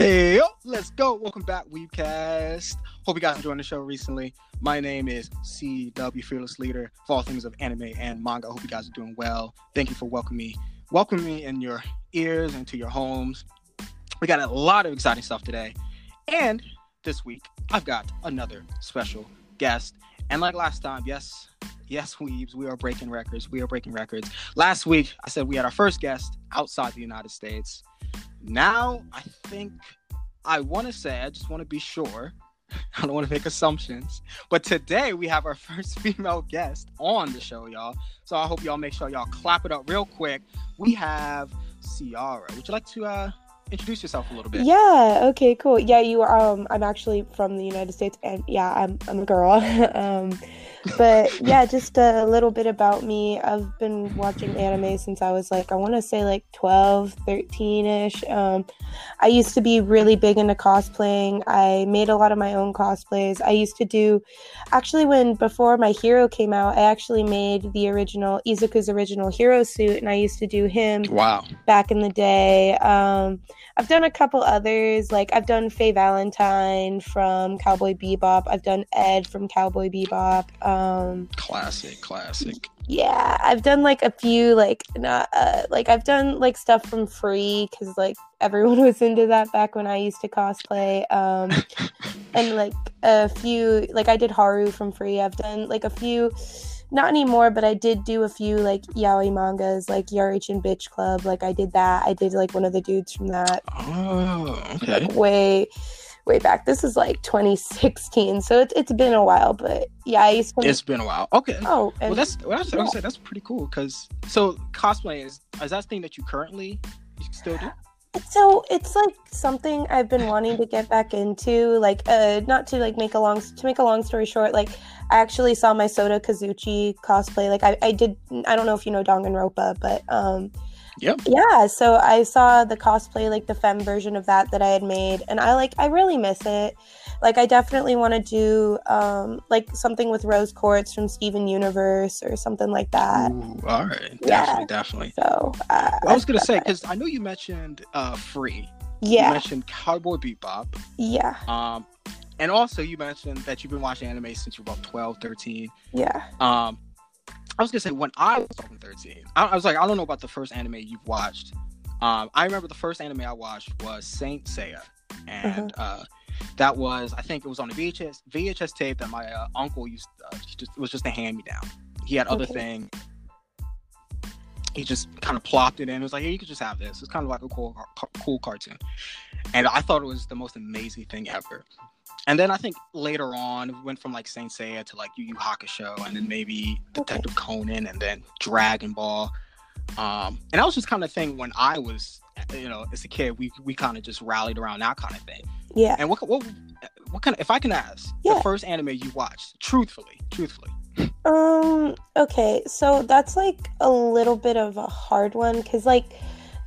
Hey, yo, let's go. Welcome back, Weebcast. Hope you guys enjoying the show recently. My name is CW Fearless Leader for all things of anime and manga. Hope you guys are doing well. Thank you for welcoming me. Welcome me in your ears and to your homes. We got a lot of exciting stuff today. And this week, I've got another special guest. And like last time, yes, yes, Weebs, we are breaking records. We are breaking records. Last week, I said we had our first guest outside the United States. Now, I think I want to say, I just want to be sure. I don't want to make assumptions. But today we have our first female guest on the show, y'all. So I hope y'all make sure y'all clap it up real quick. We have Siara. Would you like to uh, introduce yourself a little bit? Yeah. Okay. Cool. Yeah. You are. Um. I'm actually from the United States, and yeah, I'm. I'm a girl. um but yeah, just a little bit about me. I've been watching anime since I was like, I want to say like 12, 13 ish. Um, I used to be really big into cosplaying. I made a lot of my own cosplays. I used to do, actually, when before my hero came out, I actually made the original Izuku's original hero suit, and I used to do him. Wow. Back in the day. Um, I've done a couple others. Like I've done Faye Valentine from Cowboy Bebop. I've done Ed from Cowboy Bebop. Um, classic, classic. Yeah, I've done like a few like not uh, like I've done like stuff from Free because like everyone was into that back when I used to cosplay. Um, and like a few like I did Haru from Free. I've done like a few not anymore, but I did do a few like yaoi mangas, like Yarichin Bitch Club. Like I did that. I did like one of the dudes from that. Oh, okay. Like way, way back. This is like 2016, so it's it's been a while. But yeah, I used to. It's been a while. Okay. Oh, well, that's well, that's yeah. say, that's pretty cool. Cause so cosplay is is that thing that you currently you still do? So it's like something I've been wanting to get back into. Like, uh, not to like make a long to make a long story short. Like, I actually saw my Souda Kazuichi cosplay. Like, I, I did. I don't know if you know Danganronpa, but um, Yep. Yeah, so I saw the cosplay, like the femme version of that that I had made, and I like I really miss it. Like I definitely want to do um like something with Rose Quartz from Steven Universe or something like that. Ooh, all right, yeah. definitely, definitely. So uh, well, I was gonna say because I know you mentioned uh Free. Yeah. You mentioned Cowboy Bebop. Yeah. Um, and also you mentioned that you've been watching anime since you're about 12, 13. Yeah. Um I was gonna say when I was 13, I, I, was like, I don't know about the first anime you've watched. Um, I remember the first anime I watched was Saint Seiya, and uh-huh. uh, that was I think it was on a VHS VHS tape that my uh, uncle used. Uh, just it was just a hand me down. He had other okay. thing. He just kind of plopped it in. It was like, hey, you could just have this. It's kind of like a cool, cool cartoon, and I thought it was the most amazing thing ever and then I think later on went from like Saint Seiya to like Yu Yu Hakusho, and then maybe Detective okay. Conan, and then Dragon Ball. Um, and that was just kind of thing when I was, you know, as a kid, we we kind of just rallied around that kind of thing. Yeah. And what what what kind of, if I can ask, yeah. the first anime you watched, truthfully, truthfully. Um. Okay, so that's like a little bit of a hard one because like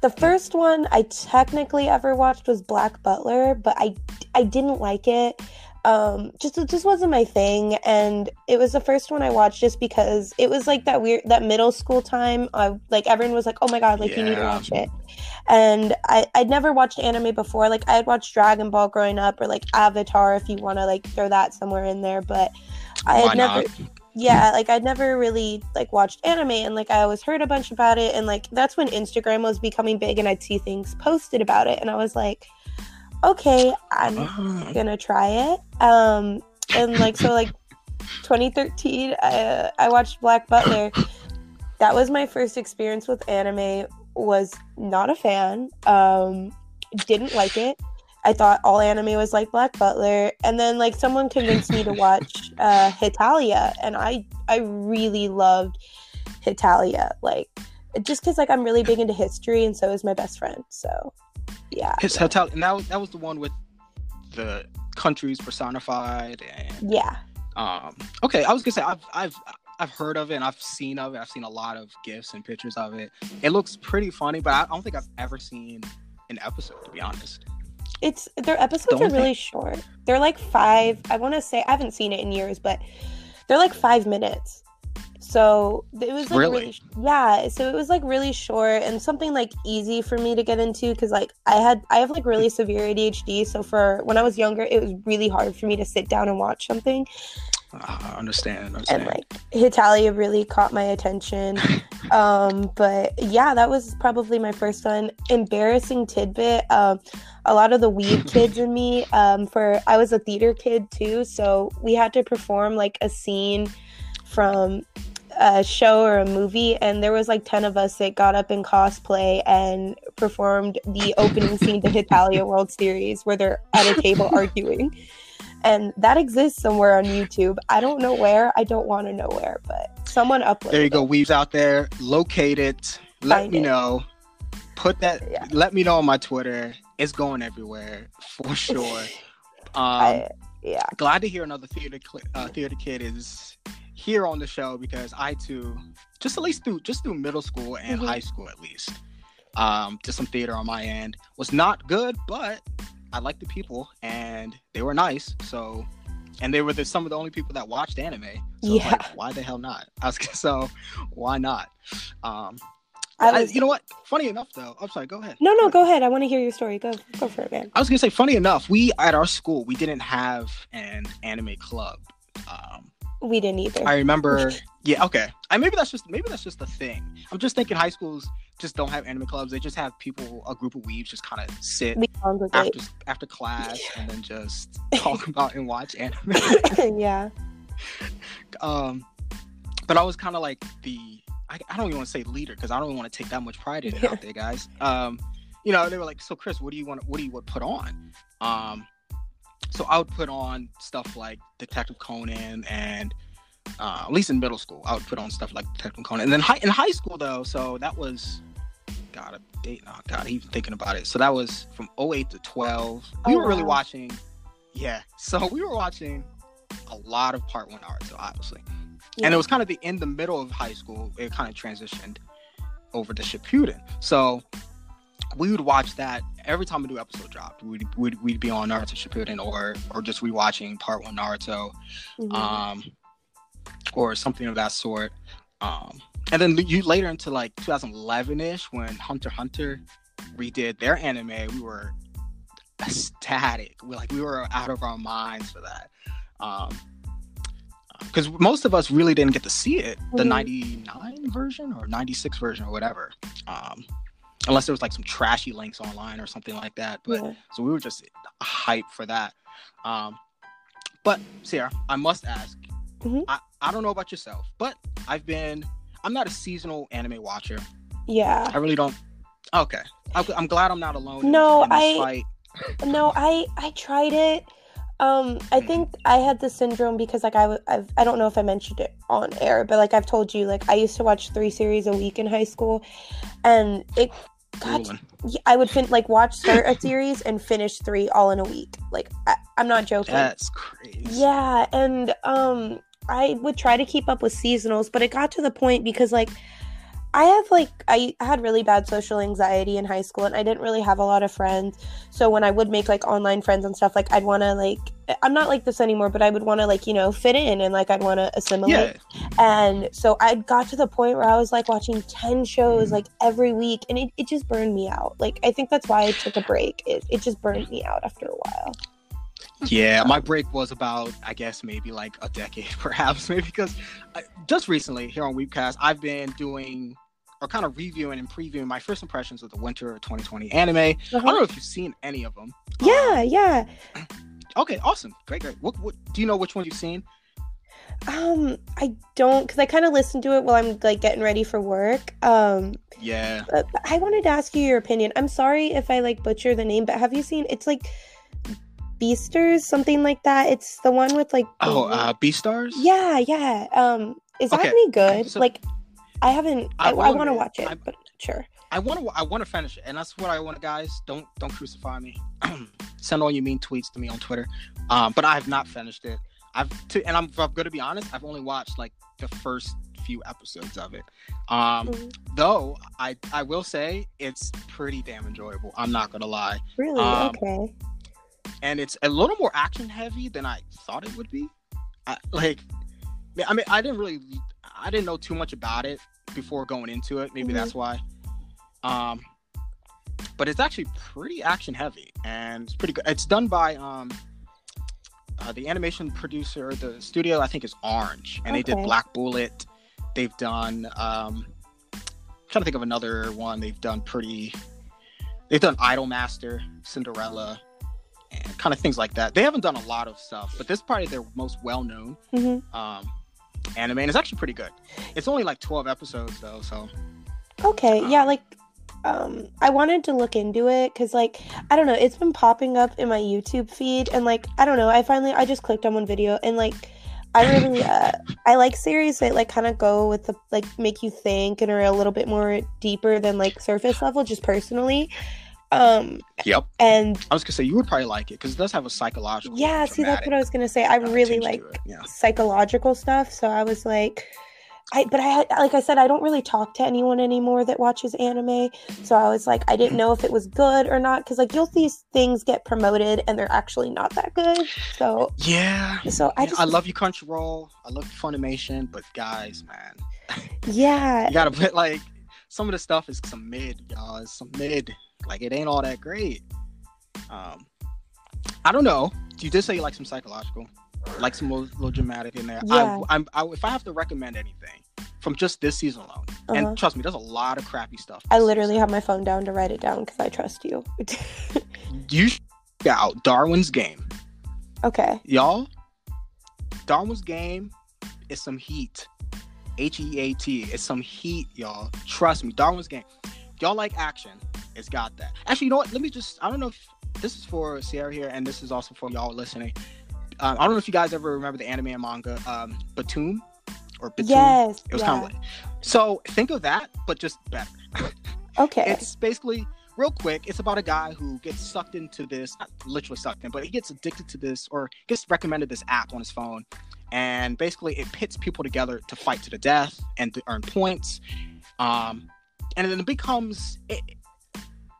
the first one I technically ever watched was Black Butler, but I I didn't like it. Um, just it just wasn't my thing, and it was the first one I watched just because it was like that weird that middle school time. I like everyone was like, "Oh my god, like yeah. you need to watch it," and I I'd never watched anime before. Like I had watched Dragon Ball growing up, or like Avatar, if you want to like throw that somewhere in there, but I had never yeah like i'd never really like watched anime. And like i always heard a bunch about it. And like that's when instagram was becoming big and i'd see things posted about it. And i was like okay i'm uh-huh. gonna try it. Um and like so like 2013 i i watched black butler. That was my first experience with anime. Was not a fan. Um didn't like it. I thought all anime was like Black Butler, and then like someone convinced me to watch uh, Hetalia, and I I really loved Hetalia, like just because like I'm really big into history, and so is my best friend. So yeah, his yeah. Hetalia, and that was, that was the one with the countries personified, and yeah. Um. Okay, I was gonna say I've I've I've heard of it and I've seen of it. I've seen a lot of gifs and pictures of it. It looks pretty funny, but I don't think I've ever seen an episode to be honest it's their episodes are really short. They're like five. I want to say I haven't seen it in years, but they're like five minutes. So it was like Really? really, yeah. So it was like really short and something like easy for me to get into because like I had I have like really severe ADHD. So for when I was younger, it was really hard for me to sit down and watch something. I understand. And understand. like Hetalia really caught my attention. um, but yeah, that was probably my first one. Embarrassing tidbit. Um, a lot of the weeb kids in me. Um, for I was a theater kid too, so we had to perform like a scene from a show or a movie, and there was like ten of us that got up in cosplay and performed the opening scene to Hetalia World Series, where they're at a table arguing. And that exists somewhere on YouTube. I don't know where. I don't want to know where, but someone uploaded. there you go, it. weebs out there. Locate it. Let Find me it. know. Put that. Yeah. Let me know on my Twitter. It's going everywhere for sure. Um, I, yeah. glad to hear another theater cl- uh, theater kid is here on the show because I too, just at least through just through middle school and Mhm. high school at least, um, did some theater on my end. Was not good, but I liked the people and they were nice. So, and they were the, some of the only people that watched anime. So it's like, Yeah. why the hell not? I was so why not? Um, I I- you know what? Funny enough, though. I'm sorry. Go ahead. no, no, go ahead. I want to hear your story. Go, go for it, man. I was gonna say, funny enough, we at our school we didn't have an anime club. Um, We didn't either. I remember, yeah, okay. I maybe that's just maybe that's just the thing. I'm just thinking high schools just don't have anime clubs. They just have people, a group of weebs, just kind of sit after after class and then just talk about and watch anime. yeah. um, but I was kind of like the I, I don't even want to say leader because I don't even want to take that much pride in it out there, guys. Um, you know, they were like, so Chris, what do you want? What do you would put on? Um, so I would put on stuff like Detective Conan and uh, at least in middle school, I would put on stuff like Detective Conan. And then high, in high school though, so that was God, a date. Oh God, even thinking about it. So that was from 08 to 12. We Oh, were really wow. watching. Yeah, so we were watching a lot of Part One Naruto, obviously yeah. and it was kind of the in the middle of high school it kind of transitioned over to Shippuden so we would watch that every time a new episode dropped we'd, we'd, we'd be on Naruto Shippuden or or just rewatching part one Naruto Mhm. um or something of that sort um and then you later into like 2011ish when Hunter Hunter redid their anime we were ecstatic we like we were out of our minds for that um because most of us really didn't get to see it the Mhm. 99 version or 96 version or whatever um unless there was like some trashy links online or something like that but yeah. so we were just hyped for that. Um, but Sarah, I must ask. Mhm. I, I don't know about yourself, but I've been. I'm not a seasonal anime watcher. yeah. I really don't. Okay, I'm, I'm glad I'm not alone. No, in this I- No, I I tried it. Um, I Mhm. think I had the syndrome because like I w- I've, I don't know if I mentioned it on air, but like I've told you, like I used to watch three series a week in high school, and it yeah, I would fin- like watch start a series and finish three all in a week. Like I, I'm not joking. That's crazy. Yeah, and um I would try to keep up with seasonals, but it got to the point because like I have like I had really bad social anxiety in high school and I didn't really have a lot of friends. So when I would make like online friends and stuff, like I'd want to like I'm not like this anymore, but I would want to like, you know, fit in and like I'd want to assimilate. Yeah, And so I got to the point where I was like watching 10 shows like every week and it, it just burned me out. Like I think that's why I took a break. It, it just burned me out after a while. yeah. My break was about, I guess, maybe like a decade, perhaps, maybe because I, uh, just recently here on Weebcast, I've been doing or kind of reviewing and previewing my first impressions of the winter 2020 anime. I don't know if you've seen any of them. Yeah, yeah. Okay, awesome, great, great. What, what do you know? Which one you've seen? Um, I don't because I kind of listen to it while I'm like getting ready for work. Um, Yeah, but I wanted to ask you your opinion. I'm sorry if I like butcher the name, but have you seen? It's like Beasters, something like that. It's the one with like. Oh, uh, Beastars. yeah, yeah. Um, is that Okay, any good? so- like, I haven't. I I, want to watch it, I- but sure. I want to. I want to finish it, and that's what I want, guys. Don't don't crucify me. Send all your mean tweets to me on Twitter. Um, but I have not finished it. I've to, and I'm, I'm going to be honest. I've only watched like the first few episodes of it. Um, Mhm. though I I will say it's pretty damn enjoyable. I'm not gonna lie, Really? um, okay. and it's a little more action heavy than I thought it would be. I, like, I mean, I didn't really. I didn't know too much about it before going into it. Maybe Mhm. that's why. Um, but it's actually pretty action heavy and it's pretty good. It's done by um, uh, the animation producer, the studio I think is Orange, and they did Black Bullet. They've done. Um, I'm trying to think of another one. They've done pretty. They've done Idolmaster, Cinderella, and kind of things like that. They haven't done a lot of stuff, but this is probably their most well known hmm um, anime, and it's actually pretty good. It's only like 12 episodes though, so Okay, yeah, like um I wanted to look into it cuz like I don't know, it's been popping up in my YouTube feed and like I don't know, I finally I just clicked on one video and like I really uh I like series that like kind of go with the like make you think and are a little bit more deeper than like surface level just personally. Um yep. and I was gonna say you would probably like it because it does have a psychological. yeah, see that's what I was going to say. I uh, really like Yeah. psychological stuff. So I was like, I but I had like I said, I don't really talk to anyone anymore that watches anime. So I was like, I didn't know if it was good or not because like you'll see things get promoted and they're actually not that good. So Yeah. so I just I love you, Crunchyroll. I love Funimation, but guys, man, yeah you gotta put like some of the stuff is some mid, y'all. It's some mid. Like it ain't all that great. Um, I don't know. You did say you like some psychological, like some little, little dramatic in there. Yeah. I, I'm, I, if I have to recommend anything from just this season alone, Uh-huh. and trust me, there's a lot of crappy stuff. I literally season. have my phone down to write it down because I trust you. you out Darwin's Game, okay. y'all. Darwin's Game is some heat. H E A T. It's some heat, y'all. Trust me. Darwin's Game. Y'all like action. It's got that. Actually, you know what? Let me just. I don't know if this is for Siara here, and this is also for y'all listening. Um, I don't know if you guys ever remember the anime and manga um, Btooom or Btooom. Yes. It was yeah. kind of like. So think of that, but just better. okay. It's basically real quick. It's about a guy who gets sucked into this, literally sucked in, but he gets addicted to this or gets recommended this app on his phone, and basically it pits people together to fight to the death and to earn points. Um, and then it becomes. It,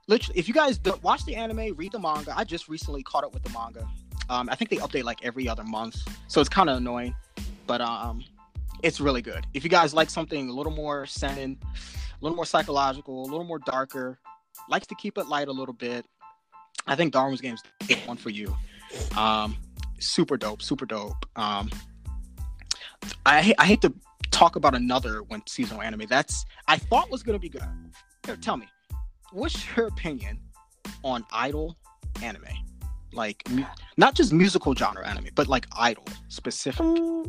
literally, if you guys don't watch the anime, read the manga. I just recently caught up with the manga. Um, I think they update like every other month, so it's kind of annoying, but um, it's really good. If you guys like something a little more seinen, a little more psychological, a little more darker, likes to keep it light a little bit, I think Darwin's Game's one for you. Um, super dope, super dope. Um, I I hate to talk about another one seasonal anime that's I thought was gonna be good. Here, tell me, what's your opinion on idol anime? Like, mu- not just musical genre anime, but like idol specific. Um,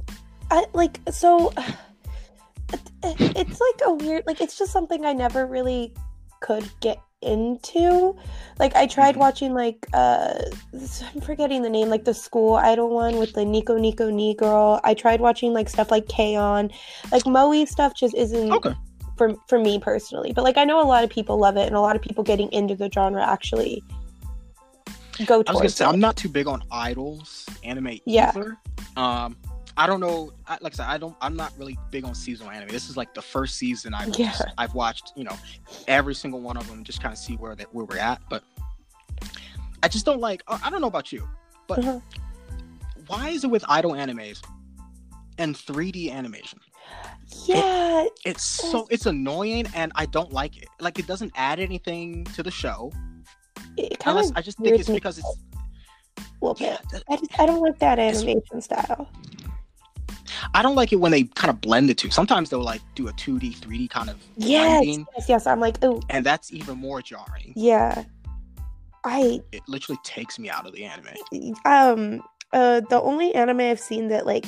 I like so. it- It's like a weird, like it's just something I never really could get into. Like I tried Mhm. watching like uh, I'm forgetting the name, like the school idol one with the Nico Nico Ni girl. I tried watching like stuff like K-On, like Moe stuff just isn't Okay. For for me personally. But like I know a lot of people love it, and a lot of people getting into the genre actually go I was gonna say it. I'm not too big on idols anime Yeah. either. Um, I don't know. Like I said, I don't. I'm not really big on seasonal anime. This is like the first season I've Yeah. I've watched. You know, every single one of them, just kind of see where that where we're at. But I just don't like. I don't know about you, but Mhm. why is it with idol animes and 3D animation? Yeah, It's so it's annoying, and I don't like it. Like it doesn't add anything to the show. it kind Unless I just think it's me because it's bit. yeah, I just I don't like that animation style. I don't like it when they kind of blend the two. Sometimes they'll like do a 2D, 3D kind of Yes, blending, yes, yes. I'm like, oh, and that's even more jarring. yeah. I It literally takes me out of the anime. um uh the only anime I've seen that like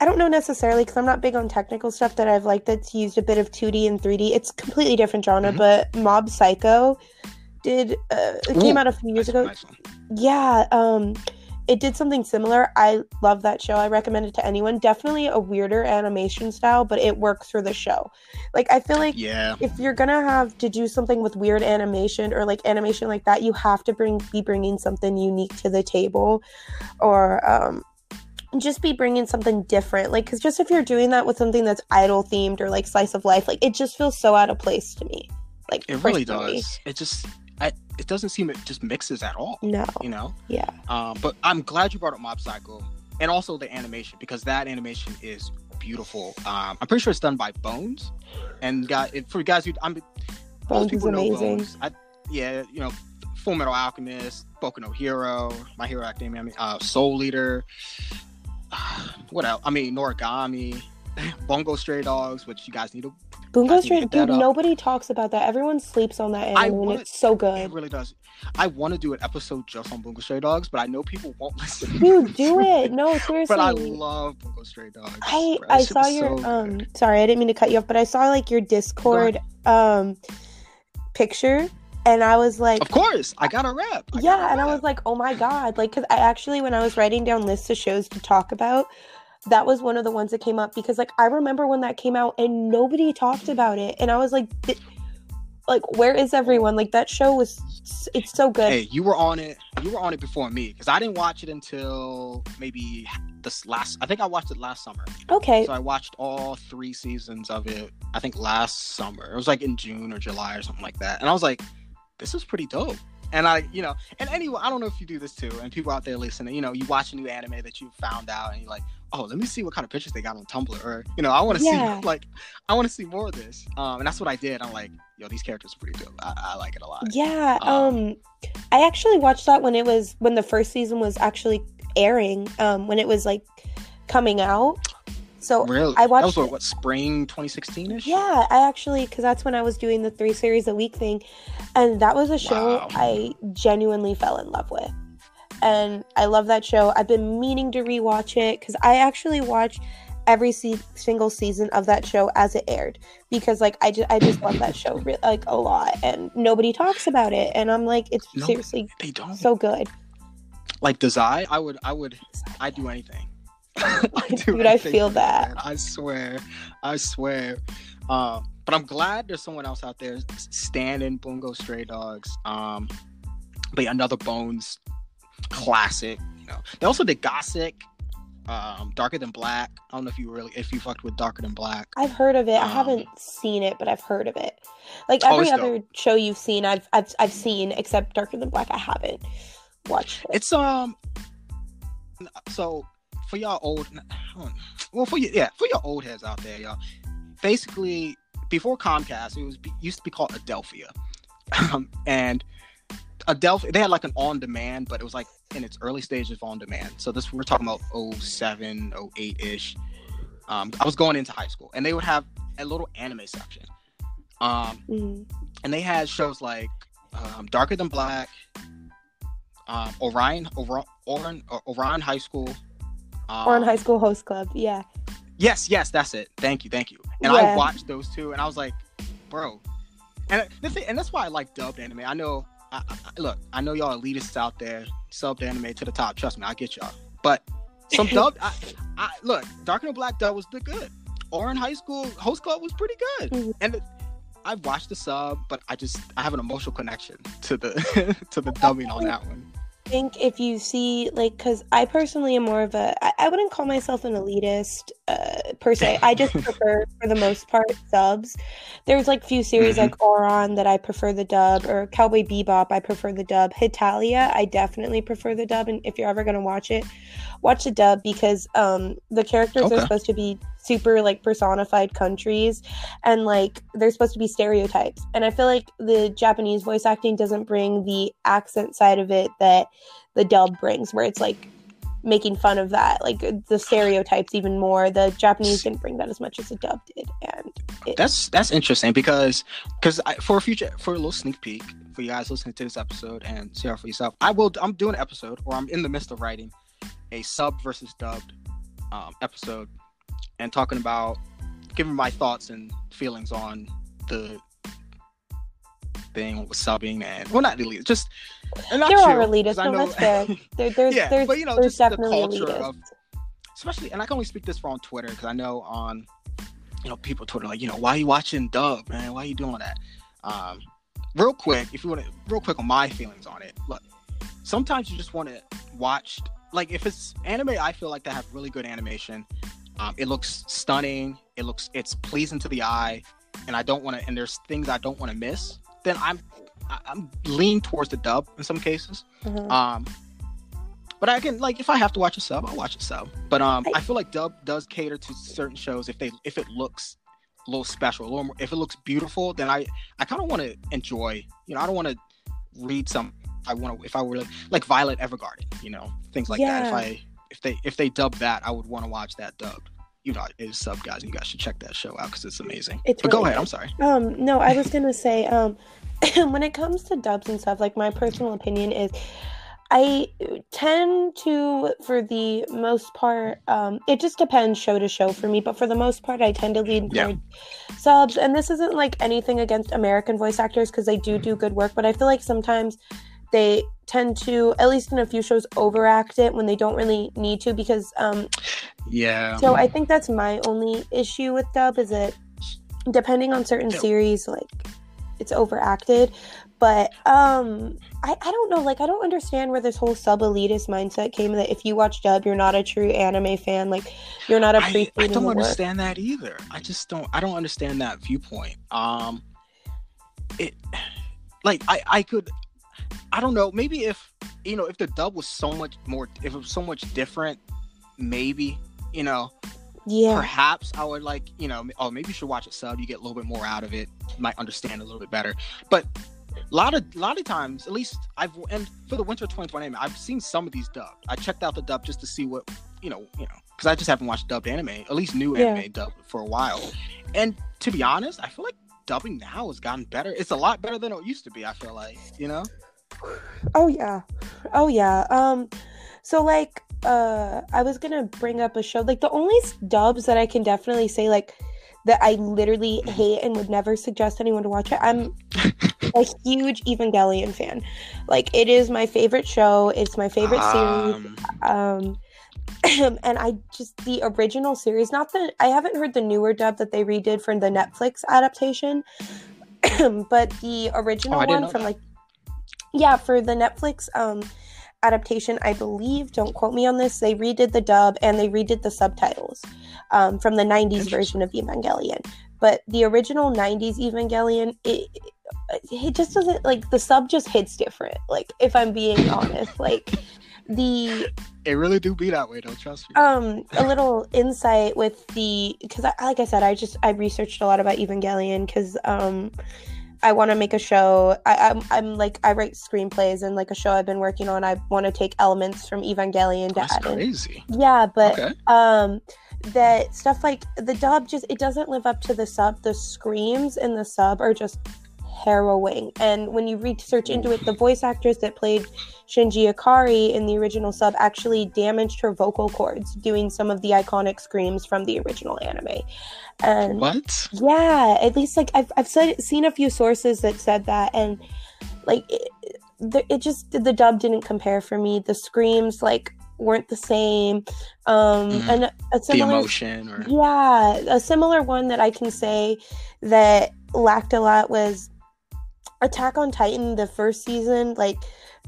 I don't know necessarily because I'm not big on technical stuff that I've liked that's used a bit of 2D and 3D. It's completely different genre, Mhm. but Mob Psycho did uh, it came out a few years ago. nice. Yeah, um it did something similar. I love that show. I recommend it to anyone. Definitely a weirder animation style, but it works for the show. Like I feel like Yeah, if you're gonna have to do something with weird animation or like animation like that, you have to bring be bringing something unique to the table, or um, just be bringing something different. Like, because just if you're doing that with something that's idol themed or like slice of life, like it just feels so out of place to me. Like it really does. It just, it doesn't seem it just mixes at all. No. You know. Yeah. Um, but I'm glad you brought up Mob Psycho and also the animation because that animation is beautiful. Um, I'm pretty sure it's done by Bones, and got it, for you guys who I'm Bones is people know amazing. Bones. I, yeah, you know, Full Metal Alchemist, Boku no Hero, My Hero Academia, uh, Soul Eater. what else? I mean, Noragami, Bungo Stray Dogs, which you guys need to. Bungo I need to Stray, hit that dude, nobody talks about that. Everyone sleeps on that anime, and wanna- it's so good. It really does. I want to do an episode just on Bungo Stray Dogs, but I know people won't listen. Dude, do it. No, seriously. But I love Bungo Stray Dogs. I bro. I saw your so um good. sorry, I didn't mean to cut you off, but I saw like your Discord um picture and I was like Of course, I got a rep. I yeah, a and I was like, "Oh my god." Like cuz I actually when I was writing down lists of shows to talk about, that was one of the ones that came up because like I remember when that came out and nobody talked about it and I was like like where is everyone? Like that show was it's so good. Hey, you were on it. You were on it before me because I didn't watch it until maybe this last. I think I watched it last summer. okay. So I watched all three seasons of it. I think last summer. It was like in June or July or something like that. And I was like, this is pretty dope. And I, you know, and anyway, I don't know if you do this too. And people out there listening, you know, you watch a new anime that you found out, and you're like, oh, let me see what kind of pictures they got on Tumblr, or you know, I want to Yeah. see like, I want to see more of this. Um, and that's what I did. I'm like, yo, these characters are pretty dope. I, I like it a lot. Yeah, Um, um I actually watched that when it was when the first season was actually airing, um when it was like coming out. So Really? I that was watched what, what spring 2016 ish. yeah, I actually cuz that's when I was doing the 3 series a week thing and that was a show Wow. I genuinely fell in love with. And I love that show. I've been meaning to rewatch it cuz I actually watched every se- single season of that show as it aired because like I just I just love that show re- like a lot and nobody talks about it and I'm like it's No. seriously They don't. so good. like Dazai, I would, I would, I'd do anything. I do Dude, I feel that. man. I swear, I swear. Um, but I'm glad there's someone else out there standing Bungo Stray Dogs. Um, but yeah, another Bones classic. You know, they also did Gosick, um, Darker Than Black. I don't know if you really, if you fucked with Darker Than Black. I've heard of it. I Um, haven't seen it, but I've heard of it. Like Oh, every other show you've seen, I've I've I've seen except Darker Than Black. I haven't watched it. It's um, so for y'all old, well for you, yeah, for your old heads out there, y'all. Basically, before Comcast, it was used to be called Adelphia, um, and Adelphia they had like an on demand, but it was like in its early stages of on demand. So this we're talking about 07, 08 ish. Um, I was going into high school, and they would have a little anime section. Um, Mhm. and they had shows like um, Darker Than Black, um, Ouran, Ouran, Ouran High School, um, Ouran High School Host Club. Yeah. Yes, yes, that's it. Thank you, thank you. And Yeah. I watched those two, and I was like, bro. And the thing, and that's why I like dubbed anime. I know, I, I, look, I know y'all elitists out there subbed anime to the top. Trust me, I get y'all. But some dubbed, I, I look, Darker Than Black dub was the good. Ouran High School Host Club was pretty good, Mhm. and it, I watched the sub, but I just I have an emotional connection to the to the dubbing on that one. I think if you see like because i personally am more of a I, I wouldn't call myself an elitist uh, per se. I just prefer for the most part subs there's like few series Mhm. like Ouran that i prefer the dub or cowboy bebop i prefer the dub. Hetalia i definitely prefer the dub and if you're ever going to watch it watch the dub because um the characters Okay. are supposed to be super like personified countries and like they're supposed to be stereotypes and i feel like the japanese voice acting doesn't bring the accent side of it that the dub brings where it's like making fun of that like the stereotypes even more the japanese didn't bring that as much as the dub did and it, That's that's interesting because because for a future for a little sneak peek for you guys listening to this episode and see out for yourself. I will. I'm doing an episode, or I'm in the midst of writing a sub versus dubbed um, episode, and talking about giving my thoughts and feelings on the thing with subbing and well, not really, just and not all chill, 'cause elitist no know- that's fair there, there's yeah, there's, but you know, there's just the culture elitist of especially, and I can only speak this for on Twitter because I know on, you know, people Twitter like, you know, why are you watching Dub, man? Why are you doing that? Um, real quick, if you want to, real quick on my feelings on it. Look, sometimes you just want to watch, like, if it's anime, I feel like they have really good animation. Um, it looks stunning. It looks, it's pleasing to the eye, and I don't want to, and there's things I don't want to miss. Then I'm, I'm lean towards the dub in some cases. Mhm. Um, But I can like if I have to watch a sub, I'll watch a sub. But um, I- I, feel like dub does cater to certain shows if they if it looks a little special, a little more, if it looks beautiful, then I I kind of want to enjoy. You know, I don't want to read some. I want to if I were like, like Violet Evergarden, you know, things like that. If I if they if they dub that, I would want to watch that dubbed. You know, it is sub guys, and you guys should check that show out because it's amazing. It's but go ahead. good. I'm sorry. Um, no, I was gonna say, um, when it comes to dubs and stuff, like my personal opinion is, I tend to, for the most part, um, it just depends show to show for me, but for the most part, I tend to lean Yeah. toward subs. And this isn't like anything against American voice actors because they do do good work, but I feel like sometimes they tend to, at least in a few shows, overact it when they don't really need to because um, Yeah. so I think that's my only issue with dub is that depending on certain Yeah. series, like it's overacted. But um I, I don't know, like I don't understand where this whole sub elitist mindset came that if you watch dub, you're not a true anime fan, like you're not I, appreciating I the don't work. understand that either. I just don't. I don't understand that viewpoint. Um, it like I I could. I don't know. Maybe if you know if the dub was so much more, if it was so much different, maybe you know Yeah. perhaps I would like you know oh maybe you should watch a sub. You get a little bit more out of it. You might understand a little bit better. But a lot of a lot of times, at least I've and for the winter 2020 anime, I've seen some of these dubbed. I checked out the dub just to see what you know, you know, because I just haven't watched dubbed anime, at least new Yeah. anime dubbed for a while. And to be honest, I feel like dubbing now has gotten better. It's a lot better than it used to be. I feel like you know. Oh yeah. Oh yeah. Um so like uh I was going to bring up a show like the only dubs that I can definitely say like that I literally Mm-hmm. hate and would never suggest anyone to watch it. I'm a huge Evangelion fan. Like it is my favorite show. It's my favorite series. Um, Um and I just the original series, not the I haven't heard the newer dub that they redid for the Netflix adaptation, but the original Oh, one from like yeah, for the Netflix um adaptation, I believe, don't quote me on this, they redid the dub and they redid the subtitles um from the 90s version of Evangelion. But the original 90s Evangelion, it it just doesn't like the sub just hits different. Like if I'm being honest, like the it really do be that way, though. Trust me. um a little insight with the because I, like i said i just i researched a lot about evangelion because um i want to make a show I, I'm, I'm like i write screenplays and like a show i've been working on i want to take elements from evangelion to That's add in crazy. yeah but Okay. um that stuff like the dub just it doesn't live up to the sub the screams in the sub are just harrowing and when you research into it the voice actress that played shinji ikari in the original sub actually damaged her vocal cords doing some of the iconic screams from the original anime and What? yeah at least like i've, I've said, seen a few sources that said that and like it, the, it just the dub didn't compare for me the screams like weren't the same um Mhm. and a The similar emotion, or yeah a similar one that i can say that lacked a lot was attack on titan the first season like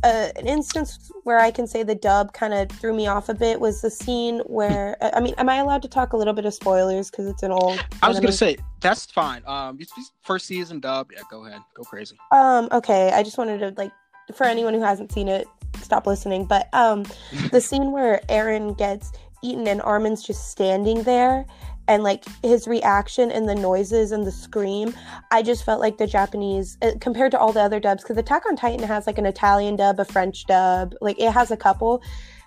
uh, an instance where I can say the dub kind of threw me off a bit was the scene where I mean, am I allowed to talk a little bit of spoilers because it's an old? I was anime? gonna say that's fine. Um, first season dub. Yeah, go ahead, go crazy. Um, okay, I just wanted to like for anyone who hasn't seen it, stop listening. But um the scene where Eren gets eaten and Armin's just standing there and like his reaction and the noises and the scream, I just felt like the Japanese uh, compared to all the other dubs because Attack on Titan has like an Italian dub, a French dub, like it has a couple.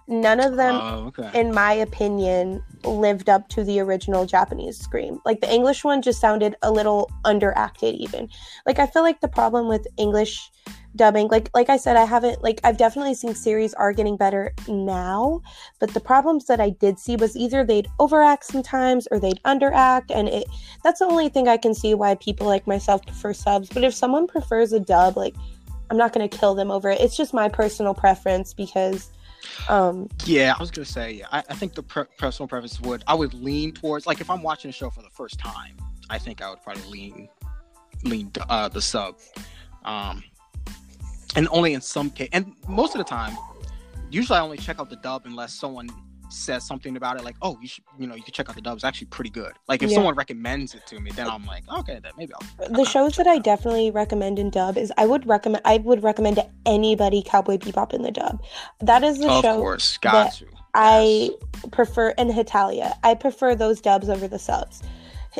None of them Oh, okay. in my opinion, lived up to the original Japanese scream. Like the English one just sounded a little underacted even. Like I feel like the problem with English dubbing, like like I said, I haven't like I've definitely seen series are getting better now, but the problems that I did see was either they'd overact sometimes or they'd underact and it that's the only thing I can see why people like myself prefer subs. But if someone prefers a dub, like I'm not gonna kill them over it. It's just my personal preference because um Yeah, I was gonna say. I, I think the per- personal preference would I would lean towards like if I'm watching a show for the first time, I think I would probably lean lean uh, the sub, um, and only in some case, and most of the time, usually I only check out the dub unless someone says something about it, like, oh, you should, you know, you can check out the dub. It's actually pretty good. Like if Yeah. someone recommends it to me, then I'm like, okay, then maybe I'll. the shows that I definitely recommend in dub is I would recommend I would recommend to anybody Cowboy Bebop in the dub. That is the show. of show course, got that to. I prefer and Hetalia. I prefer those dubs over the subs.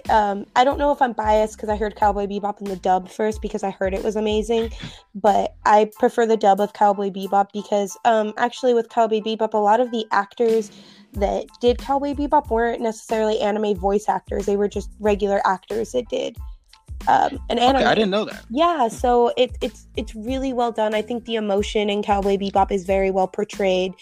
Um, I don't know if I'm biased because I heard Cowboy Bebop in the dub first because I heard it was amazing, but I prefer the dub of Cowboy Bebop because um, actually with Cowboy Bebop, a lot of the actors that did Cowboy Bebop weren't necessarily anime voice actors; they were just regular actors that did um, an anime. Okay, I didn't know that. Yeah, so it, it's it's really well done. I think the emotion in Cowboy Bebop is very well portrayed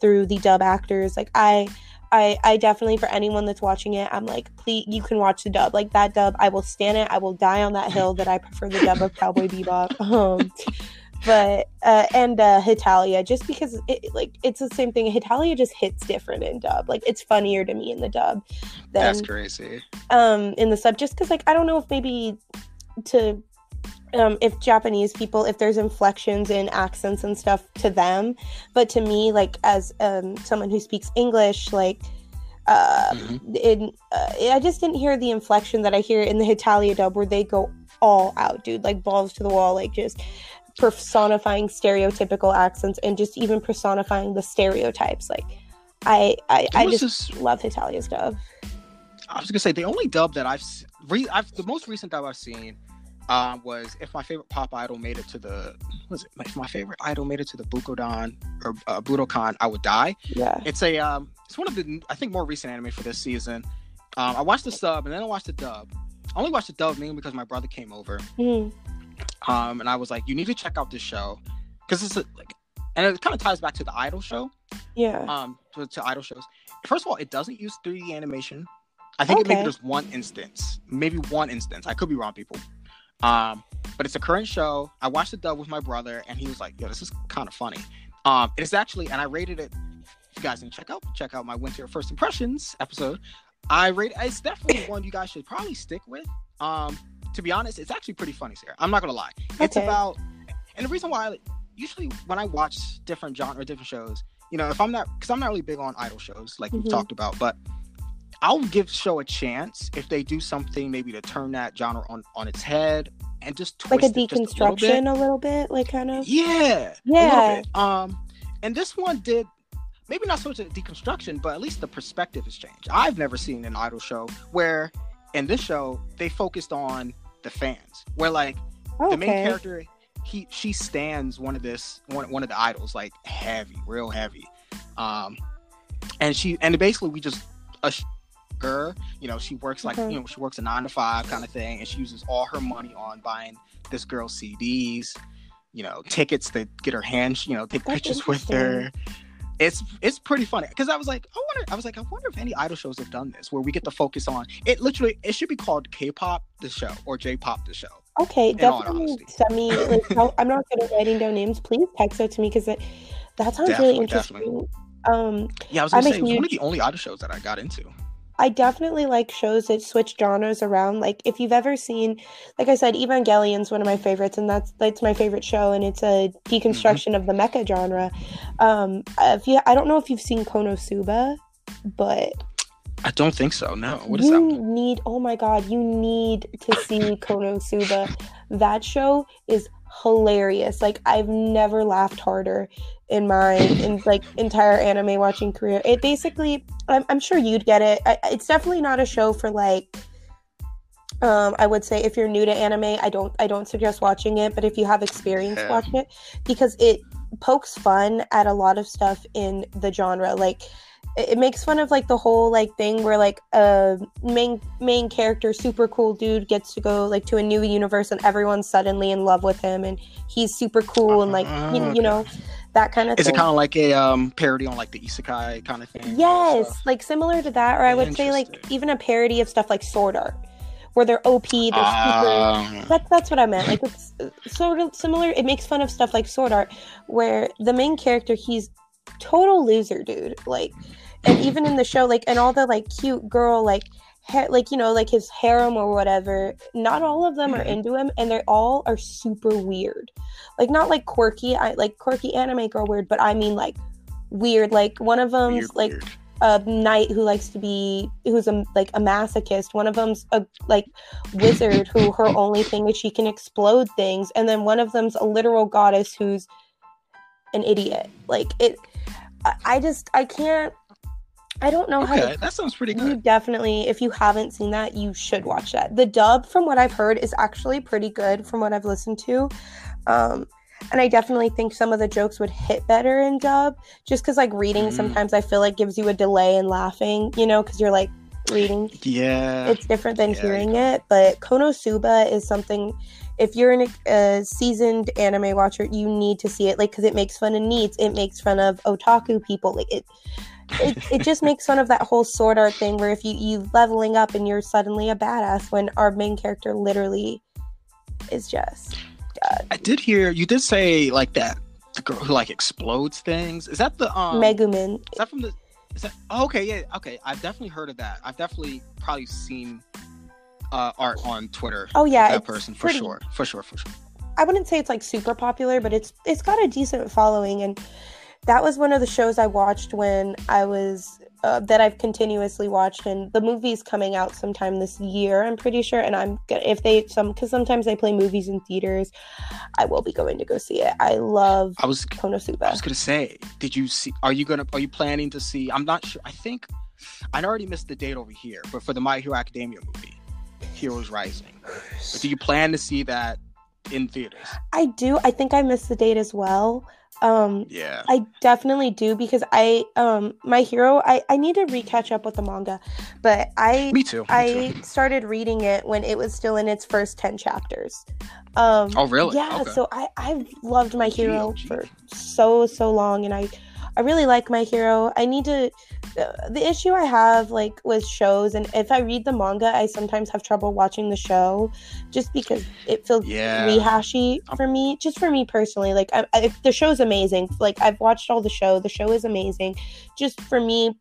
through the dub actors. Like I, I, I definitely for anyone that's watching it, I'm like, please, you can watch the dub. Like that dub, I will stand it. I will die on that hill that I prefer the dub of Cowboy Bebop. Um, but uh, and uh, Hetalia, just because it like it's the same thing. Hetalia just hits different in dub. Like it's funnier to me in the dub than That's crazy. um in the sub just because like i don't know if maybe to um if japanese people if there's inflections in accents and stuff to them. But to me like as um someone who speaks english like uh Mhm. in uh, i just didn't hear the inflection that i hear in the hetalia dub where they go all out dude like balls to the wall like just personifying stereotypical accents and just even personifying the stereotypes. Like i i, I just this- love hetalia's dub. I was gonna say the only dub that I've, re- I've the most recent dub I've seen um, was if my favorite pop idol made it to the was it if my favorite idol made it to the Bukodan or uh, Budokan, I would die. yeah It's a um, it's one of the I think more recent anime for this season. Um, I watched the sub and then I watched the dub. I only watched the dub mainly because my brother came over, Mhm. um, and I was like, you need to check out this show because it's a, like, and it kind of ties back to the idol show yeah um to, to idol shows. First of all, it doesn't use 3D animation. I think it maybe Okay. there's one instance, maybe one instance. I could be wrong, people. Um, but it's a current show. I watched the dub with my brother, and he was like, "Yo, this is kind of funny." Um, it's actually, and I rated it. If you guys didn't check out, check out my winter first impressions episode. I rate it's definitely one you guys should probably stick with. Um, to be honest, it's actually pretty funny, Sarah. I'm not gonna lie. It's Okay. about, and the reason why, usually when I watch different genre, different shows, you know, if I'm not, because I'm not really big on idol shows, like Mhm. we've talked about, but I'll give the show a chance if they do something maybe to turn that genre on on its head and just twist like a it just little deconstruction a little bit like kind of Yeah. a Yeah. Um, and this one did maybe not so much a deconstruction, but at least the perspective has changed. I've never seen an idol show where in this show they focused on the fans, where like the main character he she stands one of this one one of the idols like heavy, real heavy. Um, and she and basically we just uh, her, you know, she works like Mhm. you know she works a nine to five kind of thing, and she uses all her money on buying this girl CDs, you know, tickets to get her hands, you know, take That's pictures with her. It's it's pretty funny because I was like, I wonder, I was like, I wonder if any idol shows have done this where we get to focus on it. Literally, it should be called K-pop the show or J-pop the show. okay definitely send me like i'm not good at writing down names please text it to me because that sounds really interesting definitely. um Yeah, I was gonna I'm say it was one of the only idol shows that I got into. I definitely like shows that switch genres around. Like if you've ever seen, like I said, Evangelion's one of my favorites, and that's that's my favorite show, and it's a deconstruction of the mecha genre. Um, if you, I don't know if you've seen Konosuba, but I don't think so. No, what is you that? one? need. Oh my god, you need to see Konosuba. That show is hilarious. Like I've never laughed harder in my in like entire anime watching career. It basically, I'm, I'm sure you'd get it. I, it's definitely not a show for like. Um, I would say if you're new to anime, I don't I don't suggest watching it. But if you have experience Yeah. watching it, because it pokes fun at a lot of stuff in the genre. Like it, it makes fun of like the whole like thing where like a main main character, super cool dude, gets to go like to a new universe and everyone's suddenly in love with him and he's super cool and like you, Ah, you know that kind of Is thing. it kind of like a um parody on like the isekai kind of thing? Yes, like similar to that, or I would say like even a parody of stuff like Sword Art, where they're OP, they're super. Ah, That's that's what I meant. Like it's uh, sort of similar. It makes fun of stuff like Sword Art, where the main character he's total loser, dude. Like, and even in the show, like, and all the like cute girl, like, ha- like you know, like his harem or whatever. Not all of them are Mhm. into him, and they all are super weird. Like not like quirky, I like quirky anime girl weird, but I mean like weird. Like one of them's weird, like weird. a knight who likes to be who's a like a masochist. One of them's a like wizard who her only thing is she can explode things, and then one of them's a literal goddess who's an idiot. Like it, I just I can't. I don't know Okay, how to that sounds pretty you good. definitely, if you haven't seen that, you should watch that. The dub, from what I've heard, is actually pretty good from what I've listened to. Um, and I definitely think some of the jokes would hit better in dub, just because like reading Mhm. sometimes I feel like gives you a delay in laughing, you know, because you're like reading. Yeah. It's different than Yeah, hearing it. But Konosuba is something. If you're an, a seasoned anime watcher, you need to see it, like because it makes fun of needs, it makes fun of otaku people, like it it, it just makes fun of that whole sword art thing where if you you leveling up and you're suddenly a badass when our main character literally is just I did hear you did say like that the girl who like explodes things. Is that the um Megumin. Is that from the? Is that oh, okay? Yeah, okay. I've definitely heard of that. I've definitely probably seen uh, art on Twitter. Oh yeah, that person for pretty- sure, for sure, for sure. I wouldn't say it's like super popular, but it's it's got a decent following, and that was one of the shows I watched when I was uh, that I've continuously watched, and the movie's coming out sometime this year, I'm pretty sure, and I'm gonna if they some because sometimes they play movies in theaters, I will be going to go see it. I love I was I was gonna say, did you see? Are you gonna? Are you planning to see? I'm not sure. I think I already missed the date over here, but for the My Hero Academia movie, Heroes Rising. But do you plan to see that in theaters? I do. I think I missed the date as well. Um, Yeah. I definitely do because I um my hero I I need to recatch up with the manga, but I Me too. me I too. started reading it when it was still in its first 10 chapters. Um Oh really? yeah, Okay. so I I've loved my hero OG. for so so long and I I really like my hero. I need to the issue I have like with shows and if I read the manga, I sometimes have trouble watching the show just because it feels Yeah. rehashy for me just for me personally. Like I, I, the show's amazing. Like i've watched all the show. The show is amazing. Just for me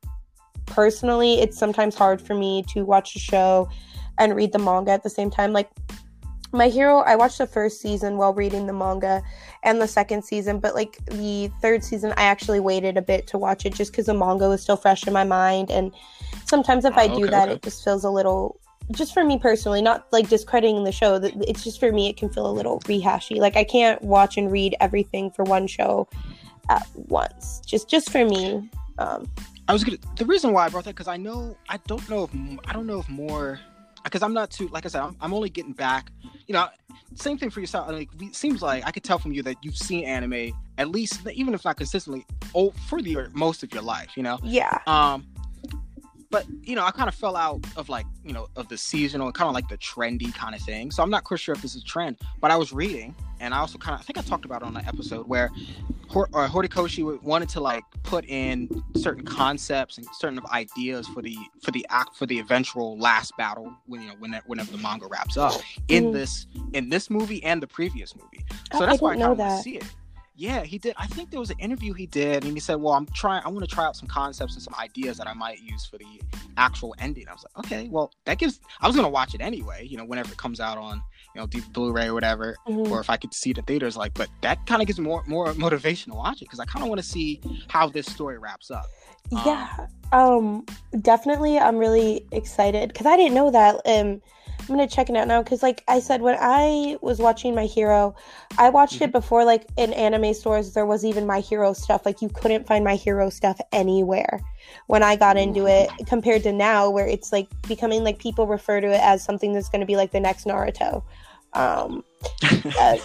personally it's sometimes hard for me to watch a show and read the manga at the same time. Like my hero i watched the first season while reading the manga and the second season but like the third season i actually waited a bit to watch it just because the manga was still fresh in my mind and sometimes if i Oh, do okay, that okay. it just feels a little just for me personally, not like discrediting the show. It's just for me, it can feel a little rehashy. Like I can't watch and read everything for one show at once. Just just for me. Um, I was gonna. The reason why I brought that because I know I don't know if I don't know if more because I'm not too like I said I'm, I'm only getting back. You know, same thing for yourself. Like it seems like I could tell from you that you've seen anime at least even if not consistently oh for the most of your life. You know. yeah, Um. But you know, I kind of fell out of like you know of the seasonal, kind of like the trendy kind of thing. So I'm not quite sure if this is a trend. But I was reading, and I also kind of I think I talked about it on an episode where Hor- uh, Horikoshi wanted to like put in certain concepts and certain of ideas for the for the act for the eventual last battle when you know when whenever the manga wraps up in Mhm. this in this movie and the previous movie. So Oh, that's I why I kind of that. see it. Yeah, he did. I think there was an interview he did, and he said, "Well, I'm trying. I want to try out some concepts and some ideas that I might use for the actual ending." I was like, "Okay, well, that gives." I was gonna watch it anyway, you know, whenever it comes out on you know D- Blu-ray or whatever, Mhm. or if I could see it in theaters. Like, but that kind of gives more more motivation to watch it because I kind of want to see how this story wraps up. Um, yeah. Um, definitely. I'm really excited because I didn't know that. Um, I'm gonna check it out now because, like I said, when I was watching My Hero, I watched Mm-hmm. it before. Like in anime stores, there was even My Hero stuff. Like you couldn't find My Hero stuff anywhere when I got into it, compared to now, where it's like becoming like people refer to it as something that's going to be like the next Naruto. Um, uh,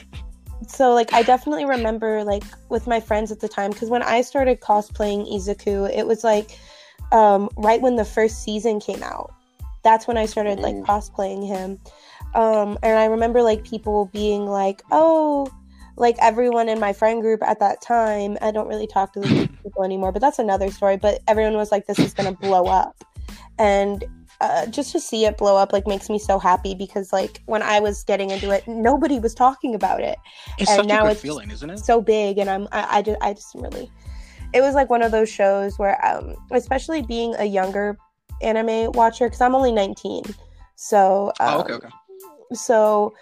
so like I definitely remember like with my friends at the time because when I started cosplaying Izuku, it was like um, right when the first season came out. That's when I started like Ooh. cosplaying him, um, and I remember like people being like, "Oh." Like everyone in my friend group at that time, I don't really talk to those people anymore, but that's another story. But everyone was like, "This is gonna blow up," and uh, just to see it blow up like makes me so happy because like when I was getting into it, nobody was talking about it it's And such now it's feeling, isn't it? so big and i'm i, I just i just really it was like one of those shows where um especially being a younger anime watcher because i'm only 19 so um, oh, okay, okay. so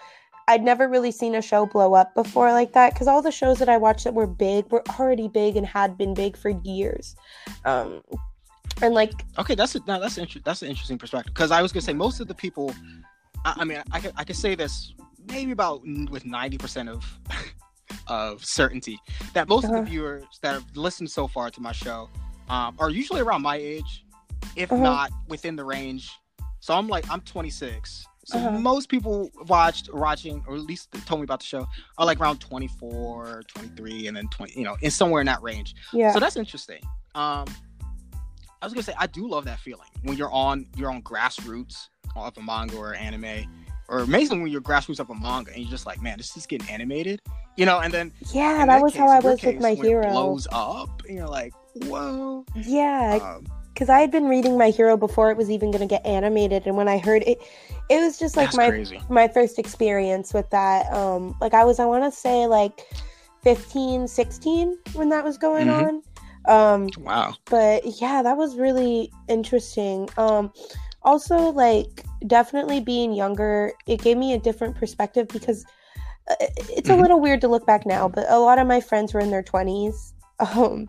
i'd never really seen a show blow up before like that because all the shows that i watched that were big were already big and had been big for years um and like Okay, that's a, no, that's inter- that's an interesting perspective because I was gonna say most of the people. I, I mean, I could I could say this maybe about with ninety percent of of certainty that most of Uh-huh. the viewers that have listened so far to my show um, are usually around my age, if Uh-huh. not within the range. So I'm like I'm 26. So Uh-huh. most people watched watching or at least told me about the show are like around 24, 23 and then 20, you know, in somewhere in that range. yeah So that's interesting. Um, I was gonna say I do love that feeling when you're on you're on grassroots of a manga or anime, or amazing when you're grassroots of a manga and you're just like, man, this is getting animated, you know. And then yeah that was how i was with my hero blows up, and you're like, whoa. yeah Um, because i had been reading my hero before it was even going to get animated and when i heard it it was just like that's my crazy. my first experience with that um like i was i want to say like 15 16 when that was going Mhm. on um Wow. but yeah that was really interesting um also like definitely being younger it gave me a different perspective because uh, it's a Mhm. little weird to look back now but a lot of my friends were in their 20s um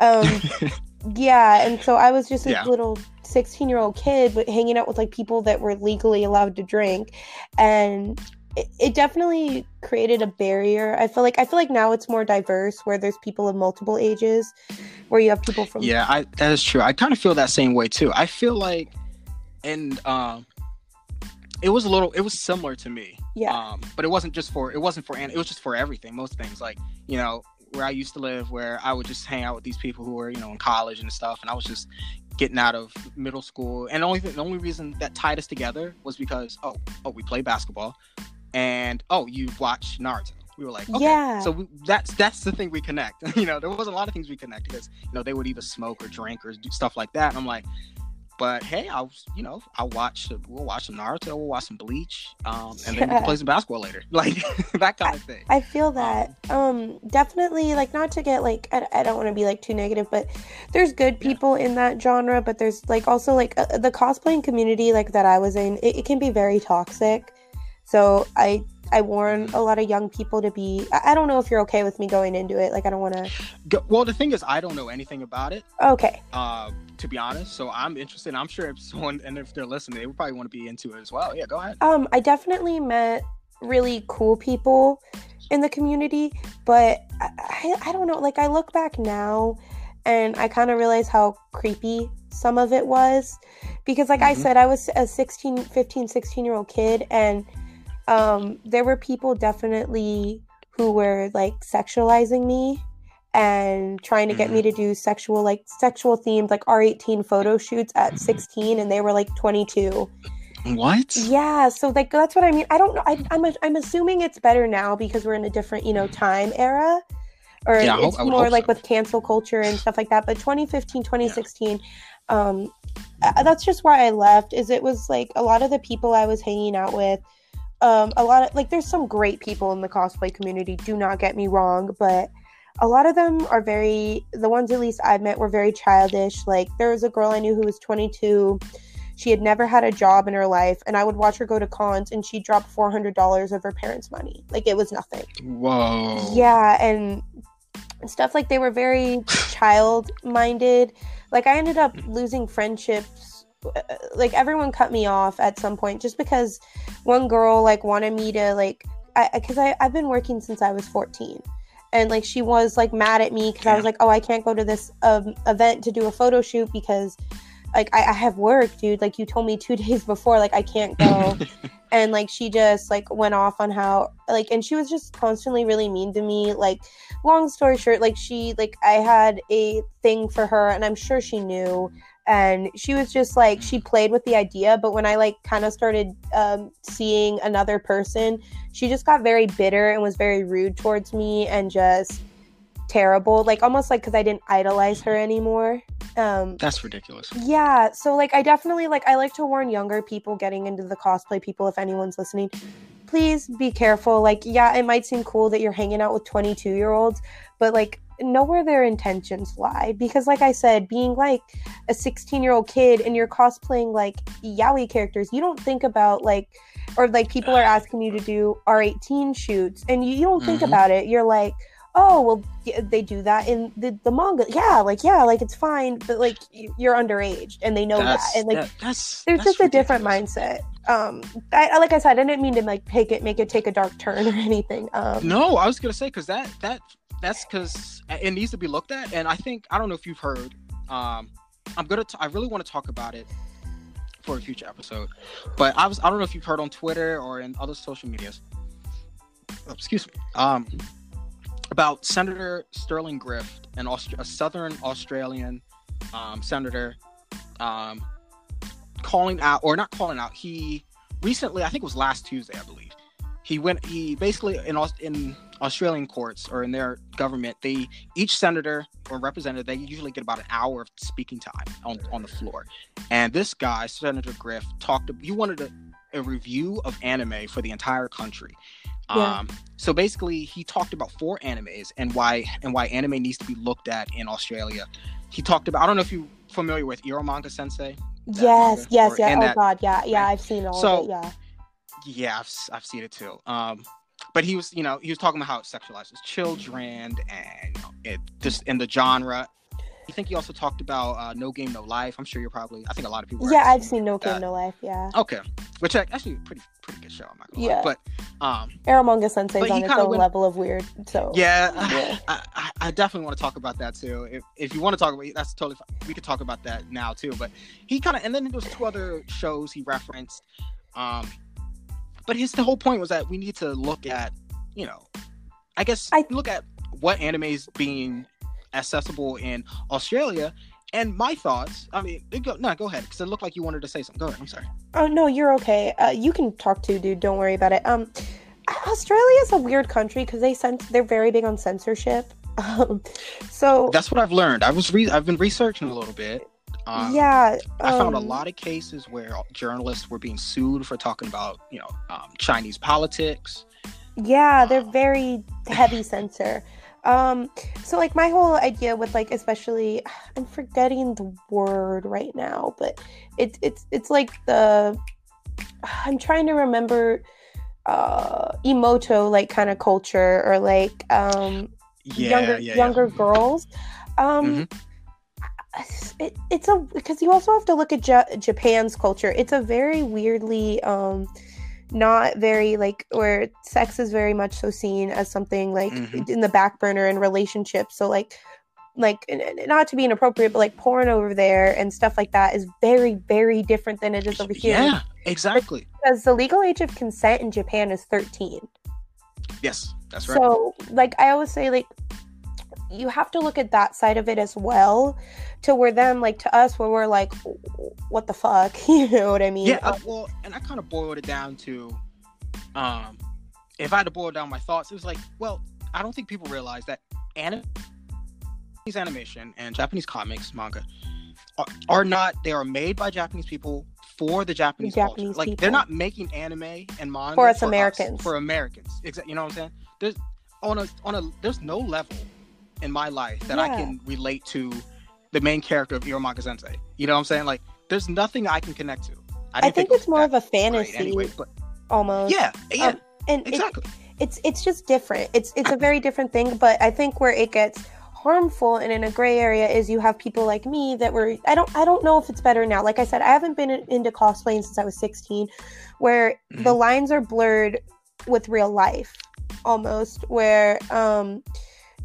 um yeah and so i was just a Yeah. little 16 year old kid but hanging out with like people that were legally allowed to drink and it, it definitely created a barrier i feel like i feel like now it's more diverse where there's people of multiple ages where you have people from Yeah, I that is true. I kind of feel that same way too. I feel like, and um, it was a little, it was similar to me. yeah Um, but it wasn't just for it wasn't for and it was just for everything. Most things like you know where I used to live, where I would just hang out with these people who were you know in college and stuff, and I was just getting out of middle school. And the only thing, the only reason that tied us together was because oh oh we play basketball, and oh you watch Naruto. We were like okay. Yeah. So we, that's that's the thing we connect. you know there was a lot of things we connect because you know they would either smoke or drink or do stuff like that. And I'm like. But hey, I was, you know, I watch, we'll watch some Naruto, we'll watch some Bleach, um, and then we Yeah. can play some basketball later, like that kind of thing. I feel that um definitely like not to get like I, I don't want to be like too negative but there's good Yeah. people in that genre but there's like also like uh, the cosplaying community like that I was in it, it can be very toxic so I I warn a lot of young people to be I, I don't know if you're okay with me going into it like I don't want to Well, the thing is, I don't know anything about it, okay uh, to be honest. So I'm interested. I'm sure if someone, and if they're listening, they would probably want to be into it as well. Yeah, go ahead. um I definitely met really cool people in the community but I, I, I don't know like I look back now and I kind of realize how creepy some of it was because like I Mhm. said I was a 16 15 16 year old kid and um there were people definitely who were like sexualizing me and trying to get me to do sexual like sexual themed like R18 photo shoots at 16 and they were like 22 What? yeah, so like that's what I mean. I don't know. I, I'm I'm assuming it's better now because we're in a different you know time era, or Yeah, I hope- it's more like so. with cancel culture and stuff like that. But 2015, 2016, um, uh, that's just why I left. Is it was like a lot of the people I was hanging out with, um, a lot of like there's some great people in the cosplay community. Do not get me wrong, but a lot of them are very the ones at least I've met were very childish. Like there was a girl I knew who was 22. She had never had a job in her life, and I would watch her go to cons, and she'd drop four hundred dollars of her parents' money. Like it was nothing. Whoa. Yeah, and stuff like they were very child-minded. Like I ended up losing friendships. uh, Like everyone cut me off at some point just because one girl like wanted me to like, I because I I've been working since I was fourteen. And like she was like mad at me because I was like, oh, I can't go to this um, event to do a photo shoot because like I, I have work, dude. Like you told me two days before, like I can't go. and like she just like went off on how like and she was just constantly really mean to me. Like long story short, like she like I had a thing for her and I'm sure she knew. And she was just like she played with the idea, but when I like kind of started um, seeing another person, she just got very bitter and was very rude towards me and just terrible. Like almost like because I didn't idolize her anymore. Um, That's ridiculous. yeah, so like I definitely like I like to warn younger people getting into the cosplay people if anyone's listening. Please be careful. Like yeah, it might seem cool that you're hanging out with 22-year-olds, but like know where their intentions lie. Because like I said, being like a 16-year-old kid and you're cosplaying like yaoi characters, you don't think about like or like people are asking you to do R18 shoots and you, you don't think Mhm. about it. You're like oh well they do that in the, the manga. Yeah like yeah like it's fine but like you're underage and they know That's, that and like that- that's there's that's just a different mindset. Um I, I- like i said i didn't mean to like take it make it take a dark turn or anything um. No, I was gonna say because that that that's because it needs to be looked at, and I think I don't know if you've heard. Um, I'm gonna. T- I really want to talk about it for a future episode, but I was. I don't know if you've heard on Twitter or in other social medias. oh, excuse me. Um, about Senator Stirling Griff, an Aust- a Southern Australian um, senator, um, calling out or not calling out. He recently, I think it was last Tuesday, I believe. He went. He basically in in Australian courts or in their government, they each senator or representative they usually get about an hour of speaking time on, on the floor. And this guy, Senator Griff, talked. He wanted a, a review of anime for the entire country. Yeah. Um, so basically, he talked about four animes and why and why anime needs to be looked at in Australia. He talked about. I don't know if you're familiar with Eromanga Sensei. yes manga, yes or- yeah oh that- god yeah yeah right? i've seen all So- of it yeah yeah, I've, I've seen it too. Um, but he was, you know, he was talking about how it sexualizes children and it just in the genre. I think he also talked about uh, No Game No Life. I'm sure you're probably. I think a lot of people. yeah i've seen no game that. no life yeah Okay, which ac- actually a pretty pretty good show. I'm not gonna Yeah. lie. But um, But he on its own went- level of weird so yeah, Yeah. I, I, I definitely want to talk about that too. If if you want to talk about that's totally fine. We could talk about that now too. But he kind of and then there was two other shows he referenced. Um, but his the whole point was that we need to look at, you know, I guess I- look at what anime is being accessible in Australia. And my thoughts, I mean, go, no, go ahead, because it looked like you wanted to say something. Go ahead. I'm sorry. Oh no, you're okay. Uh, you can talk to dude. Don't worry about it. Um, Australia is a weird country because they sense they're very big on censorship. Um, so That's what I've learned. I was re- I've been researching a little bit. Um, yeah, I found a um, lot of cases where journalists were being sued for talking about, you know, um, Chinese politics. Yeah, they're very heavy censor. Um, so like my whole idea with like especially I'm forgetting the word right now, but it's it's it's like the I'm trying to remember uh imouto like kind of culture or like um Yeah, younger yeah, younger girls. Um it, it's a because you also have to look at Ja- Japan's culture. It's a very weirdly um not very like where sex is very much so seen as something like Mhm. in the back burner in relationships. So like like not to be inappropriate, but like porn over there and stuff like that is very very different than it is over here. Yeah, exactly. Because the legal age of consent in Japan is 13. Yes, that's right. So, like, I always say, like, you have to look at that side of it as well, to where them, like, to us, where we're like, what the fuck, you know what I mean? yeah, uh, Um, well, and I kind of boiled it down to, um, if I had to boil down my thoughts, it was like, well, I don't think people realize that anime, Japanese animation and Japanese comics, manga, are, are not. They are made by Japanese people for the Japanese, Japanese culture. Like people. they're not making anime and manga For us Americans. for Americans. Exactly. You know what I'm saying? There's on a on a there's no level in my life that I can relate to the main character of Eromanga Sensei. You know what I'm saying? Like there's nothing I can connect to. I didn't think it's more of a fantasy, anyway, but almost. yeah, yeah, Um, and it- exactly. it's it's just different. It's it's a very different thing. But I think where it gets harmful and in a gray area is you have people like me that were I don't I don't know if it's better now. Like I said, I haven't been in- into cosplaying since I was 16, where the Mhm. lines are blurred with real life almost where um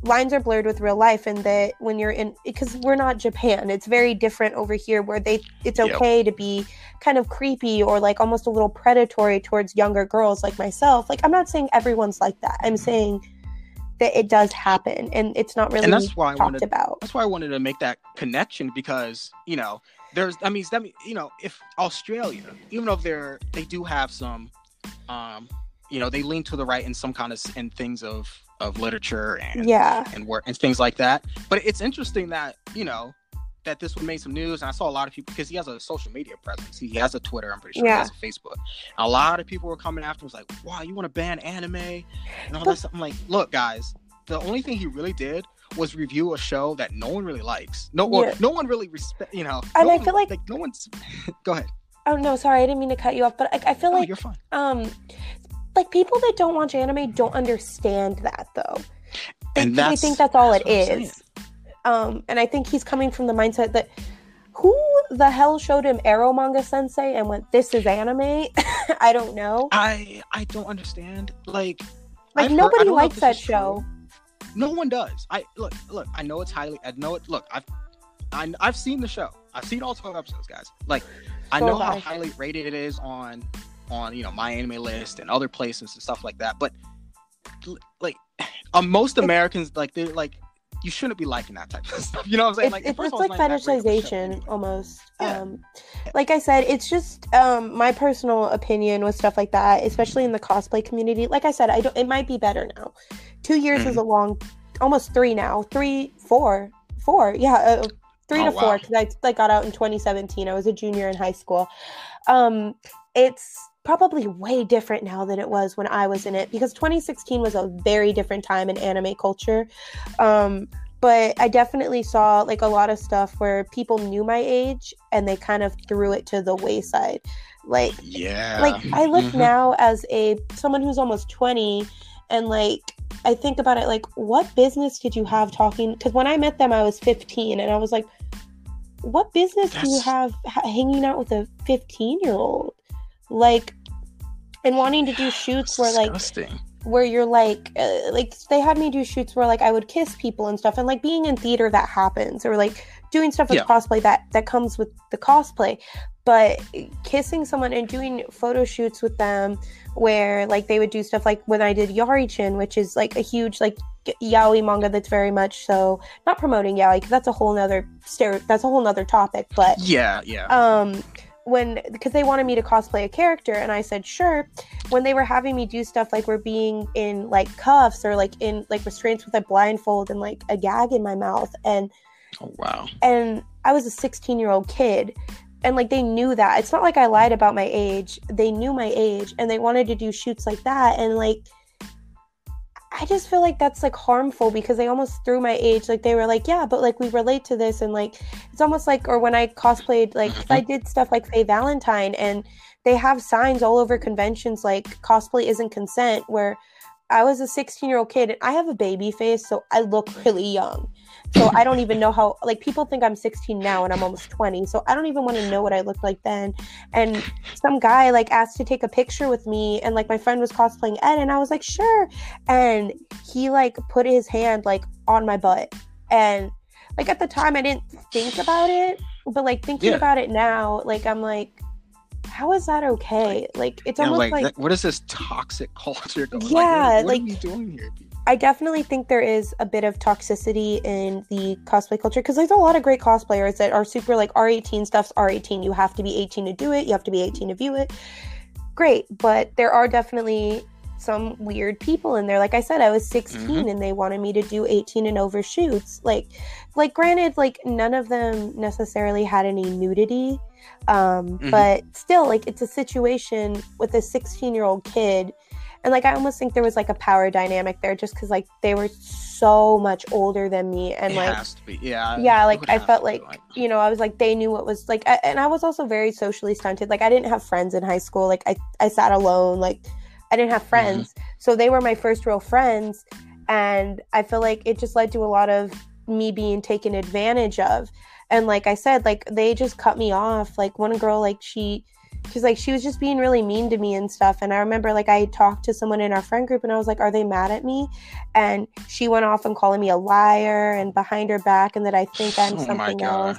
lines are blurred with real life and that when you're in because we're not japan it's very different over here where they it's Yep. okay to be kind of creepy or like almost a little predatory towards younger girls like myself. Like i'm not saying everyone's like that. I'm saying that it does happen and it's not really and that's why I talked wanted about. that's why I wanted to make that connection because you know there's I mean that you know if Australia even though they're they do have some um you know they lean to the right in some kind of in things of of literature and yeah and work and things like that but it's interesting that you know that this one made some news and I saw a lot of people because he has a social media presence he has a Twitter I'm pretty sure Yeah. he has a Facebook a lot of people were coming after him was like wow you want to ban anime and all But- this I'm like look guys the only thing he really did was review a show that no one really likes. No, or Yeah. no one really respect. You know, And no I one- feel like- no one's. Go ahead. oh no sorry i didn't mean to cut you off but i, I feel Oh, like you're fine. um like people that don't watch anime don't understand that though they, And they that's- think that's all that's it is. Um, and I think he's coming from the mindset that who the hell showed him Eromanga Sensei and went, "This is anime"? I don't know. I I don't understand. Like Like I've nobody if likes that show. true. No one does. I look look. I know it's highly. I know it. Look, I've I, I've seen the show. I've seen all twelve episodes, guys. Like I So know how I. highly rated it is on on you know my anime list and other places and stuff like that. But like uh, most Americans, like they're like you shouldn't be liking that type of stuff. You know what I'm saying? It's, like it's, it's like not that great of a show fetishization anyway. almost. Yeah. Um, like I said, it's just um, my personal opinion with stuff like that, especially in the cosplay community. Like I said, I don't. It might be better now. Two years Mm-hmm. is a long, almost three now. Three, four, four. Yeah, uh, three Oh, to four because I like got out in 2017. I was a junior in high school. Um, it's probably way different now than it was when I was in it because 2016 was a very different time in anime culture. Um, but I definitely saw like a lot of stuff where people knew my age and they kind of threw it to the wayside. Like Yeah. like I look Mhm. now as a someone who's almost 20 and like I think about it like what business did you have talking cuz when I met them I was 15 and I was like what business do you have ha- hanging out with a 15 year old like and wanting to do shoots where like Disgusting. where you're like uh, like they had me do shoots where like I would kiss people and stuff and like being in theater that happens or like doing stuff with Yeah. cosplay that that comes with the cosplay but kissing someone and doing photo shoots with them where like they would do stuff like when I did Yarichin which is like a huge like yaoi manga that's very much so not promoting yaoi because that's a whole nother stereo that's a whole nother topic but Yeah, yeah. um when because they wanted me to cosplay a character and i said sure. When they were having me do stuff like we're being in like cuffs or like in like restraints with a blindfold and like a gag in my mouth and oh wow. and i was a 16 year old kid and like they knew that. It's not like i lied about my age. They knew my age and they wanted to do shoots like that and like i just feel like that's like harmful because they almost threw my age. Like they were like yeah but like we relate to this and like it's almost like or when i cosplayed like i mm-hmm. did stuff like faye valentine and they have signs all over conventions like cosplay isn't consent where i was a 16 year old kid and i have a baby face so i look really young so I don't even know how like people think I'm 16 now and I'm almost 20. So I don't even want to know what I looked like then. And some guy like asked to take a picture with me and like my friend was cosplaying Ed and I was like, "Sure." And he like put his hand like on my butt. And like at the time I didn't think about it, but like thinking Yeah. about it now, like I'm like how is that okay? Like it's almost like, like that- what is this toxic culture going? Yeah, like, what, what like- are we doing here? people? I definitely think there is a bit of toxicity in the cosplay culture because there's a lot of great cosplayers that are super like R18 stuff's R18. You have to be 18 to do it, you have to be 18 to view it. Great, but there are definitely some weird people in there. Like I said, I was 16 Mhm. and they wanted me to do 18 and over shoots. Like like granted, like none of them necessarily had any nudity. Um, Mhm. but still like it's a situation with a 16 year old kid and like i almost think there was like a power dynamic there just because like they were so much older than me and it like has to be. Yeah. yeah like i felt to like you know i was like they knew what was like I, and i was also very socially stunted like i didn't have friends in high school like i, I sat alone like i didn't have mm-hmm. friends so they were my first real friends and i feel like it just led to a lot of me being taken advantage of and like i said like they just cut me off like one girl like she she's like she was just being really mean to me and stuff. And i remember like i talked to someone in our friend group and i was like are they mad at me? And she went off and calling me a liar and behind her back and that i think i'm Oh something else.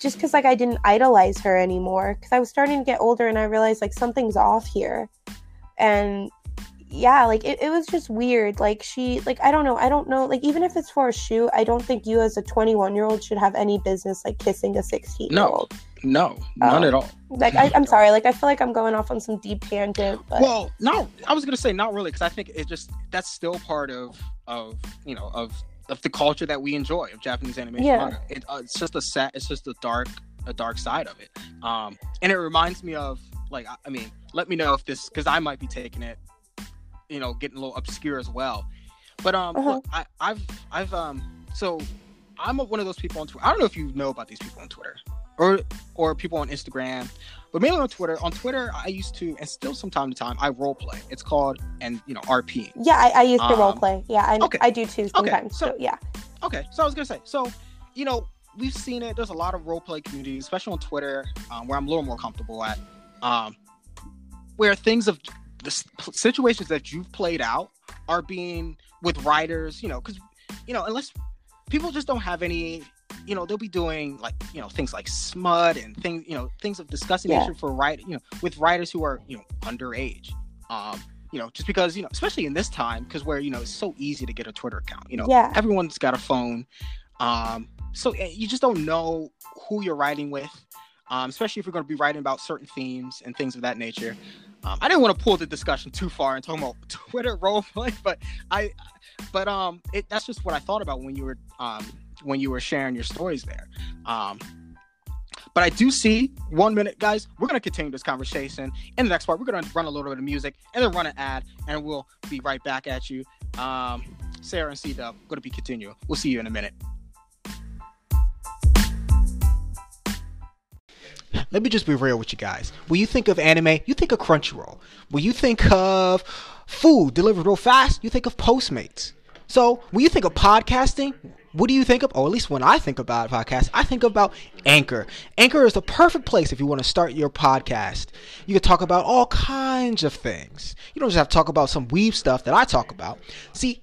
Just because like i didn't idolize her anymore. Because i was starting to get older and i realized like something's off here. And yeah like it, it was just weird. Like she like i don't know. I don't know. Like even if it's for a shoot i don't think you as a 21 year old should have any business like kissing a 16 year old No, none Oh. at all. like I, i'm sorry like i feel like i'm going off on some deep tangent but Well, no, I was gonna say not really because I think it just that's still part of of you know of of the culture that we enjoy of Japanese animation. Yeah. It, uh, it's just a set. It's just a dark a dark side of it. Um, and it reminds me of like I, I mean, let me know if this because I might be taking it, you know, getting a little obscure as well. But um, Uh-huh. look, I, I've I've um so I'm one of those people on Twitter. I don't know if you know about these people on Twitter. Or or people on Instagram, but mainly on Twitter. On Twitter, I used to, and still from time to time, I role play. It's called and you know RP. Yeah, I, I used to Um, role play. Yeah, I, okay. I do too sometimes. so- so yeah. Okay, so I was gonna say, so you know, we've seen it. There's a lot of role play communities, especially on Twitter, um, where I'm a little more comfortable at, um, where things of the situations that you've played out are being with writers, you know, because you know, unless people just don't have any. You know they'll be doing like you know things like smut and things you know things of disgusting Yeah. nature for write you know with writers who are you know underage, um you know just because you know especially in this time because where you know it's so easy to get a Twitter account you know Yeah. everyone's got a phone um so eh, you just don't know who you're writing with um especially if you're going to be writing about certain themes and things of that nature um, i didn't want to pull the discussion too far and talking about twitter roleplay but i but um it, that's just what i thought about when you were um when you were sharing your stories there um but I do see one minute, guys. We're gonna continue this conversation. In the next part, we're gonna run a little bit of music and then run an ad, and we'll be right back at you. Um, Siara and C Dub gonna be continuing. We'll see you in a minute. Let me just be real with you guys. When you think of anime, you think of Crunchyroll. When you think of food delivered real fast, you think of Postmates. So when you think of podcasting, what do you think of? Or at least when I think about podcast, I think about Anchor. Anchor is the perfect place if you want to start your podcast. You can talk about all kinds of things. You don't just have to talk about some weeb stuff that I talk about. See,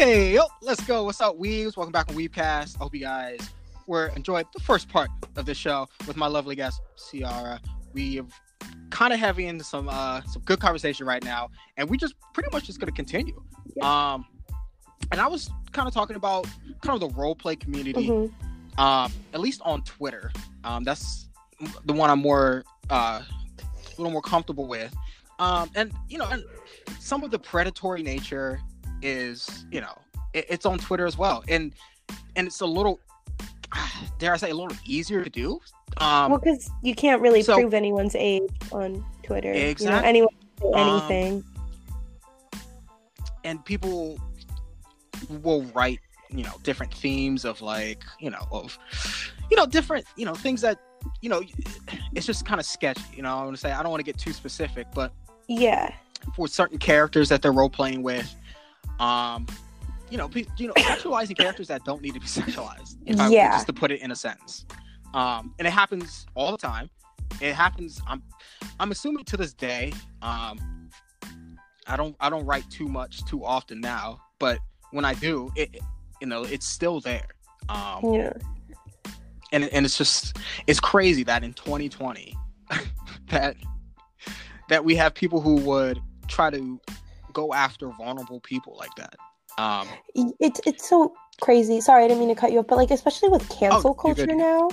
Hey, yo, let's go. What's up, Weebs? Welcome back on WeebCast. I hope you guys were enjoyed the first part of the show with my lovely guest, Siara. We have kind of heavy into some uh some good conversation right now, and we just pretty much just gonna continue. Um and I was kind of talking about kind of the role play community, Mhm. um, at least on Twitter. Um, that's the one I'm more uh a little more comfortable with. Um, and you know, and some of the predatory nature is, you know, it, it's on Twitter as well, and and it's a little, dare I say, a little easier to do. Um, well, because you can't really so- prove anyone's age on Twitter. You know, anyone Um, anything. and people will write you know different themes of like you know of you know different you know things that you know it's just kind of sketchy you know i want to say i don't want to get too specific but yeah. for certain characters that they're role playing with um you know pe- you know sexualizing characters that don't need to be sexualized if i Yeah. just to put it in a sentence um and it happens all the time it happens i'm i'm assuming to this day um i don't i don't write too much too often now but when i do it it- you know it's still there um Yeah. and and it's just it's crazy that in 2020 that that we have people who would try to go after vulnerable people like that um It's it's so crazy. Sorry, I didn't mean to cut you off, but like especially with cancel Oh, culture now,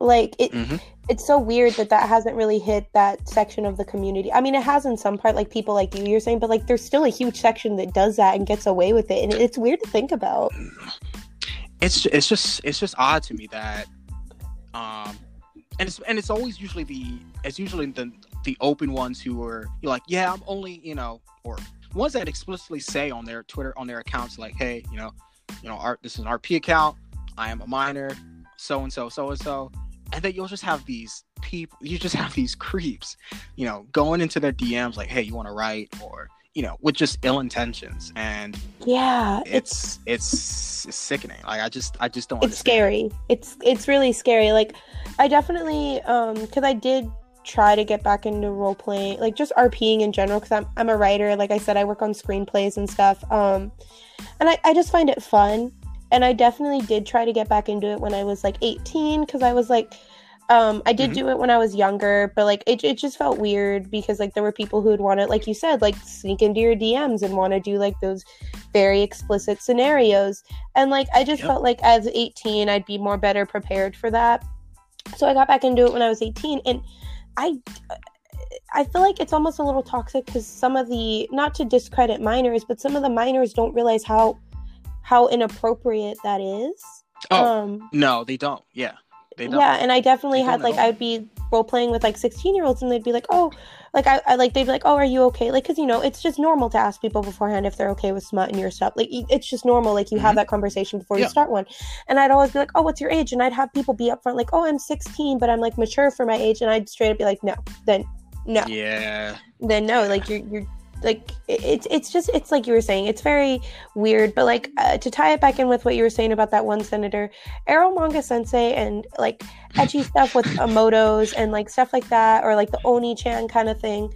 like it mhm. it's so weird that that hasn't really hit that section of the community. I mean, it has in some part, like people like you, you're saying, but like there's still a huge section that does that and gets away with it, and it's weird to think about. it's it's just it's just odd to me that um and it's and it's always usually the it's usually the the open ones who are you're like yeah i'm only you know or ones that explicitly say on their twitter on their accounts like hey you know you know art this is an rp account i am a minor so and so so and so and then you'll just have these people you just have these creeps you know going into their dms like hey you want to write or you know with just ill intentions and Yeah, it's it's it's, it's sickening. Like I just I just don't. it's understand. scary. It's it's really scary. Like I definitely um because I did try to get back into role playing, like just RPing in general. Because I'm I'm a writer. Like I said, I work on screenplays and stuff. Um, and I I just find it fun. And I definitely did try to get back into it when I was like 18 because I was like. Um, I did Mhm. do it when I was younger, but like it, it just felt weird because like there were people who would want to, like you said, like sneak into your DMs and want to do like those very explicit scenarios. And like I just Yep. felt like as 18 I'd be more better prepared for that. So I got back into it when I was 18 and I I feel like it's almost a little toxic cuz some of the not to discredit minors, but some of the minors don't realize how how inappropriate that is. Oh um no, they don't. Yeah, they don't. yeah, and I definitely They had like. I'd be role playing with like 16 year olds and they'd be like, oh, like I, I like they'd be like, oh, are you okay? Like, cause you know it's just normal to ask people beforehand if they're okay with smut and your stuff. Like it's just normal. Like you have Mhm. that conversation before Yeah. you start one. And I'd always be like, oh, what's your age? And I'd have people be upfront like, oh, I'm 16, but I'm like mature for my age. And I'd straight up be like, no, then no Yeah. then no like you're you're like it's it's just it's like you were saying it's very weird but like uh, to tie it back in with what you were saying about that one senator Eromanga sensei and like edgy stuff with imoutos and like stuff like that or like the onii-chan kind of thing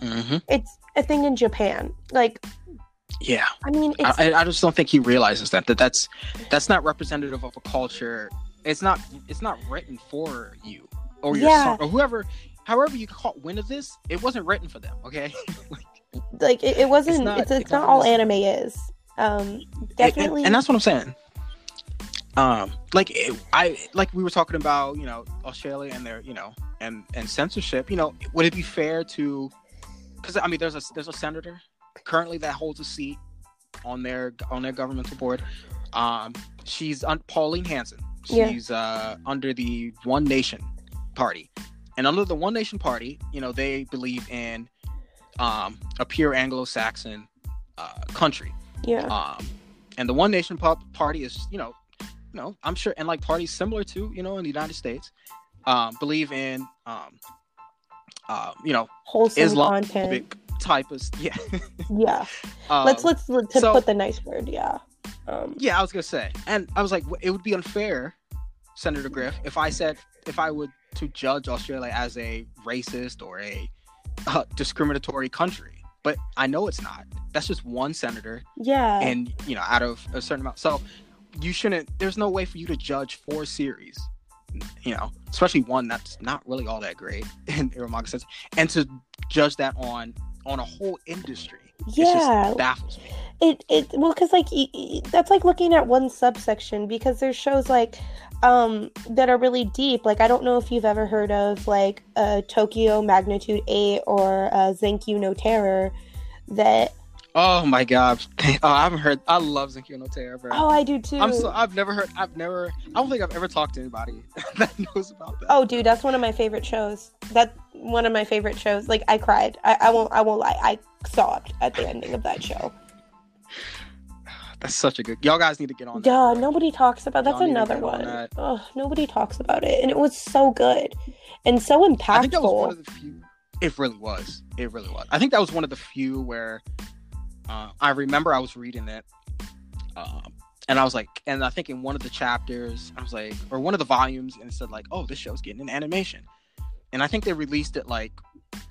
hmm it's a thing in japan like Yeah. i mean it's I, I just don't think he realizes that that that's that's not representative of a culture. It's not it's not written for you or your Yeah. son or whoever. However you caught wind of this, it wasn't written for them. Okay. like it, it wasn't it's not- it's, it not doesn't all necessarily- anime is um And- definitely and, and that's what I'm saying. Um, like it, I like we were talking about, you know, Australia and their, you know, and and censorship. You know, would it be fair to? Because I mean, there's a there's a senator currently that holds a seat on their on their governmental board. Um, she's on Pauline Hanson. Yeah. She's uh under the One Nation Party, and under the One Nation Party, you know, they believe in um a pure Anglo-Saxon uh, country. Yeah. Um and the one nation party is you know you know i'm sure and like parties similar to you know in the united states um believe in um uh, you know wholesome Islam content. Type of yeah. Yeah. Um, let's let's to so- put the nice word yeah. Um yeah i was gonna say. And i was like it would be unfair senator griff if i said if i would to judge australia as a racist or a uh, discriminatory country but i know it's not. That's just one senator. Yeah. And you know out of a certain amount. So you shouldn't there's no way for you to judge four series you know especially one that's not really all that great in Eromanga sense and to judge that on on a whole industry it yeah. just baffles me. It it well because like that's like looking at one subsection because there's shows like um that are really deep. Like i don't know if you've ever heard of like uh tokyo magnitude 8 or uh Zankyou no Terror that oh my god. Oh, i haven't heard i love Zankyou no Terror, bro. oh i do too. I'm so i've never heard i've never i don't think i've ever talked to anybody that knows about that. Oh dude that's one of my favorite shows. That one of my favorite shows. Like i cried. I, I won't i won't lie. I sobbed at the ending of that show that's such a good y'all guys need to get on that, bro. nobody talks about that's Y'all need to another get on one. that. Oh, nobody talks about it, and it was so good and so impactful. I think that was one of the few. It really was. It really was. I think that was one of the few where uh, I remember I was reading it, um, and I was like, and I think in one of the chapters, I was like, or one of the volumes, and it said like, "Oh, this show's getting an animation," and I think they released it like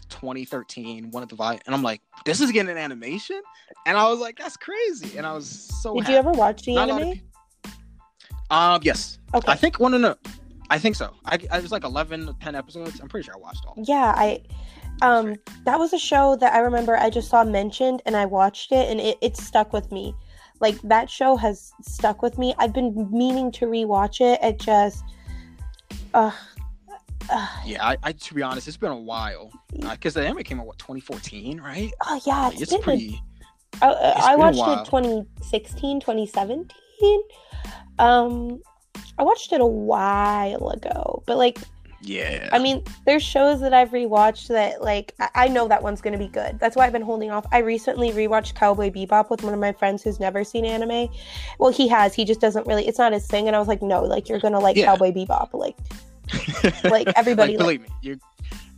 2013, one of the volume, and I'm like, "This is getting an animation," and I was like, "That's crazy," and I was so. Did happy. you ever watch the Not a lot of anime? Um, yes, Okay. I think one of the. I think so. I, I was like 11, 10 episodes. I'm pretty sure I watched all. Yeah, I um that was a show that I remember I just saw mentioned and I watched it and it, it stuck with me. Like that show has stuck with me. I've been meaning to rewatch it. It just uh Yeah, I, I to be honest, it's been a while uh, because the anime came out what 2014, right? oh yeah, Like, it's, it's been a- pretty. I, uh, it's I watched it 2016, 2017. Um I watched it a while ago, but like Yeah. I mean, there's shows that I've rewatched that like I, I know that one's gonna be good. That's why I've been holding off. I recently rewatched Cowboy Bebop with one of my friends who's never seen anime. Well, he has. He just doesn't really. It's not his thing. And I was like, no, like you're mm, gonna like Yeah. Cowboy Bebop. Like, like, everybody, like- believe me, you're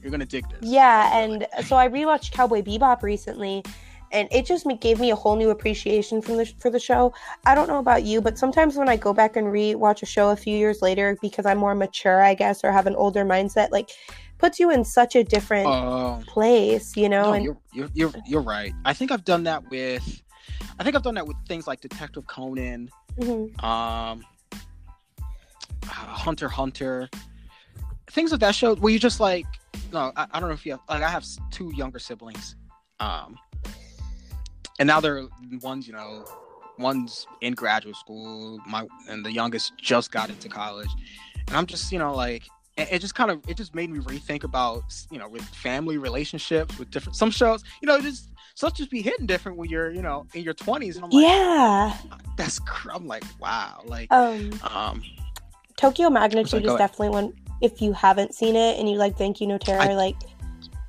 you're gonna dig this. yeah. And so I rewatched Cowboy Bebop recently, and it just gave me a whole new appreciation from the for the show. I don't know about you, but sometimes when I go back and rewatch a show a few years later because I'm more mature, I guess, or have an older mindset, like puts you in such a different Oh, place, you know? no, and you're, you're you're you're right. I think I've done that with. I think I've done that with things like Detective Conan, Mhm. um, uh, Hunter Hunter, things of that show where you just like, no, I, I don't know if you have like I have two younger siblings, um, and now they're one's you know one's in graduate school my and the youngest just got into college and i'm just you know like it, just kind of it just made me rethink about you know with family relationships with different some shows you know just stuff just be hitting different when you're you know in your 20s and i'm like yeah. That's cr- i'm like wow like um um tokyo magnitude Sorry, is definitely one if you haven't seen it and you like Zankyou no Terror I- like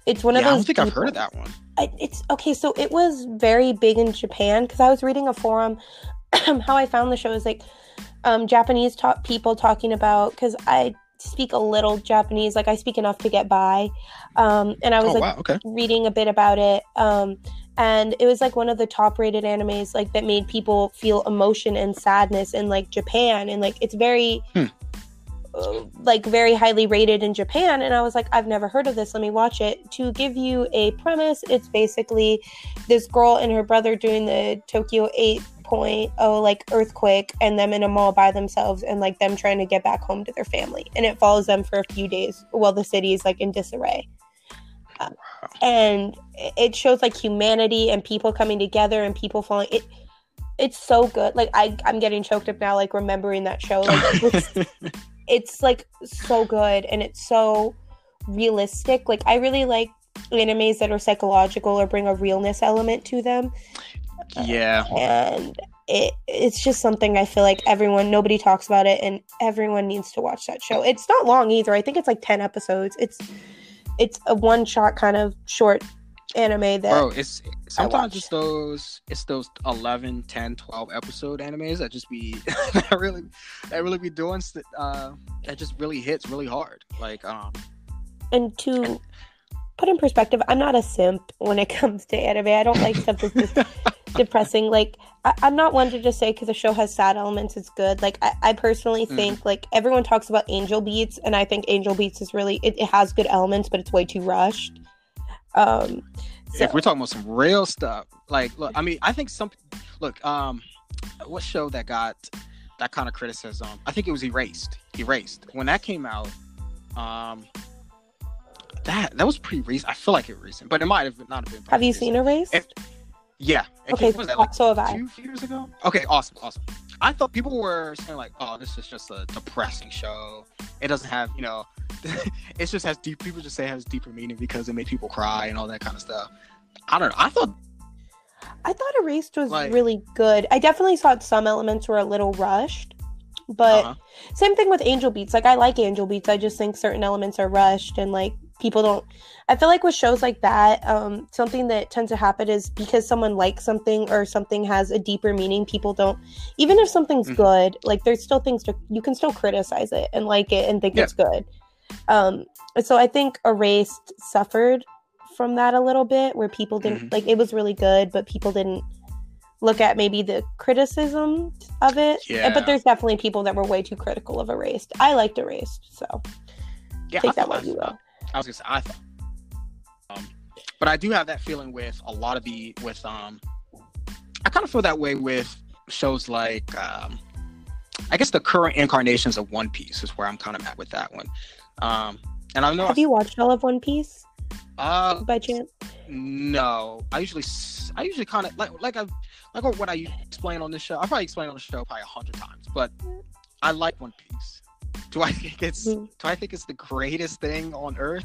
it's one of yeah, i those don't think i've heard of that one I, it's okay so it was very big in japan because i was reading a forum how i found the show is like um japanese talk people talking about because i speak a little japanese like i speak enough to get by um and i was oh like wow okay reading a bit about it um and it was like one of the top rated animes like that made people feel emotion and sadness in like japan and like it's very Hmm. Uh, like very highly rated in japan and i was like i've never heard of this. Let me watch it. To give you a premise it's basically this girl and her brother doing the tokyo 8.0 like earthquake and them in a mall by themselves and like them trying to get back home to their family and it follows them for a few days while the city is like in disarray. And it shows like humanity and people coming together and people falling. It it's so good. Like i i'm getting choked up now like remembering that show like it's, like so good and it's so realistic. Like i really like animes that are psychological or bring a realness element to them. Yeah. Uh, and it it's just something i feel like everyone nobody talks about it and everyone needs to watch that show. It's not long either. I think it's like 10 episodes. It's it's a one shot kind of short anime that bro it's sometimes it's those it's those 11 10 12 episode animes that just be that really that really be doing st- uh that just really hits really hard. Like um and to put in perspective i'm not a simp when it comes to anime. I don't like stuff that's just depressing. Like I, i'm not one to just say because a show has sad elements it's good. Like i, I personally Mhm. think like everyone talks about angel beats and i think angel beats is really it, it has good elements but it's way too rushed um so if we're talking about some real stuff like look i mean i think some look um what show that got that kind of criticism i think it was erased erased. When that came out um that that was pretty recent. I feel like it was recent but it might have not have been have you recent. seen erased? If- yeah it okay came- was that like so have i two years ago. Okay, awesome, awesome. I thought people were saying like, "Oh, this is just a depressing show. It doesn't have, you know, it just has deep." People just say it has deeper meaning because it made people cry and all that kind of stuff. I don't know. I thought, I thought Erased was Like- really good. I definitely thought some elements were a little rushed, but uh same thing with Angel Beats. Like I like Angel Beats. I just think certain elements are rushed and like people don't. I feel like with shows like that, um, something that tends to happen is because someone likes something or something has a deeper meaning. People don't, even if something's Mhm. good, like there's still things to you can still criticize it and like it and think Yeah. it's good. Um, so I think Erased suffered from that a little bit, where people didn't Mm-hmm. like it was really good, but people didn't look at maybe the criticism of it. Yeah. But there's definitely people that were way too critical of Erased. I liked Erased, so yeah, take that what you will. I was gonna say I thought, um, but I do have that feeling with a lot of the with um, I kind of feel that way with shows like um, I guess the current incarnations of One Piece is where I'm kind of at with that one. Um, and I know Have you watched all of One Piece uh, by chance? No, I usually s- I usually kind of like like I like what I explain on this show. I probably explained on the show probably a hundred times, but I like One Piece. Do I think it's do I think it's the greatest thing on earth?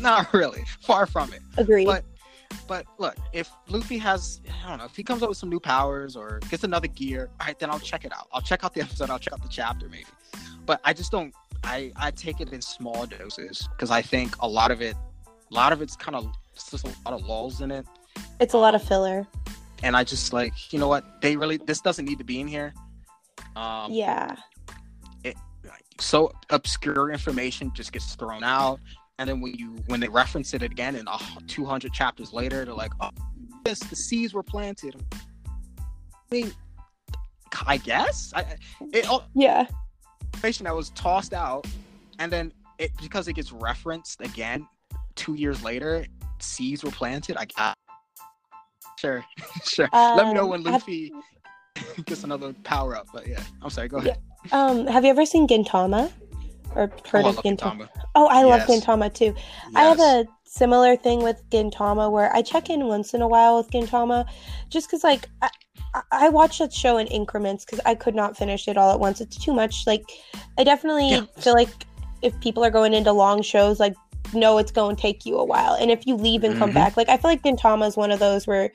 Not really. Far from it. Agreed. But but look, if Luffy has I don't know, if he comes up with some new powers or gets another gear, all right, then I'll check it out. I'll check out the episode. I'll check out the chapter maybe. But I just don't. I I take it in small doses because I think a lot of it, a lot of it's kind of it's just a lot of lulls in it it's a lot of filler. and I just like, you know what? They really this doesn't need to be in here. Um, Yeah. So obscure information just gets thrown out, and then when you when they reference it again in uh, 200 chapters later, they're like, "Oh, yes, the seeds were planted." I mean, I guess I it all Yeah. information that was tossed out, and then it because it gets referenced again two years later, seeds were planted. I, got sure, sure. Let me know Um, when have- Luffy gets another power up. But yeah, I'm sorry. Go ahead. Um, have you ever seen Gintama? or heard Oh, of love Gintama. Gintama. Oh, I love Yes. Gintama too. I have a similar thing with Gintama where I check in once in a while with Gintama, just because like I, I- I watch that show in increments because I could not finish it all at once. It's too much. Like I definitely Yeah. feel like if people are going into long shows, like no, it's going to take you a while, and if you leave and come Mhm. back, like I feel like Gintama is one of those where.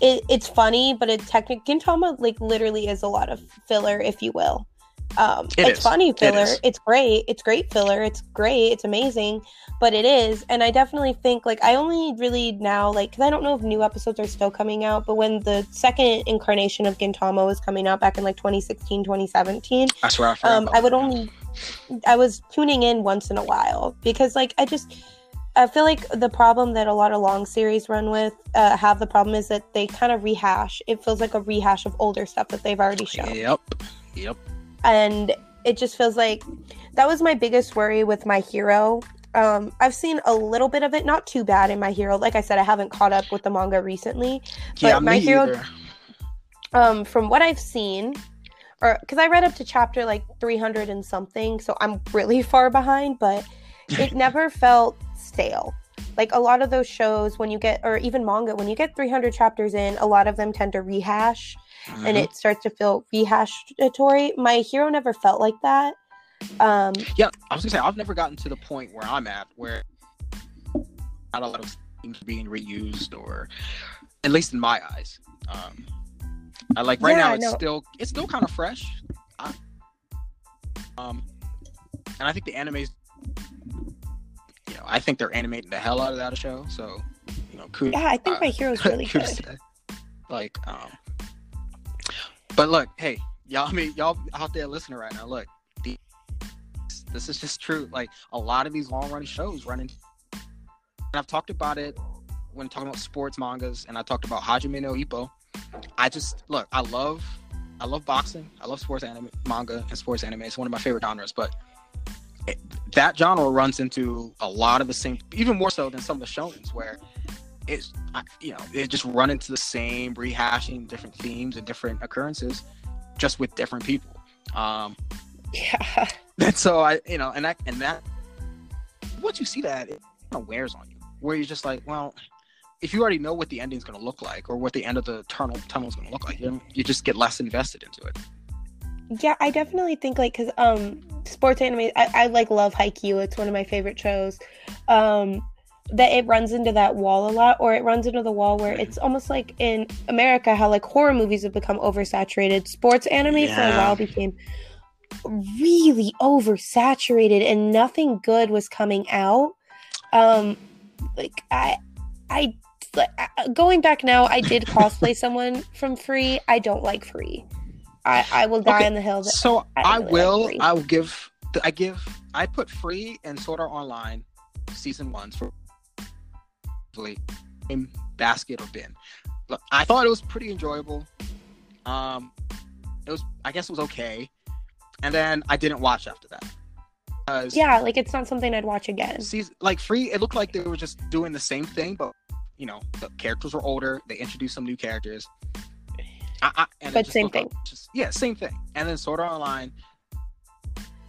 It, it's funny, but it technically Gintama like literally is a lot of filler, if you will. Um, It it's is. funny filler. is. It's great. It's great filler. It's great. It's amazing but it is and i definitely think like i only really now like because i don't know if new episodes are still coming out but when the second incarnation of gintama was coming out back in like 2016 2017 I swear I forgot um i would only i was tuning in once in a while because like i just i feel like the problem that a lot of long series run with uh, have the problem is that they kind of rehash it feels like a rehash of older stuff that they've already shown Yep. Yep. And it just feels like that was my biggest worry with my hero. Um i've seen a little bit of it not too bad in my hero. Like i said i haven't caught up with the manga recently Yeah, But My Hero- either. um from what i've seen or because i read up to chapter like 300 and something so i'm really far behind but it never felt stale. Like a lot of those shows when you get or even manga when you get 300 chapters in a lot of them tend to rehash and Mhm. it starts to feel rehashatory my hero never felt like that um Yeah, I was gonna say I've never gotten to the point where I'm at where not a lot of things being reused or at least in my eyes. Um I like right Yeah, now it's no. still it's still kind of fresh. I, um and I think the anime's you know, I think they're animating the hell out of that show, so you know, kudos Yeah, I think my hero's really good. Like, um, but look, hey, y'all, I mean, y'all out there listening right now, look, the, this is just true. Like, a lot of these long running shows running, and I've talked about it when talking about sports mangas, and I talked about Hajime no Ippo. I just look, I love, I love boxing, I love sports anime, manga, and sports anime. It's one of my favorite genres, but. That genre runs into a lot of the same, even more so than some of the shonens, where it's you know they just run into the same rehashing different themes and different occurrences just with different people um Yeah. and so i you know and that and that once you see that it kind of wears on you where you're just like well if you already know what the ending's going to look like or what the end of the tunnel tunnel is going to look like you, know, you just get less invested into it Yeah, I definitely think like because um sports anime I, I like love Haikyuu. It's one of my favorite shows. Um that it runs into that wall a lot or it runs into the wall where it's almost like in America how like horror movies have become oversaturated. Sports anime for a while became really oversaturated and nothing good was coming out. Um like I I like, going back now I did cosplay someone from Free. I don't like Free. I, I will die Okay, on the hill so I i, really like will Free. i will give i give i put free and sword art online season ones for in basket or bin. Look i thought it was pretty enjoyable. Um it was i guess it was okay. And then i didn't watch after that. Yeah, like it's not something I'd watch again. season like free it looked like they were just doing the same thing but you know the characters were older. They introduced some new characters. I, I, But same thing. just, yeah same thing. And then sword art online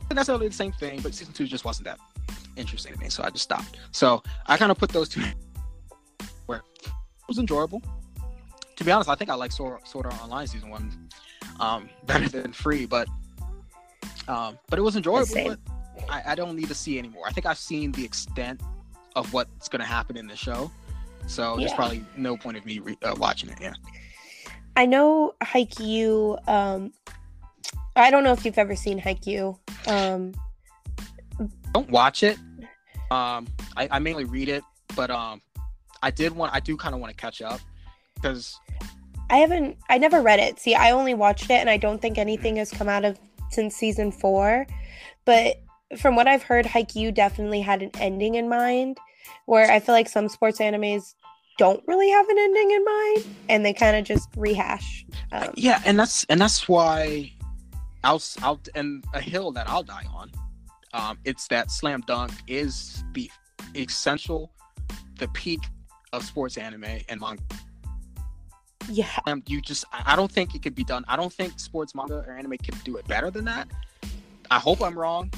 not necessarily the same thing but season two just wasn't that interesting to me so i just stopped. So i kind of put those two was enjoyable to be honest i think i like sword, sword art online season one um better than free but um but it was enjoyable but I, I don't need to see anymore i think i've seen the extent of what's going to happen in the show so there's probably no point of me re- uh, watching it yeah I know Haikyuu. Um, I don't know if you've ever seen Haikyuu. Um, don't watch it um i, I mainly read it but um i did want i do kind of want to catch up because I haven't. I never read it. See, I only watched it, and I don't think anything has come out of since season four. But from what I've heard, Haikyuu definitely had an ending in mind. Where I feel like some sports animes don't really have an ending in mind, and they kind of just rehash. Um, yeah and that's and that's why i'll i'll and a hill that i'll die on um it's that slam dunk is the essential the peak of sports anime and manga yeah, um, you just I don't think it could be done. I don't think sports manga or anime can do it better than that. I hope I'm wrong.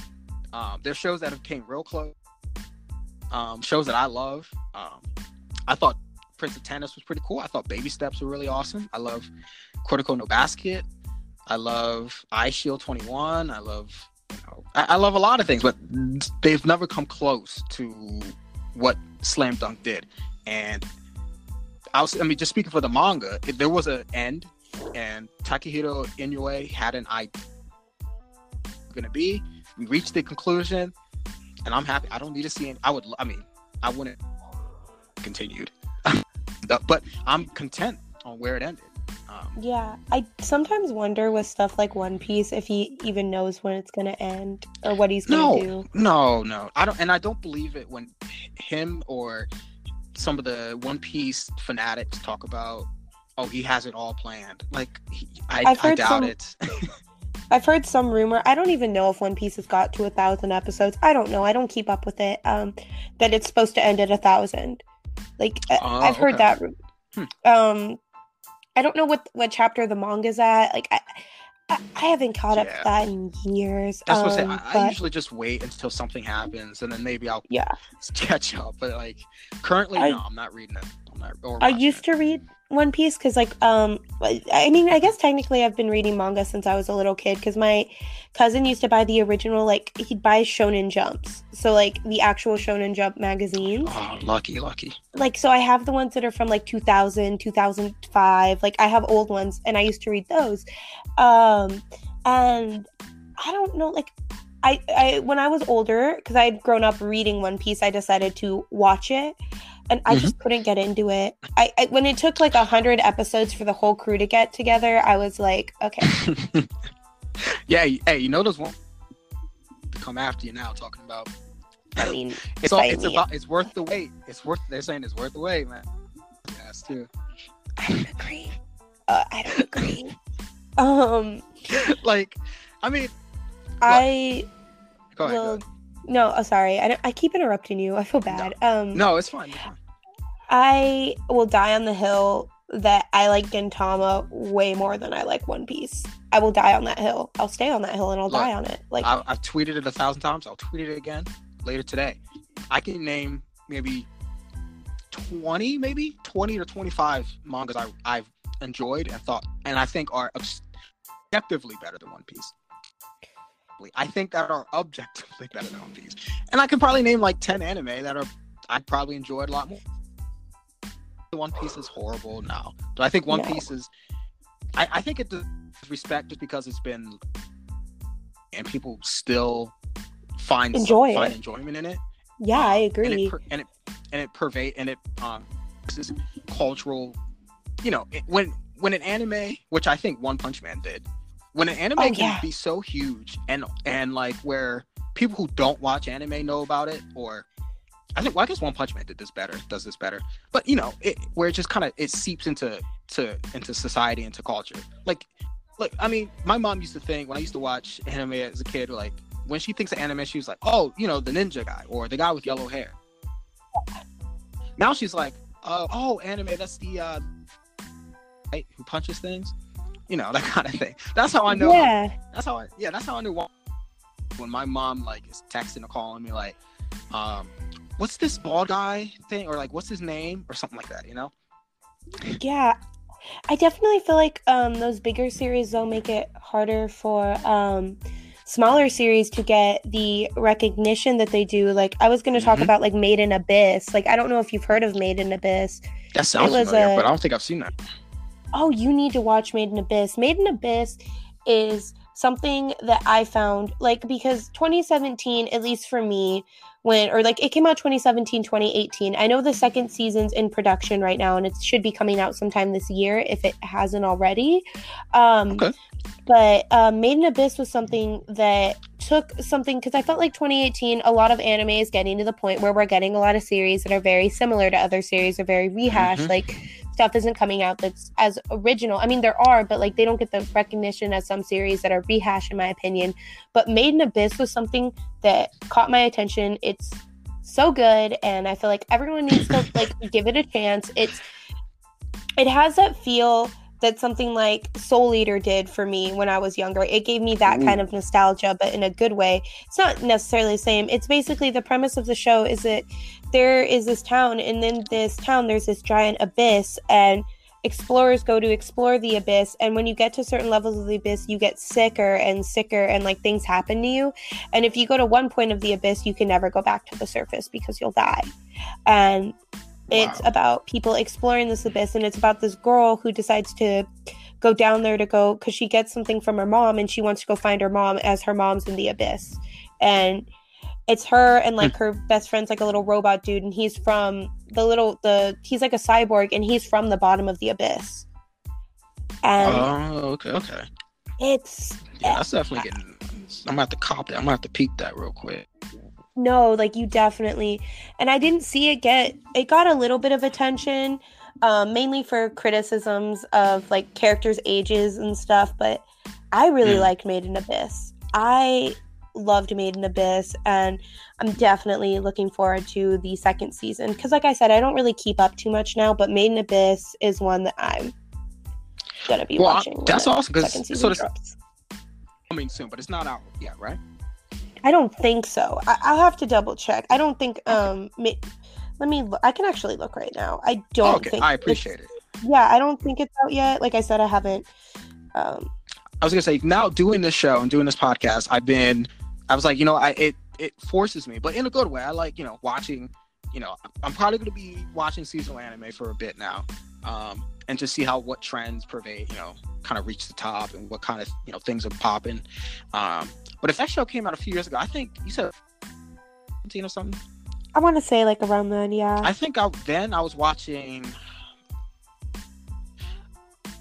Um, there's shows that have came real close. Um, shows that I love. Um, I thought Prince of Tennis was pretty cool. I thought Baby Steps were really awesome. I love Kuroko no Basket. I love Eyeshield 21. I love, you know, I, I love a lot of things, but they've never come close to what Slam Dunk did. And I was, I mean, just speaking for the manga, if there was an end, and Takehiko Inoue had an idea going to be. We reached the conclusion, and I'm happy. I don't need to see. Any, I would. I mean, I wouldn't continued, but I'm content on where it ended. Um, Yeah, I sometimes wonder with stuff like One Piece if he even knows when it's gonna end or what he's gonna no, do. no, no. I don't, and I don't believe it when him or some of the One Piece fanatics talk about, oh, he has it all planned. Like, he, I, I've I doubt some- it. I've heard some rumor. I don't even know if One Piece has got to a thousand episodes. I don't know. I don't keep up with it. Um, that it's supposed to end at a thousand. Like Oh, I've heard okay. that. Hmm. Um, I don't know what what chapter the manga's at. Like I, I, I haven't caught up Yeah. to that in years. That's what I'm saying. Um, I, I usually just wait until something happens, and then maybe I'll yeah, catch up. But like currently, I- no, I'm not reading it. I'm not. Or I used it. to read One Piece because, like, um, I mean, I guess technically I've been reading manga since I was a little kid because my cousin used to buy the original, like, he'd buy Shonen Jumps, so like the actual Shonen Jump magazines. Oh, lucky, lucky. Like, so I have the ones that are from like 2000, 2005. Like, I have old ones, and I used to read those. Um, and I don't know, like. I, I when I was older, because I had grown up reading One Piece, I decided to watch it, and I Mhm. just couldn't get into it. I, I when it took like a hundred episodes for the whole crew to get together, I was like, okay, yeah, hey, you know those won't come after you now talking about I mean, it's all it's me. about it's worth the wait. It's worth they're saying it's worth the wait, man. Yes, too. I don't agree. Uh, I don't agree. um, like, I mean, I go ahead. go ahead. No, uh, sorry. I, don't- I keep interrupting you. I feel bad. Um, No, it's fine. It's fine. I will die on the hill that I like Gintama way more than I like One Piece. I will die on that hill. I'll stay on that hill and I'll Look, die on it. Like I, I've tweeted it a thousand times. I'll tweet it again later today. I can name maybe twenty, maybe twenty or twenty-five mangas I, I've enjoyed and thought, and I think are objectively better than One Piece. I think that are objectively better than One Piece, and I can probably name like ten anime that are I probably enjoyed a lot more. One Piece is horrible now, but I think One No. Piece is. I, I think it deserves respect just because it's been, and people still find Enjoy find enjoyment in it. yeah, I and agree. it per- and it and it pervade and it um this cultural you know it, when when an anime which i think one punch man did when an anime Oh, can yeah. be so huge and and like where people who don't watch anime know about it or i think well i guess one punch man did this better does this better but you know it where it just kind of it seeps into to into society into culture like like i mean my mom used to think when i used to watch anime as a kid like when she thinks of anime she was like oh you know the ninja guy or the guy with yellow hair now she's like, uh, oh, anime, that's the uh, right, who punches things, you know, that kind of thing. That's how I know. Yeah, That's how I, yeah, that's how I knew. When my mom like is texting or calling me like, um, what's this bald guy thing, or like, what's his name, or something like that, you know? yeah. I definitely feel like um, those bigger series though make it harder for um, smaller series to get the recognition that they do. Like I was going to talk Mhm. about like Made in Abyss. Like I don't know if you've heard of Made in Abyss. That sounds familiar, a- but I don't think I've seen that. oh, you need to watch Made in Abyss. Made in Abyss is something that I found like because 2017, at least for me, when or like it came out 2017, 2018. I know the second season's in production right now and it should be coming out sometime this year if it hasn't already. Um Okay. but um, Made in Abyss was something that took something because I felt like 2018, a lot of anime is getting to the point where we're getting a lot of series that are very similar to other series, or very rehashed. Mhm. Like stuff isn't coming out that's as original. I mean, there are, but like they don't get the recognition as some series that are rehashed, in my opinion. But Made in Abyss was something that caught my attention. It's so good, and I feel like everyone needs to like give it a chance. It's it has that feel that something like Soul Eater did for me when I was younger. It gave me that Ooh. kind of nostalgia, but in a good way. It's not necessarily the same. It's basically the premise of the show is that there is this town, and in this town, there's this giant abyss, and explorers go to explore the abyss. And when you get to certain levels of the abyss, you get sicker and sicker, and like things happen to you. And if you go to one point of the abyss, you can never go back to the surface because you'll die. And it's Wow. about people exploring this abyss, and it's about this girl who decides to go down there to go because she gets something from her mom, and she wants to go find her mom as her mom's in the abyss. And it's her and like her best friend's like a little robot dude, and he's from the little the he's like a cyborg, and he's from the bottom of the abyss. And Oh, okay, okay. it's Yeah, that's definitely getting. I'm gonna have to cop that. I'm gonna have to peek that real quick. no like you definitely and i didn't see it get it got a little bit of attention um, mainly for criticisms of like characters ages and stuff but i really Mm. liked made in abyss i loved made in abyss and i'm definitely looking forward to the second season because like i said i don't really keep up too much now but made in abyss is one that i'm gonna be Well, watching that's awesome, 'cause- second so season this- drops. Coming soon, but it's not out yet, right? I don't think so. I- I'll have to double check. I don't think. Um, ma- let me. Look. I can actually look right now. I don't okay, think. I appreciate it. Yeah, I don't think it's out yet. Like I said, I haven't. Um, I was gonna say now doing this show and doing this podcast, I've been. I was like, you know, I it it forces me, but in a good way. I like you know watching. You know, I'm probably gonna be watching seasonal anime for a bit now, um, and to see how what trends pervade. You know, kind of reach the top and what kind of you know things are popping. Um, but if that show came out a few years ago, I think you said 17 or something. I want to say like around then. Yeah. I think I then I was watching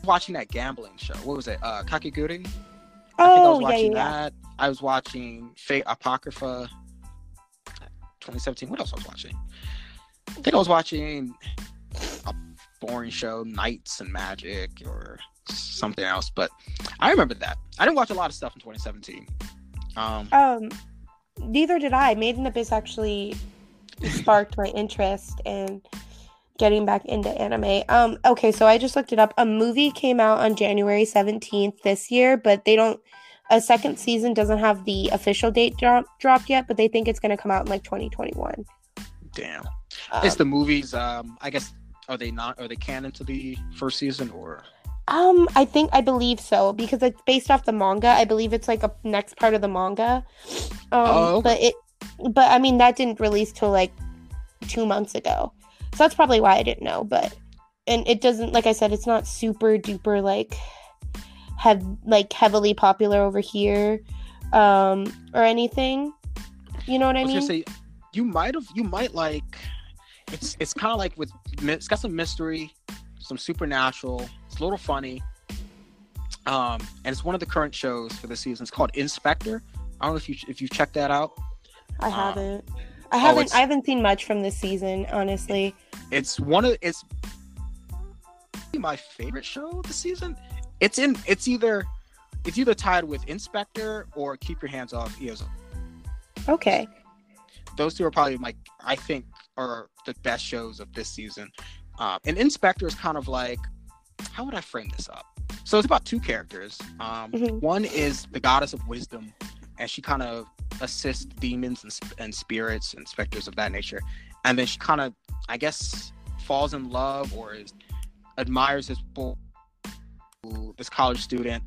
watching that gambling show. What was it? Uh Kakegurui? I think I oh was watching yeah, yeah. that. I was watching Fate Apocrypha 2017. What else I was watching? I think I was watching a boring show, Knights and Magic or something else, but I remember that. I didn't watch a lot of stuff in 2017. Um Um, neither did I. Made in Abyss actually sparked my interest in getting back into anime. Um, okay, so I just looked it up. A movie came out on January 17th this year, but they don't a second season doesn't have the official date drop, dropped yet, but they think it's going to come out in like 2021. damn. Um, Is the movies um I guess are they not are they canon to the first season or Um, I think I believe so because it's based off the manga. I believe it's like a next part of the manga. Um, Oh, but it, but I mean that didn't release till like two months ago, so that's probably why I didn't know. But and it doesn't, like I said, it's not super duper like have like heavily popular over here, um, or anything. You know what I, I was mean? say you might have you might like it's it's kind of like with it's got some mystery, some supernatural. It's a little funny, um, and it's one of the current shows for the season. It's called Inspector. I don't know if you if you've checked that out. I uh, haven't. I oh, haven't. it's- I haven't seen much from this season, honestly. It's one of it's my favorite show of the season. It's in it's either it's either tied with Inspector or Keep Your Hands Off Eizouken. Okay. those two are probably my I think are the best shows of this season. Uh, and Inspector is kind of like how would I frame this up? So it's about two characters. Um, Mhm. One is the goddess of wisdom, and she kind of assists demons and, and spirits and specters of that nature. And then she kind of, I guess, falls in love or is, admires this boy, this college student.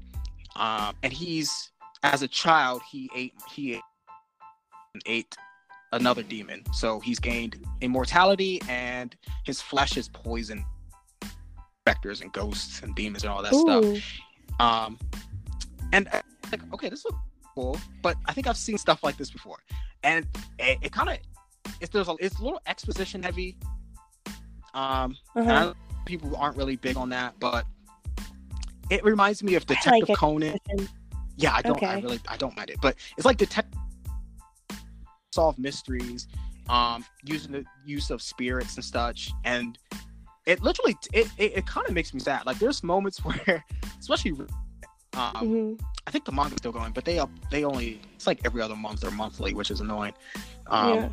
Um, and he's, as a child, he ate he ate, ate another demon. So he's gained immortality, and his flesh is poison, specters and ghosts and demons and all that stuff. Um, and uh, like, okay, this looks cool, but I think I've seen stuff like this before, and it, it kind of it's there's a, it's a little exposition heavy. Um, Uh-huh. people aren't really big on that, but it reminds me of Detective like Conan. Yeah, I don't. I really, I don't mind it, but it's like detect solve mysteries, um, using the use of spirits and such, and it literally it it, it kind of makes me sad. Like there's moments where, especially, um, Mhm. I think the manga's still going, but they up they only it's like every other month or monthly, which is annoying. Um, yeah.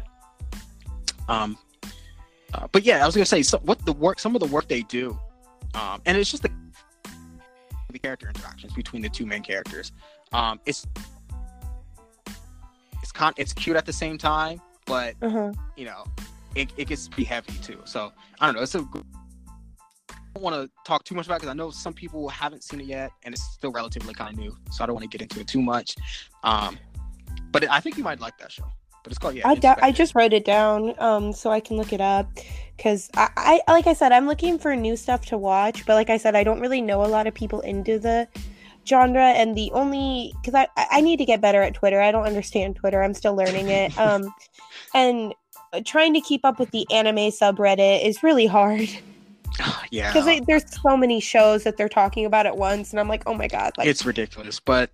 um, uh, but yeah, I was gonna say so what the work, some of the work they do, um, and it's just the the character interactions between the two main characters. Um, it's it's con it's cute at the same time, but Uh-huh. you know, it, it gets pretty heavy too. So I don't know. It's a. Don't want to talk too much about because I know some people haven't seen it yet, and it's still relatively kind of new. So I don't want to get into it too much. Um, but I think you might like that show. But it's called yeah. I, da- I just wrote it down um so I can look it up because I, I like I said I'm looking for new stuff to watch but like I said I don't really know a lot of people into the genre and the only because I I need to get better at Twitter I don't understand Twitter I'm still learning it um and trying to keep up with the anime subreddit is really hard yeah. because there's so many shows that they're talking about at once and I'm like oh my god like it's ridiculous, but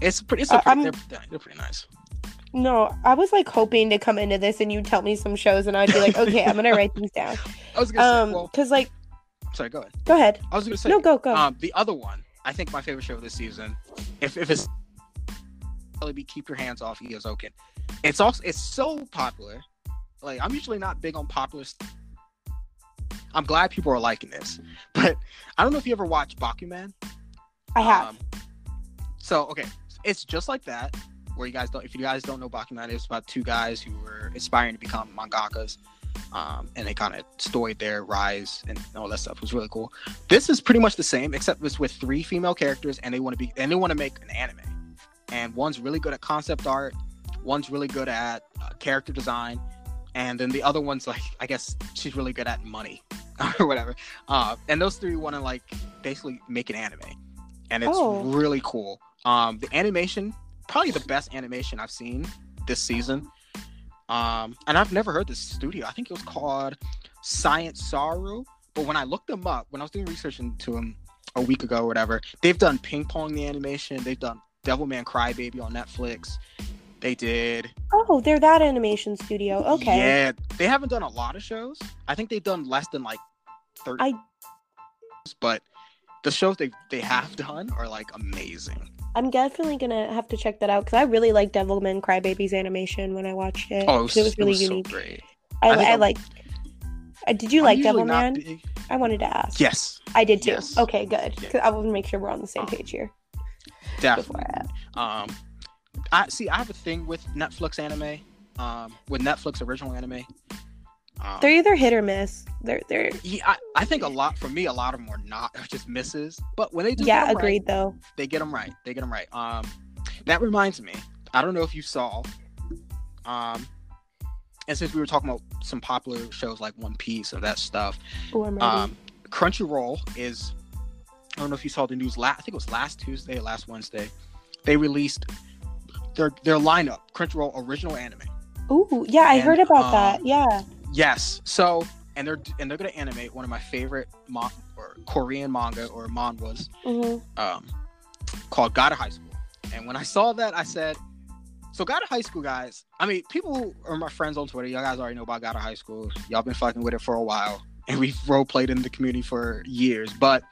it's pretty. It's a Uh, pretty they're, they're pretty nice. no I was like hoping to come into this and you'd tell me some shows and I'd be like okay I'm gonna write these down I was gonna um say, well, because like sorry, go ahead. go ahead I was gonna say, no go go um, the other one, I think my favorite show this season, if if it's really be keep your hands off Eizouken. It's also it's so popular. Like I'm usually not big on popular. St- I'm glad people are liking this, but I don't know if you ever watched Bakuman. I have Um, so okay, it's just like that. Where you guys don't, if you guys don't know Bakuman, it's about two guys who were aspiring to become mangakas, um, and they kind of storied their rise and all that stuff. It was really cool. This is pretty much the same, except it's with three female characters, and they want to be and they want to make an anime. And one's really good at concept art, one's really good at uh, character design, and then the other one's like, I guess she's really good at money or whatever. Uh, and those three want to like basically make an anime, and it's Oh. really cool. Um, the animation, probably the best animation I've seen this season. Um, and I've never heard this studio. I think it was called Science Saru. But when I looked them up, when I was doing research into them a week ago or whatever, they've done Ping Pong the animation. They've done Devilman Crybaby on Netflix. They did. Oh, they're that animation studio. Okay. Yeah, they haven't done a lot of shows. I think they've done less than like thirty. I- But the shows they they have done are like amazing. I'm definitely gonna have to check that out because I really like Devilman Crybaby's animation when I watched it. Oh, it was, it was really so unique. great. I, I I, like. Uh, did you I'm like Devilman? big- I wanted to ask. Yes, I did too. Yes. Okay, good. Yeah. I want to make sure we're on the same Um, page here. definitely. Um, I see. I have a thing with Netflix anime. Um, with Netflix original anime. Um, They're either hit or miss. They're they're yeah, I, I think a lot for me, a lot of them are not just misses. But when they do, yeah get 'em right, agreed though. they get them right. They get them right. Um, that reminds me. I don't know if you saw. Um, and since we were talking about some popular shows like One Piece and that stuff, Ooh, um, Crunchyroll is. I don't know if you saw the news. La- I think it was last Tuesday, last Wednesday. They released their their lineup, Crunchyroll original anime. Ooh, yeah, I and, heard about um, that. Yeah. Yes. So, and they're and they're gonna animate one of my favorite mon- or Korean manga or manhwas, hmm um, called God of High School. And when I saw that, I said, "So God of High School, guys. I mean, people are my friends on Twitter. Y'all guys already know about God of High School. Y'all been fucking with it for a while, and we've role played in the community for years. But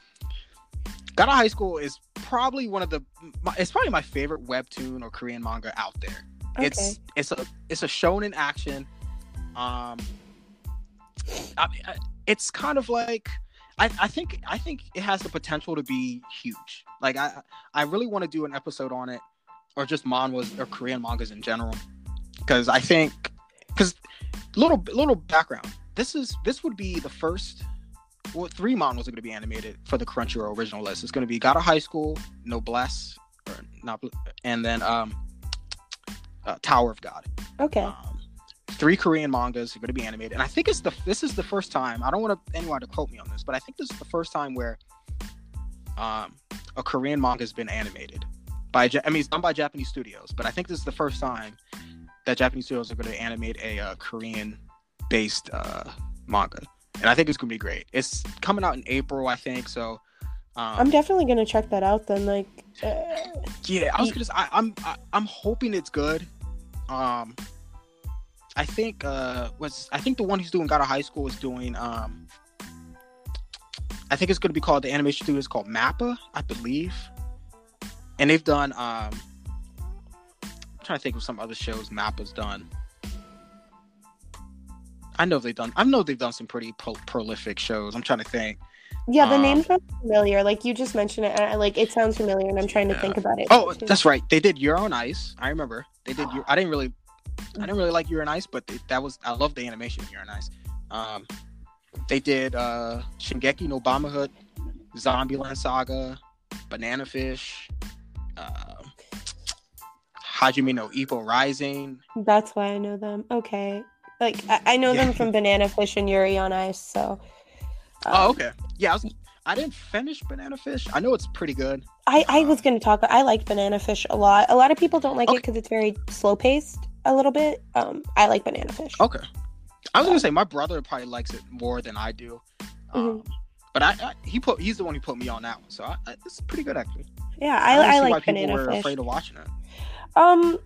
God of High School is probably one of the. My, it's probably my favorite webtoon or Korean manga out there. Okay. It's it's a it's a shonen action. Um, I, I, it's kind of like I, I think I think it has the potential to be huge. Like I I really want to do an episode on it, or just mangas or Korean mangas in general, because I think because little little background. This is this would be the first. Well, three mangas are going to be animated for the Crunchyroll original list. It's going to be God of High School, Noblesse, or not, and then um, uh, Tower of God. okay. Um, three Korean mangas are going to be animated, and I think it's the this is the first time. I don't want to anyone to quote me on this, but I think this is the first time where um, a Korean manga has been animated by. I mean, it's done by Japanese studios, but I think this is the first time that Japanese studios are going to animate a uh, Korean-based uh, manga, and I think it's going to be great. It's coming out in April, I think. So. Um, I'm definitely gonna check that out then. Like, uh, yeah, I was gonna. Say, I, I'm. I, I'm hoping it's good. Um, I think. Uh, was I think the one who's doing God of High School is doing. Um, I think it's gonna be called the animation studio is called Mappa, I believe, and they've done. Um, I'm trying to think of some other shows Mappa's done. I know they've done. I know they've done some pretty pro- prolific shows. I'm trying to think. Yeah, the Um, name sounds familiar. Like you just mentioned it, and I, like it sounds familiar, and I'm trying to think about it. Oh, too. that's right. They did Yuri on Ice. I remember they did. I didn't really, I didn't really like Yuri on Ice, but they, that was I love the animation of Yuri on Ice. Um, they did uh Shingeki no Bahamut, Zombieland Saga, Banana Fish, uh, Hajime no Ippo Rising. That's why I know them. Okay, like I, I know Yeah. them from Banana Fish and Yuri on Ice. So. Oh, um, okay. Yeah, I, was, I didn't finish Banana Fish. I know it's pretty good. I, I was going to talk. I like Banana Fish a lot. A lot of people don't like it because it's very slow paced. A little bit. Um, I like Banana Fish. Okay. I was gonna say my brother probably likes it more than I do. Um, But I, I he put he's the one who put me on that one, so I, I, it's pretty good actually. Yeah, don't I, I, see why like people Banana were Fish. afraid of watching it. Um,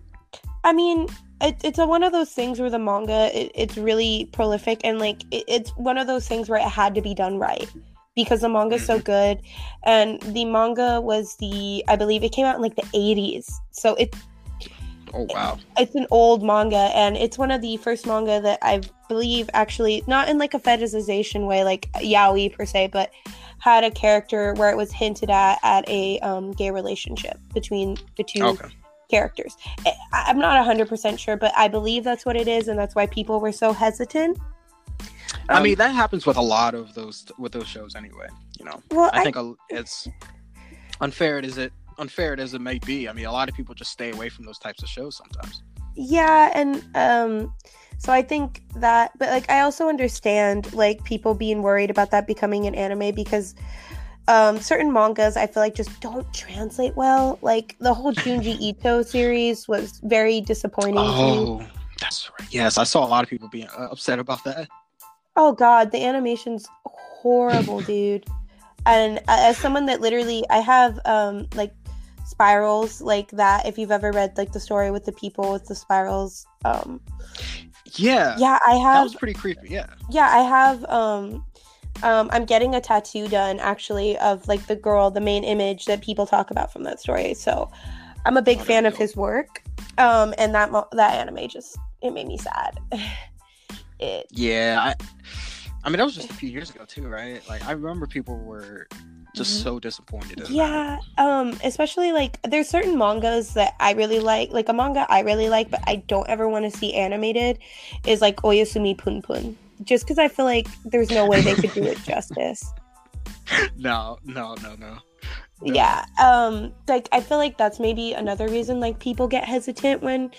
I mean, it, it's a, one of those things where the manga it, it's really prolific and like it, it's one of those things where it had to be done right because the manga's Mm-hmm. so good, and the manga was the I believe it came out in like the eighties, so it Oh wow. it's an old manga and it's one of the first manga that I believe actually not in like a fetishization way like yaoi per se, but had a character where it was hinted at at a um, gay relationship between the two Okay. Characters. I- I'm not 100% sure, but I believe that's what it is, and that's why people were so hesitant. I Um, mean that happens with a lot of those with those shows anyway. You know, well, I I, think a- it's unfair as it unfair as it may be. I mean, a lot of people just stay away from those types of shows sometimes. yeah, and um, so I think that, but like, I also understand like people being worried about that becoming an anime because um, certain mangas I feel like just don't translate well. Like the whole Junji Ito series was very disappointing. to me. Oh, that's right. Yes, I saw a lot of people being uh, upset about that. Oh god, the animation's horrible, dude. And as someone that literally, I have um like spirals like that. If you've ever read like the story with the people with the spirals, um, Yeah, yeah, I have. that was pretty creepy. Yeah. Yeah, I have. Um, um, I'm getting a tattoo done actually of like the girl, the main image that people talk about from that story. So, I'm a big there fan of his work. Um, and that mo- that anime just it made me sad. it Yeah, I, I mean that was just a few years ago too, right? Like I remember people were just Mhm. so disappointed. In Yeah, um, especially like there's certain mangas that I really like. Like a manga I really like, but I don't ever want to see animated is like Oyasumi Pun Pun. Just because I feel like there's no way they could do it justice. No, no, no, no. No. Yeah. Um, like I feel like that's maybe another reason like people get hesitant when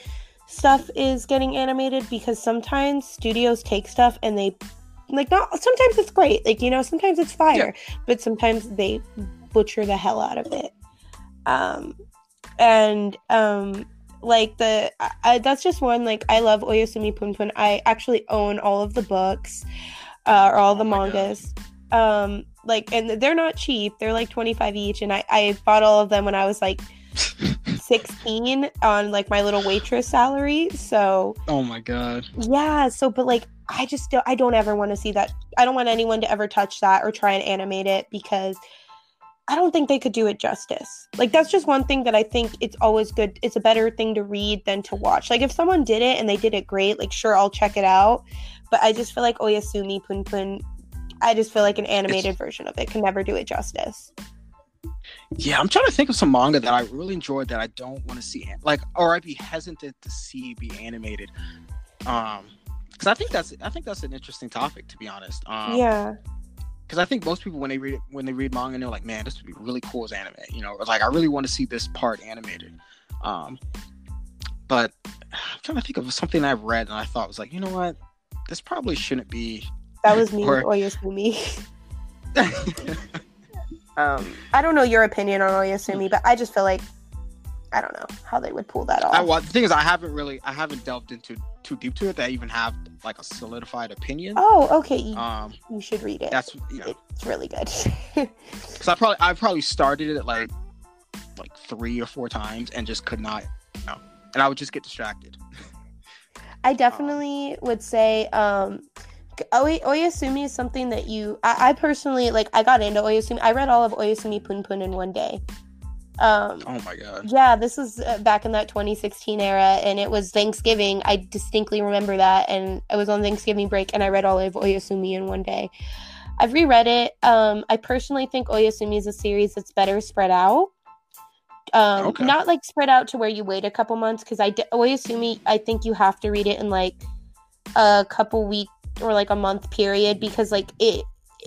stuff is getting animated because sometimes studios take stuff and they like not sometimes it's great like you know sometimes it's fire but sometimes they butcher the hell out of it um and um like the I, that's just one like i love oyasumi pun pun i actually own all of the books uh or all Oh the mangas. Um like and they're not cheap. They're like 25 each and i i bought all of them when i was like 16 on like my little waitress salary so oh my god. yeah so but like i just don't i don't ever want to see that. I don't want anyone to ever touch that or try and animate it because i don't think they could do it justice. Like that's just one thing that i think it's always good it's a better thing to read than to watch. Like if someone did it and they did it great like sure i'll check it out. But i just feel like oyasumi pun pun i just feel like an animated version of it can never do it justice. Yeah, I'm trying to think of some manga that I really enjoyed that I don't want to see, like, or I'd be hesitant to see be animated. Um, because I think that's I think that's an interesting topic to be honest. Um, yeah because I think most people when they read when they read manga, they're like, man, this would be really cool as anime. You know, like I really want to see this part animated. Um, but I'm trying to think of something I've read and I thought was like, you know what, this probably shouldn't be. that was me Or- oyasumi um i don't know your opinion on oyasumi but i just feel like i don't know how they would pull that off I, well, the thing is, I haven't really, I haven't delved into too deep to it that I even have like a solidified opinion. oh okay you, Um, you should read it that's you know, it's really good because I probably, I probably started it like, like three or four times and just could not, you know, and I would just get distracted. I definitely would say um Oy- Oyasumi is something that you I, I personally like I got into Oyasumi. I read all of Oyasumi Pun Pun in one day. Um Oh my god. yeah, this was uh, back in that 2016 era and it was Thanksgiving. I distinctly remember that and I was on Thanksgiving break and I read all of Oyasumi in one day. I've reread it. Um, I personally think Oyasumi is a series that's better spread out. Um, Okay. not like spread out to where you wait a couple months because I d- Oyasumi, I think you have to read it in like a couple week or like a month period because like it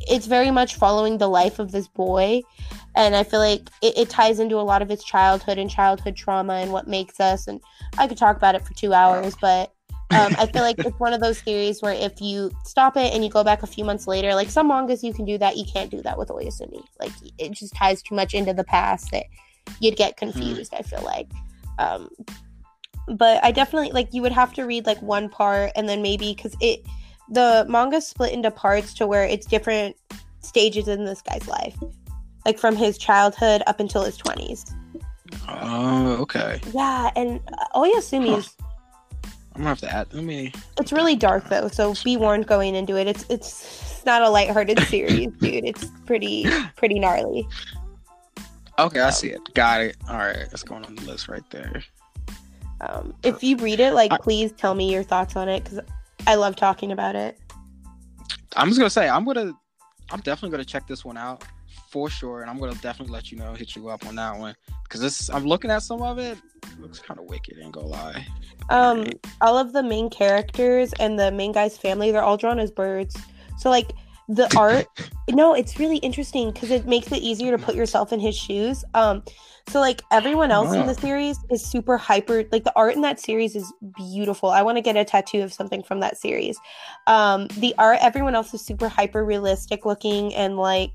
it's very much following the life of this boy and i feel like it, it ties into a lot of his childhood and childhood trauma and what makes us and i could talk about it for two hours but um, i feel like it's one of those series where if you stop it and you go back a few months later like some mangas you can do that you can't do that with oyasumi. Like it just ties too much into the past that you'd get confused i feel like. Um, but i definitely like you would have to read like one part and then maybe because it the manga split into parts to where it's different stages in this guy's life like from his childhood up until his 20s Oh, okay. yeah and uh, oyasumi is I'm gonna have to add. Let me. it's really dark though so be warned going into it it's it's, it's not a lighthearted series dude it's pretty pretty gnarly Okay, I see it. Got it. All right, it's going on the list right there. um, if you read it like I- please tell me your thoughts on it because i love talking about it I'm just gonna say I'm gonna. I'm definitely gonna check this one out for sure, and I'm gonna definitely let you know, hit you up on that one because this. I'm looking at some of it. it looks kind of wicked. Ain't gonna lie. um Right. all of the main characters and the main guy's family they're all drawn as birds so like the art no it's really interesting because it makes it easier to put yourself in his shoes um so like everyone else in the series is super hyper like the art in that series is beautiful i want to get a tattoo of something from that series um the art everyone else is super hyper realistic looking and like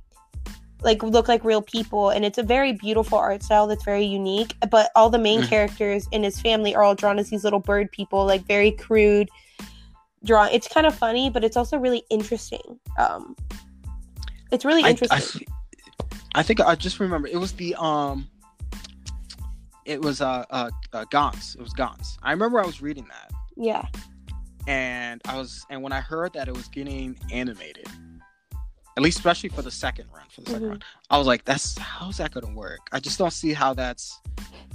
like look like real people and it's a very beautiful art style that's very unique but all the main Mhm. characters in his family are all drawn as these little bird people like very crude drawn it's kind of funny but it's also really interesting um it's really I, interesting I, I think I just remember it was the um. It was uh uh, uh Gantz. It was Gantz. I remember I was reading that. yeah and I was and when I heard that it was getting animated, at least especially for the second run, for the 2nd Mhm. run, I was like, "That's how's that going to work?" I just don't see how that's,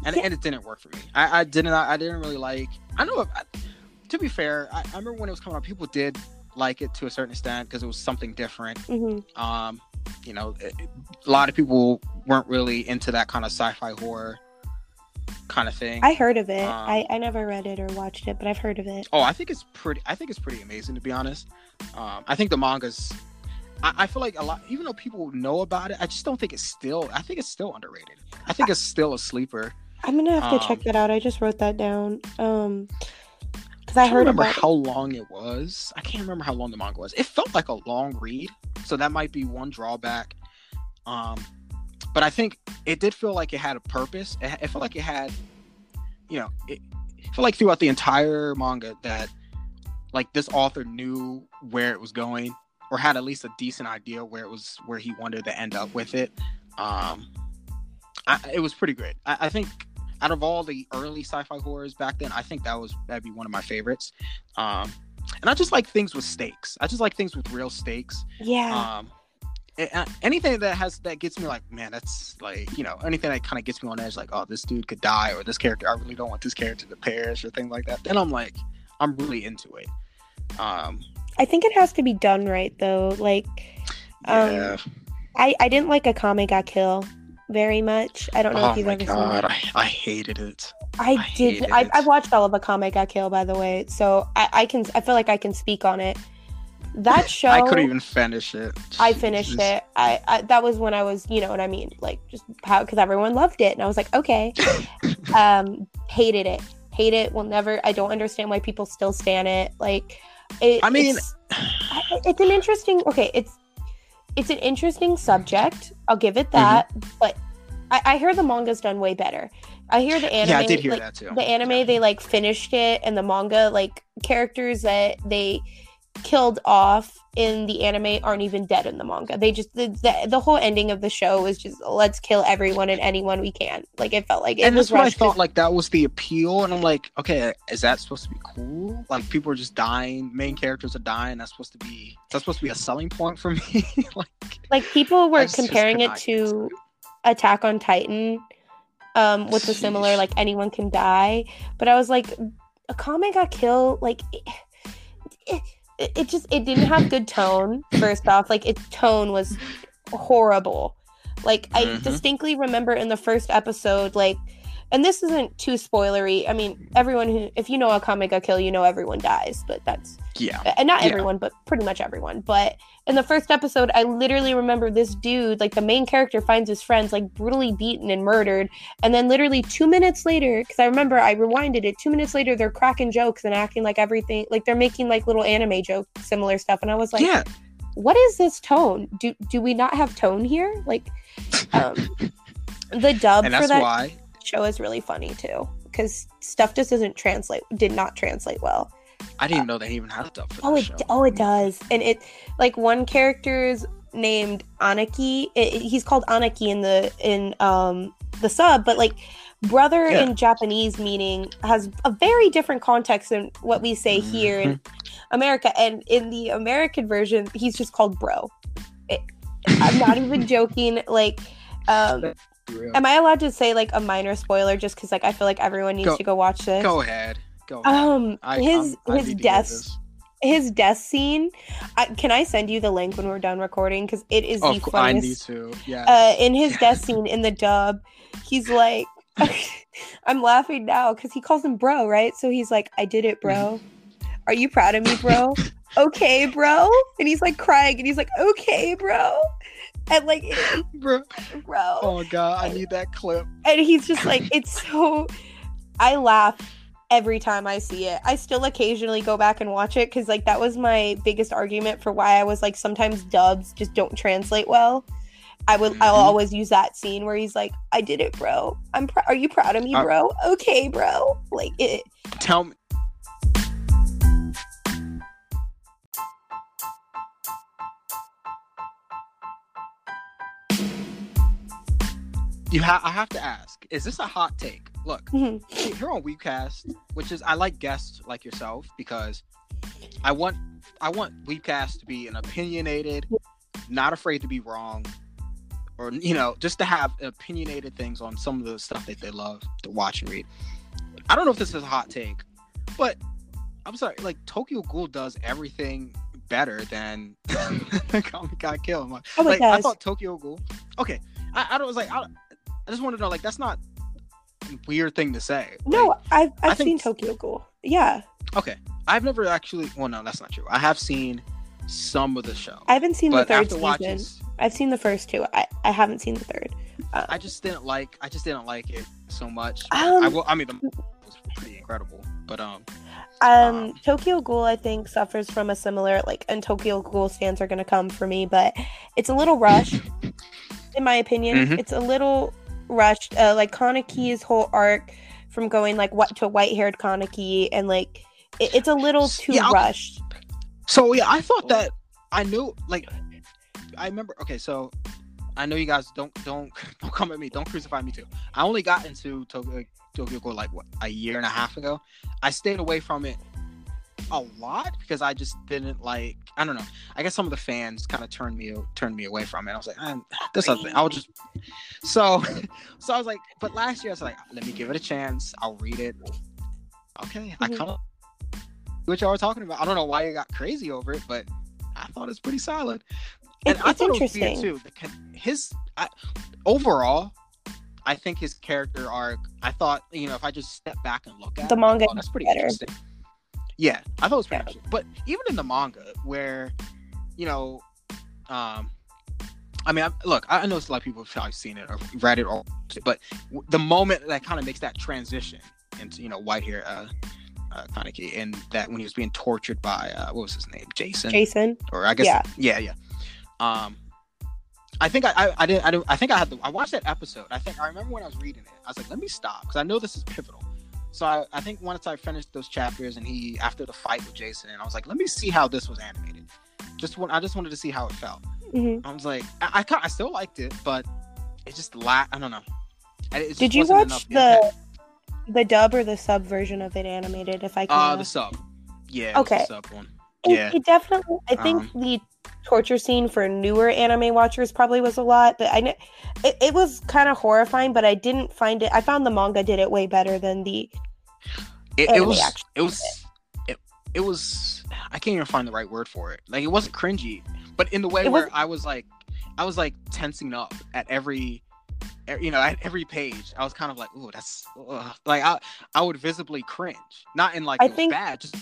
and, Yeah. and it didn't work for me. I, I didn't I didn't really like. I know. I, to be fair, I, I remember when it was coming out, people did like it to a certain extent because it was something different. hmm Um, you know, it- a lot of people weren't really into that kind of sci-fi horror kind of thing. i heard of it Um, I, I never read it or watched it but i've heard of it Oh, I think it's pretty. I think it's pretty amazing to be honest. Um, I think the manga's. I, I feel like a lot, even though people know about it, I just don't think it's still. I think it's still underrated. I think it's still a sleeper. i'm gonna have to check um, that out i just wrote that down um because i I heard remember about how long it was. I can't remember how long the manga was. It felt like a long read, so that might be one drawback. Um, but I think it did feel like it had a purpose. It, it felt like it had, you know, it, it felt like throughout the entire manga that, like, this author knew where it was going, or had at least a decent idea where it was where he wanted to end up with it. Um, I, it was pretty great. I, I think out of all the early sci-fi horrors back then, I think that was that'd be one of my favorites. Um, and I just like things with stakes. I just like things with real stakes. yeah Um, anything that has that gets me like, man, that's like you know anything that kind of gets me on edge, like, oh, this dude could die, or this character, I really don't want this character to perish, or things like that. Then I'm like, I'm really into it. Um, i think it has to be done right though like Um, yeah. I, I didn't like Akame ga Kill very much. I don't know oh if you've ever god, seen it. I, I hated it. I, I did. I, it. I've watched all of Akame ga Kill, by the way, so I, I can. I feel like I can speak on it. That show, I couldn't even finish it. I finished it. I, I that was when I was, you know what I mean, like just how because everyone loved it, and I was like, okay. um, hated it. Hate it. Will never. I don't understand why people still stand it. Like, it, I mean- it's, it's an interesting. Okay, it's it's an interesting subject. I'll give Mm-hmm. it that. But I, I hear the manga's done way better. I hear the anime. yeah, I did hear like, that too. the anime they like finished it and the manga like characters that they killed off in the anime aren't even dead in the manga they just the, the, the whole ending of the show is just let's kill everyone and anyone we can like it felt like it and was that's what I thought. Like that was the appeal, and I'm like, okay, is that supposed to be cool? Like people are just dying, main characters are dying. That's supposed to be that's supposed to be a selling point for me. like, like people were comparing it to attack on titan um with the similar like anyone can die but i was like Akame ga Kill like it, it- it, it just it didn't have good tone. First off, like its tone was horrible. Like I Mhm. distinctly remember in the first episode, like, and this isn't too spoilery. I mean, everyone who, if you know Akame ga Kill, you know everyone dies, but that's Yeah. and not Yeah. everyone, but pretty much everyone. But in the first episode, I literally remember this dude, like the main character, finds his friends like brutally beaten and murdered, and then literally two minutes later, because I remember I rewinded it. Two minutes later, they're cracking jokes and acting like everything, like they're making like little anime joke similar stuff, and I was like, yeah. what is this tone? Do do we not have tone here? Like, um, the dub And for that why. Show is really funny too, because stuff just doesn't translate, did not translate well. I didn't even know they even had stuff for Oh, it show. oh it does, and it like one character's named Aniki. It, it- he's called Aniki in the in um the sub, but like brother Yeah. in Japanese meaning has a very different context than what we say here in America. And in the American version, he's just called bro. I'm not even joking. Like, um, Real. am I allowed to say like a minor spoiler just because like I feel like everyone needs Go- to go watch this? Go ahead. Go ahead. Um, I, his I'm- his need to hear death his death scene. I, can I send you the link when we're done recording? Because it is Oh, the course, I need to. Yeah. Uh, in his death scene in the dub, he's like, I'm laughing now because he calls him bro, right? So he's like, I did it, bro. Are you proud of me, bro? okay, bro. And he's like crying, and he's like, okay, bro. And like, it- Bro. bro. Oh god, I need that clip. and he's just like it's so i laugh every time i see it i still occasionally go back and watch it because like that was my biggest argument for why i was like sometimes dubs just don't translate well i would i'll Mhm. always use that scene where he's like i did it bro i'm pr- are you proud of me Uh, bro okay bro like it Tell me. You have. I have to ask: Is this a hot take? Look, Mhm. here on Weebcast, which is I like guests like yourself because I want I want Weebcast to be an opinionated, not afraid to be wrong, or you know, just to have opinionated things on some of the stuff that they love to watch and read. I don't know if this is a hot take, but I'm sorry, like Tokyo Ghoul does everything better than Akame ga Kill. I'm like, oh it like, I thought Tokyo Ghoul. Okay, I, I don't was like I, I just want to know like that's not a weird thing to say. no Like, i've, I've think- seen tokyo ghoul yeah okay, I've never actually. Well, no, that's not true. I have seen some of the show, i haven't seen the third season watching, i've seen the first two I, I haven't seen the third I just didn't like. I just didn't like it so much. Um, I will. I mean, the was pretty incredible, but um, Um, Um, Tokyo Ghoul, I think, suffers from a similar like, and Tokyo Ghoul fans are gonna come for me, but it's a little rushed, in my opinion. Mhm. It's a little rushed. Uh, like Kaneki's whole arc from going like what to white haired Kaneki, and like it, it's a little too Yeah, rushed. So yeah, I thought that I knew like I remember okay, so I know you guys don't don't don't come at me, don't crucify me too. I only got into Tokyo Tokyo Ghoul like what a year and a half ago. I stayed away from it a lot because I just didn't like I don't know. I guess some of the fans kind of turned me turned me away from it. I was like, this other thing. I'll just so so I was like, but last year I was like, let me give it a chance. I'll read it. Okay, I Mhm. kind of what y'all were talking about. I don't know why you got crazy over it, but I thought it's pretty solid. And It- I it's thought it was weird too. His I, overall, I think his character arc. I thought you know if I just step back and look at The it, manga oh, that's pretty better. interesting. Yeah, I thought it was pretty Yeah. interesting. But even in the manga, where you know, um, I mean, I, look, I know a lot of people have probably seen it or read it, or but w- the moment that kind of makes that transition into you know white hair, uh, uh, Kaneki, and that when he was being tortured by uh, what was his name, Jason, Jason, or I guess Yeah. yeah, yeah. Um, I think I, I, I didn't I, didn't, I think I had the I watched that episode. I think I remember when I was reading it. I was like, let me stop because I know this is pivotal. So I, I think once I finished those chapters and he after the fight with Jason, and I was like, let me see how this was animated. Just want I just wanted to see how it felt. Mhm. I was like, I I, I still liked it, but it just la I don't know. And it did you watch the the dub or the sub version of it animated? If I can, uh the sub? Yeah, it Okay. sub one. It, Yeah. it definitely. I think Um, the torture scene for newer anime watchers probably was a lot, but I know it, it was kind of horrifying. But I didn't find it. I found the manga did it way better than the. It, it was it was it, it was I can't even find the right word for it. Like it wasn't cringy, but in the way It where I was like, I was like tensing up at every, you know, at every page. I was kind of like, ooh, that's ugh. like I I would visibly cringe, not in like I it think- bad, just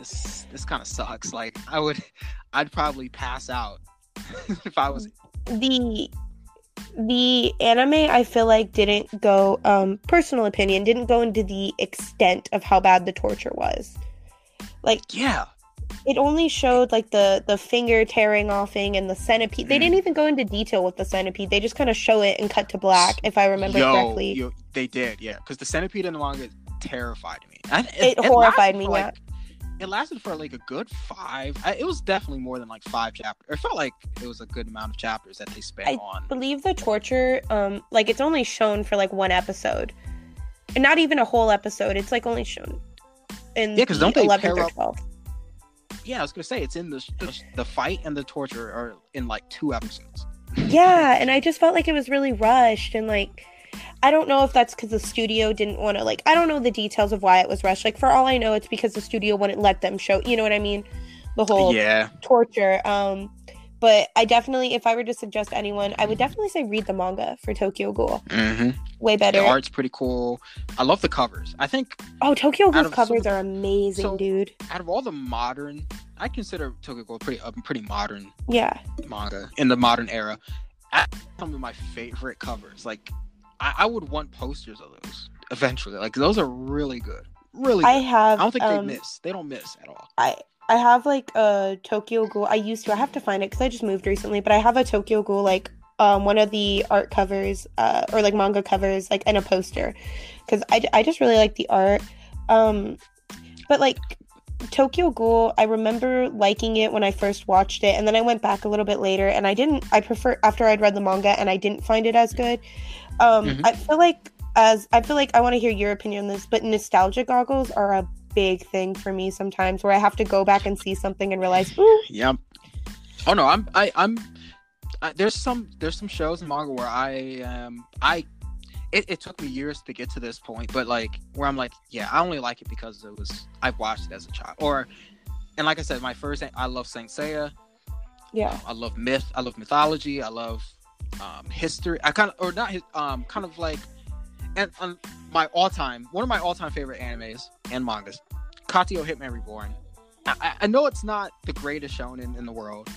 this this kind of sucks. Like I would, I'd probably pass out if I was. the the anime I feel like didn't go um personal opinion didn't go into the extent of how bad the torture was. Like Yeah, it only showed like the the finger tearing offing and the centipede. They Mm. didn't even go into detail with the centipede. They just kind of show it and cut to black if I remember yo, correctly. yo, they did, yeah, because the centipede in the manga terrified me. I, It horrified lasted me, for, yeah. It lasted for like a good five. I, it was definitely more than like five chapters. It felt like it was a good amount of chapters that they spent I on. believe the torture um like it's only shown for like one episode. And not even a whole episode. It's like only shown in Yeah, 'cause the don't they 11th pair or up- Yeah, I was gonna say it's in the the, the fight and the torture are in like two episodes. yeah and i just felt like it was really rushed and like i don't know if that's because the studio didn't want to like i don't know the details of why it was rushed like for all i know it's because the studio wouldn't let them show you know what i mean the whole Yeah, torture um but i definitely if i were to suggest anyone i would definitely say read the manga for tokyo ghoul hmm way better the art's pretty cool. I love the covers. I think oh tokyo ghoul's covers so- are amazing so- dude out of all the modern, I consider Tokyo Ghoul pretty a pretty modern yeah manga in the modern era. Some of my favorite covers. Like I, I would want posters of those eventually. Like those are really good. Really good. i have I don't think um, they miss. They don't miss at all. I I have like a Tokyo Ghoul. I used to. I have to find it because I just moved recently. But I have a Tokyo Ghoul like um one of the art covers uh or like manga covers like and a poster because I I just really like the art. Um, but like Tokyo Ghoul, I remember liking it when I first watched it, and then I went back a little bit later, and I didn't. I prefer after I'd read the manga, and I didn't find it as good. Um, Mhm. I feel like as I feel like I want to hear your opinion on this, but nostalgia goggles are a big thing for me sometimes, where I have to go back and see something and realize, ooh, Yep. Oh no, I'm I, I'm. I, there's some there's some shows in manga where I um I. It, it took me years to get to this point, but like where I'm like, yeah, I only like it because it was I've watched it as a child, or, and like I said, my first I love Saint Seiya, yeah, I love myth, I love mythology, I love um, history. I kind of or not um kind of like, and um, my all time one of my all time favorite animes and mangas, Katekyo Hitman Reborn. I- I, know it's not the greatest shonen in the world,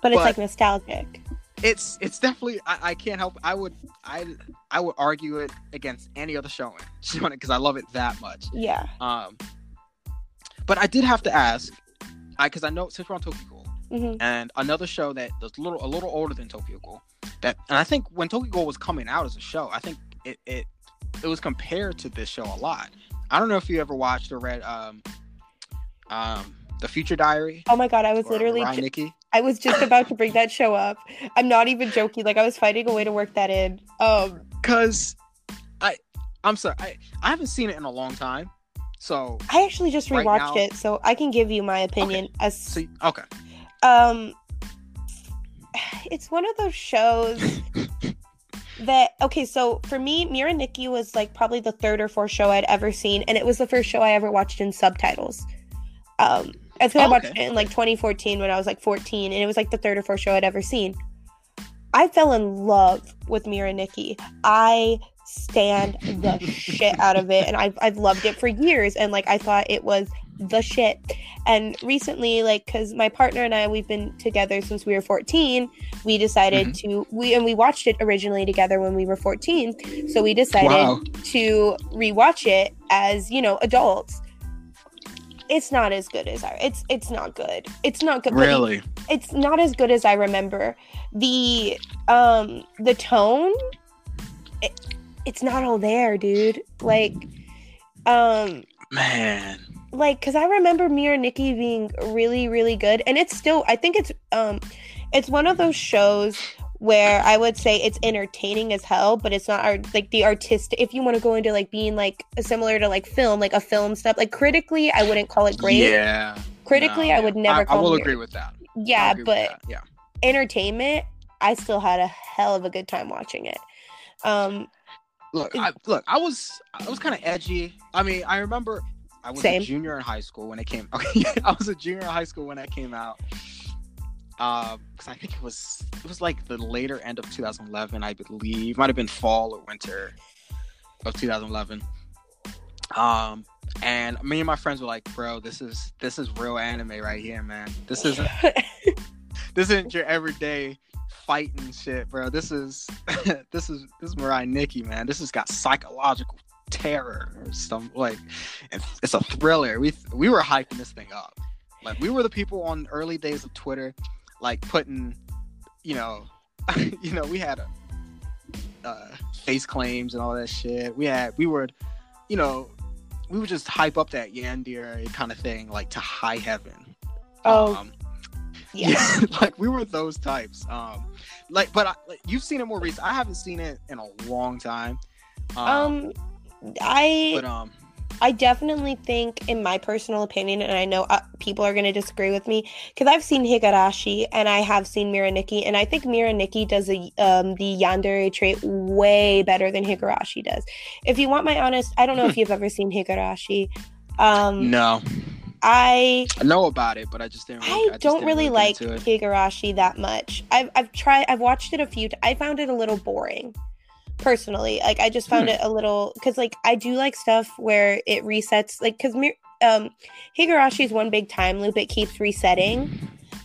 but it's But- like nostalgic. it's it's definitely I, I can't help I would I I would argue it against any other shonen shonen because I love it that much. Yeah, Um, but I did have to ask, I because I know since we're on Tokyo Ghoul hmm and another show that was a little a little older than Tokyo Ghoul that and I think when Tokyo Ghoul was coming out as a show, I think it it it was compared to this show a lot. I don't know if you ever watched or read um um the Future Diary. Oh my god, I was literally ju- Nikki. I was just about to bring that show up. I'm not even joking. Like I was finding a way to work that in. Um, because I I'm sorry I I haven't seen it in a long time, so I actually just Right rewatched now- it, so I can give you my opinion as so okay um it's one of those shows that okay so for me mirai nikki was like probably the third or fourth show i'd ever seen and it was the first show i ever watched in subtitles. Um i think i Oh, watched okay. it in like 2014 when i was like 14 and it was like the third or fourth show i'd ever seen. I fell in love with mirai nikki. I stand the shit out of it and I've, I've loved it for years and like i thought it was the shit. And recently like because my partner and i we've been together since we were 14 we decided Mm-hmm. to we and we watched it originally together when we were 14 so we decided wow. to rewatch it as you know adults. It's not as good as i it's it's not good. It's not good really? it's not as good as I remember. The um the tone it, it's not all there, dude. Like um man like cuz I remember Mirai Nikki being really really good and it's still I think it's um it's one of those shows where I would say it's entertaining as hell, but it's not art, like the artistic. If you want to go into like being like similar to like film, like a film stuff, like critically, I wouldn't call it great. yeah Critically, No, I would never I, call I will agree with that Yeah, but that, yeah entertainment, I still had a hell of a good time watching it. Um, look I, look I was I was kind of edgy I mean I remember I was Same. a junior in high school when it came. Okay, I was a junior in high school when that came out. Because I think it was it was like the later end of 2011, I believe. Might have been fall or winter of 2011. Um, and me and my friends were like, "Bro, this is this is real anime right here, man. This isn't this isn't your everyday fighting shit, bro. This is this is this is Mirai Nikki, man. This has got psychological terror or some like it's, it's a thriller. We we were hyping this thing up. Like we were the people on early days of Twitter, like putting, you know, you know, we had a, uh, face claims and all that shit. We had we were, you know, we would just hype up that yandere kind of thing, like to high heaven. Oh, Um, yes. yeah, like we were those types. Um, like, but I, like, you've seen it more recent. I haven't seen it in a long time. Um, I but um, I definitely think, in my personal opinion, and I know uh, people are going to disagree with me, because I've seen Higurashi and I have seen Mirai Nikki, and I think Mirai Nikki does a, um, the Yandere trait way better than Higurashi does. If you want my honest, I don't know if you've ever seen Higurashi. Um, no, I I know about it, but I just didn't. Really, I just don't didn't really like. Higurashi that much. I've I've tried I've watched it a few. T- I I found it a little boring, personally. Like I just found Hmm. it a little because like I do like stuff where it resets. Like because um, Higurashi is one big time loop. It keeps resetting,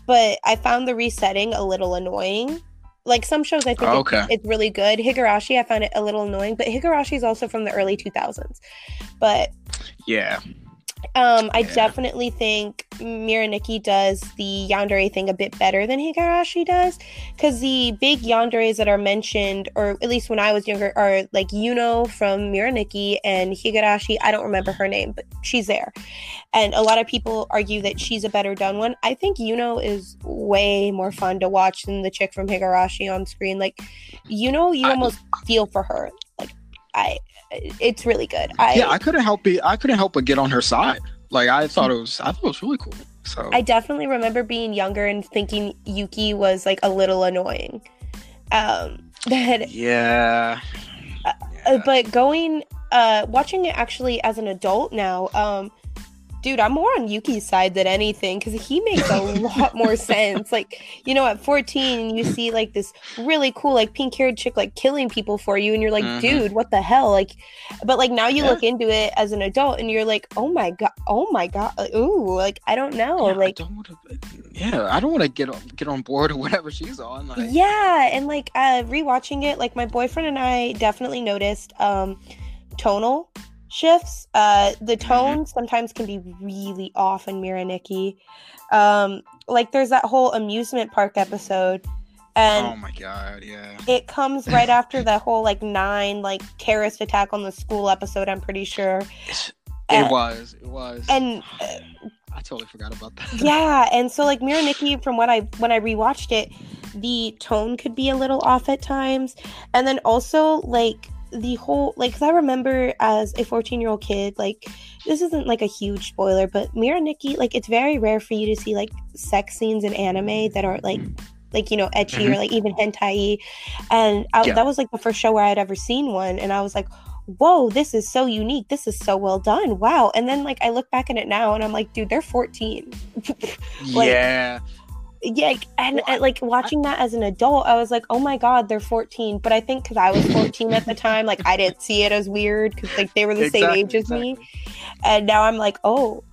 but I found the resetting a little annoying. Like some shows, I think it- Okay. it's really good. Higurashi, I found it a little annoying, but Higurashi is also from the early 2000s. But Yeah, um, I Yeah. definitely think Mirai Nikki does the yandere thing a bit better than Higurashi does, because the big yanderes that are mentioned, or at least when I was younger, are like Yuno from Mirai Nikki and Higurashi. I don't remember her name, but she's there, and a lot of people argue that she's a better done one. I think Yuno is way more fun to watch than the chick from Higurashi on screen. Like, Yuno, you I- almost feel for her. Like, I, it's really good. I, yeah. I couldn't help it. I couldn't help but get on her side. Like I thought it was. I thought it was really cool. So I definitely remember being younger and thinking Yuki was like a little annoying. Um, but yeah. uh, but going uh watching it actually as an adult now, um, dude, I'm more on Yuki's side than anything because he makes a lot more sense. Like you know, at 14, you see like this really cool like pink haired chick like killing people for you, and you're like, Mhm. dude, what the hell? Like, but like now you Yeah. look into it as an adult, and you're like, oh my god, oh my god, like, ooh, like I don't know, Yeah, like I don't want to. Yeah, I don't want to get on get on board or whatever she's on. Like, yeah and like uh rewatching it like my boyfriend and i definitely noticed um tonal shifts uh the Mm-hmm. tone sometimes can be really off in Mirai Nikki um like there's that whole amusement park episode and oh my god, yeah. it comes right after that whole like nine like terrorist attack on the school episode i'm pretty sure it was. It was. and uh, I totally forgot about that. yeah and so like Mirai Nikki from what i when i rewatched it the tone could be a little off at times and then also like the whole like cause i remember as a 14 year old kid like this isn't like a huge spoiler but Mirai Nikki like it's very rare for you to see like sex scenes in anime that are like mm. like you know ecchi or mm-hmm. like even hentai and I, Yeah. that was like the first show where i'd ever seen one and i was like whoa this is so unique. This is so well done. Wow. And then like i look back at it now and i'm like dude they're 14 Like, yeah. Yeah and, Well, and, like watching that as an adult i was like oh my god they're 14 but i think because i was 14 at the time like i didn't see it as weird because like they were the same age as me and now i'm like oh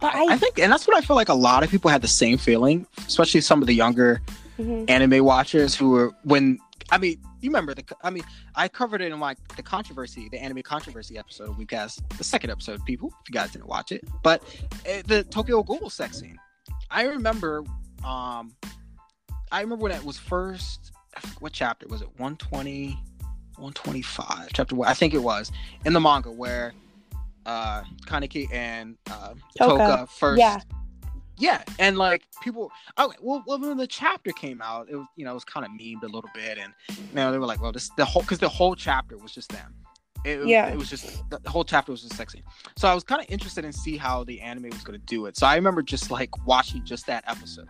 but I, i, I think, and that's what I feel like. A lot of people had the same feeling, especially some of the younger Mhm. anime watchers who were when. I mean, you remember the? I mean, I covered it in like the controversy, the anime controversy episode. WeebCast the second episode, people. If you guys didn't watch it, but uh, the Tokyo Ghoul sex scene. I remember. Um, I remember when it was first. What chapter was it? 120, 125. Chapter one. I think it was in the manga where uh Kaneki and uh, Toka. Toka first Yeah. yeah and like people okay well, well when the chapter came out it was you know it was kind of memed a little bit and you know they were like well this the whole because the whole chapter was just them it, Yeah. it was just the whole chapter was just sexy so i was kind of interested in see how the anime was going to do it so i remember just like watching just that episode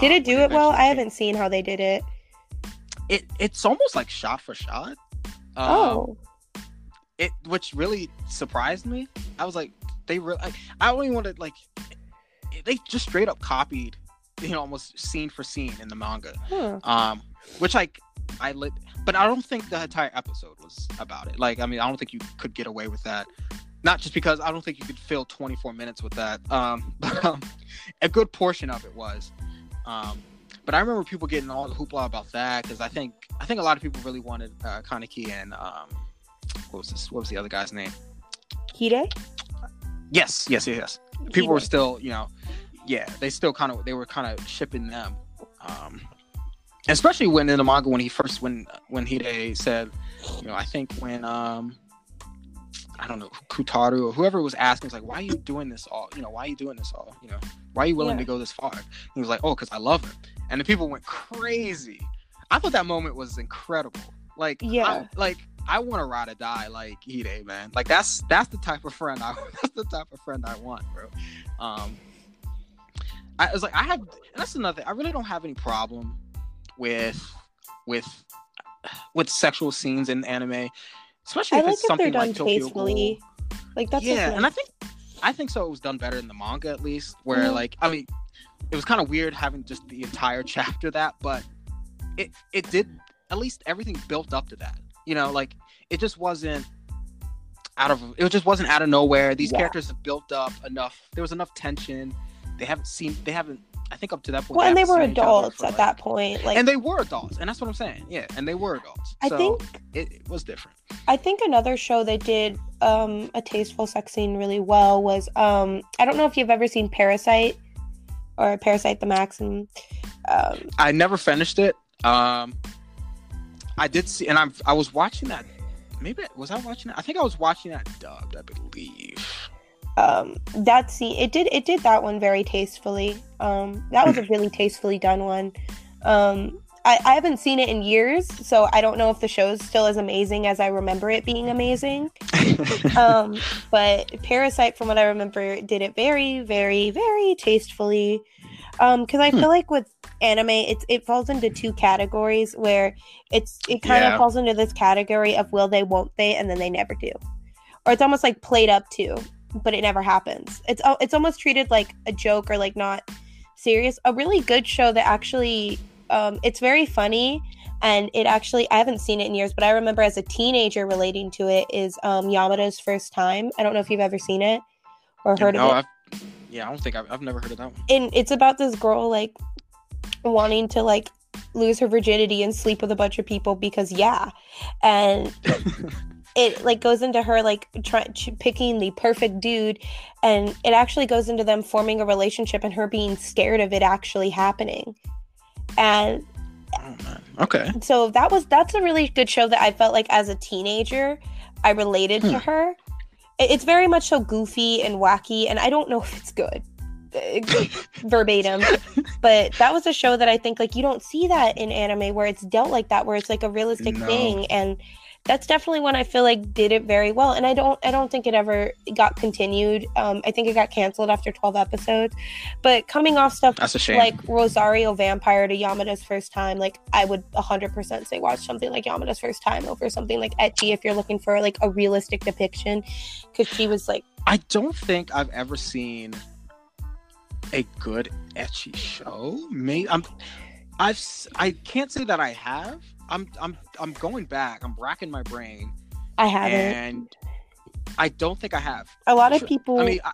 did uh, it do it well i haven't seen how they did it it it's almost like shot for shot um, oh it which really surprised me. I was like, they really. Like, I only wanted like they just straight up copied, you know, almost scene for scene in the manga. Hmm. Um, which like I lit, but I don't think the entire episode was about it. Like, I mean, I don't think you could get away with that. Not just because I don't think you could fill 24 minutes with that. Um, but um, a good portion of it was. Um, but I remember people getting all the hoopla about that because I think I think a lot of people really wanted uh, Kaneki and um, what was this? What was the other guy's name? Hide? Yes, yes, yes. yes. People were still, you know, yeah, they still kind of they were kind of shipping them. Um, especially when in the manga when he first when when Hide said, you know, I think when um I don't know Kutaru or whoever was asking was like, why are you doing this all? You know, why are you doing this all? You know, why are you willing Yeah. to go this far? He was like, oh, because I love him, and the people went crazy. I thought that moment was incredible. Like, Yeah. I, like I want to ride or die like Hide, man. Like that's that's the type of friend I that's the type of friend I want, bro. Um, I was like, I have, and that's another. thing. I really don't have any problem with with with sexual scenes in anime, especially I if like it's if something done like Tokyo tastefully. Ghoul. Like that's yeah, and I think I think so. It was done better in the manga at least, where Mhm. like I mean, it was kind of weird having just the entire chapter that, but it it did at least everything built up to that. You know, like it just wasn't out of it just wasn't out of nowhere. These Yeah. characters have built up enough. There was enough tension. They haven't seen. They haven't. I think up to that point. well, and they were seen each other adults for, at like- that point. Like and they were adults, and that's what I'm saying. Yeah, and they were adults. I So think it, it was different. I think another show that did um, a tasteful sex scene really well was um, I don't know if you've ever seen Parasyte or Parasyte the Maxim. Um, I never finished it. Um, I did see, and I'm I was watching that. Maybe was I watching it? I think I was watching that dubbed. I believe. Um, that scene it did it did that one very tastefully. Um, that was a really tastefully done one. Um, I, I haven't seen it in years, so I don't know if the show's still as amazing as I remember it being amazing. um, but Parasyte, from what I remember, did it very, very, very tastefully. Um, because I Hmm. feel like with anime, it's it falls into two categories where it's it kind Yeah. of falls into this category of will they, won't they, and then they never do, or it's almost like played up to, but it never happens. It's al- it's almost treated like a joke or like not serious. A really good show that actually, um, it's very funny and it actually I haven't seen it in years, but I remember as a teenager relating to it is um, Yamada's first time. I don't know if you've ever seen it or heard no, of it. I've, yeah, I don't think I've, I've never heard of that one. And it's about this girl like wanting to like lose her virginity and sleep with a bunch of people because yeah, and it like goes into her like trying picking the perfect dude and it actually goes into them forming a relationship and her being scared of it actually happening and. Okay. so that was that's a really good show that I felt like as a teenager I related to Hmm. her. It- It's very much so goofy and wacky, and I don't know if it's good verbatim, but that was a show that I think like you don't see that in anime where it's dealt like that, where it's like a realistic No. thing, and that's definitely one I feel like did it very well. And I don't I don't think it ever got continued. Um, I think it got canceled after twelve episodes, but coming off stuff That's a shame. like Rosario Vampire to Yamada's first time, like I would 100% say watch something like Yamada's first time over something like Ecchi if you're looking for like a realistic depiction because she was like I don't think I've ever seen a good ecchi show. Maybe I'm. I've. I can't say that I have. I'm. I'm. I'm going back. I'm racking my brain, I haven't. and I don't think I have. a lot of Sure. people. I mean, I,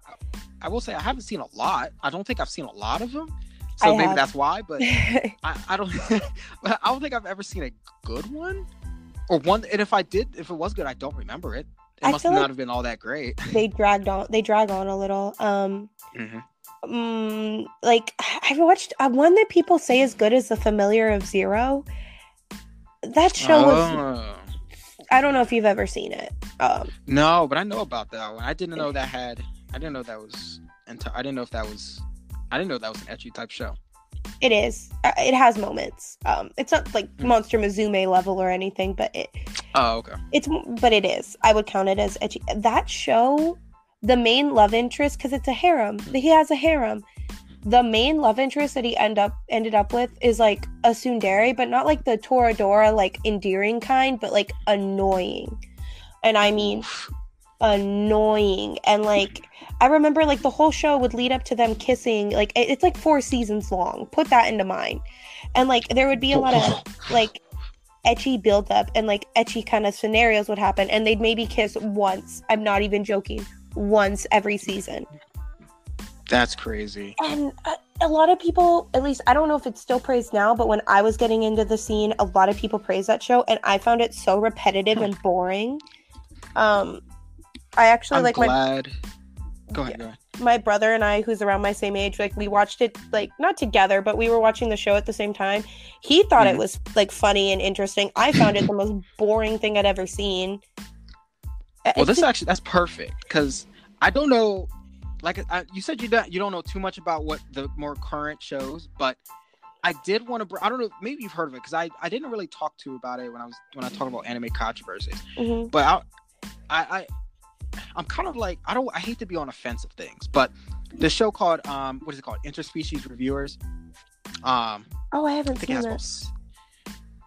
I will say I haven't seen a lot. I don't think I've seen a lot of them. So I maybe have. that's why. But I, I don't. I don't think I've ever seen a good one, or one. And if I did, if it was good, I don't remember it. It I must not like- have been all that great. they dragged on. They drag on a little. Um, Mhm. mm, like I've watched uh, one that people say is good as the Familiar of Zero. That show was. Oh. I don't know if you've ever seen it. Um, No, but I know about that one. I didn't know that had. I didn't know that was. Enti- I didn't know if that was. I didn't know that was an ecchi type show. It is. Uh, It has moments. Um, it's not like Hmm. Monster Musume level or anything, but it Oh, okay. it's but it is. I would count it as edgy. That show, the main love interest, because it's a harem. He has a harem. The main love interest that he end up ended up with is like a tsundere, but not like the Toradora like endearing kind, but like annoying. and I mean annoying. And like, I remember like the whole show would lead up to them kissing. Like, it- it's like four seasons long. Put that into mind. And like, there would be a lot of like ecchi buildup and like ecchi kind of scenarios would happen, and they'd maybe kiss once. I'm not even joking. Once every season. That's crazy. And a, a lot of people, at least I don't know if it's still praised now, but when I was getting into the scene, a lot of people praised that show, and I found it so repetitive and boring. Um, I actually I'm like my. Go ahead. Go ahead. my brother and I, who's around my same age, like we watched it like not together, but we were watching the show at the same time. He thought Mhm. it was like funny and interesting. I found it the most boring thing I'd ever seen. Well, It's this just- actually that's perfect because I don't know. Like I, you said, you don't you don't know too much about what the more current shows, but I did want to. I don't know. Maybe you've heard of it because I, I didn't really talk to about it when I was when I talked about anime controversies. Mhm. But I, I, I I'm kind of like I don't. I hate to be on offensive things, but the show called um what is it called Interspecies Reviewers. Um, Oh, I I haven't it seen most.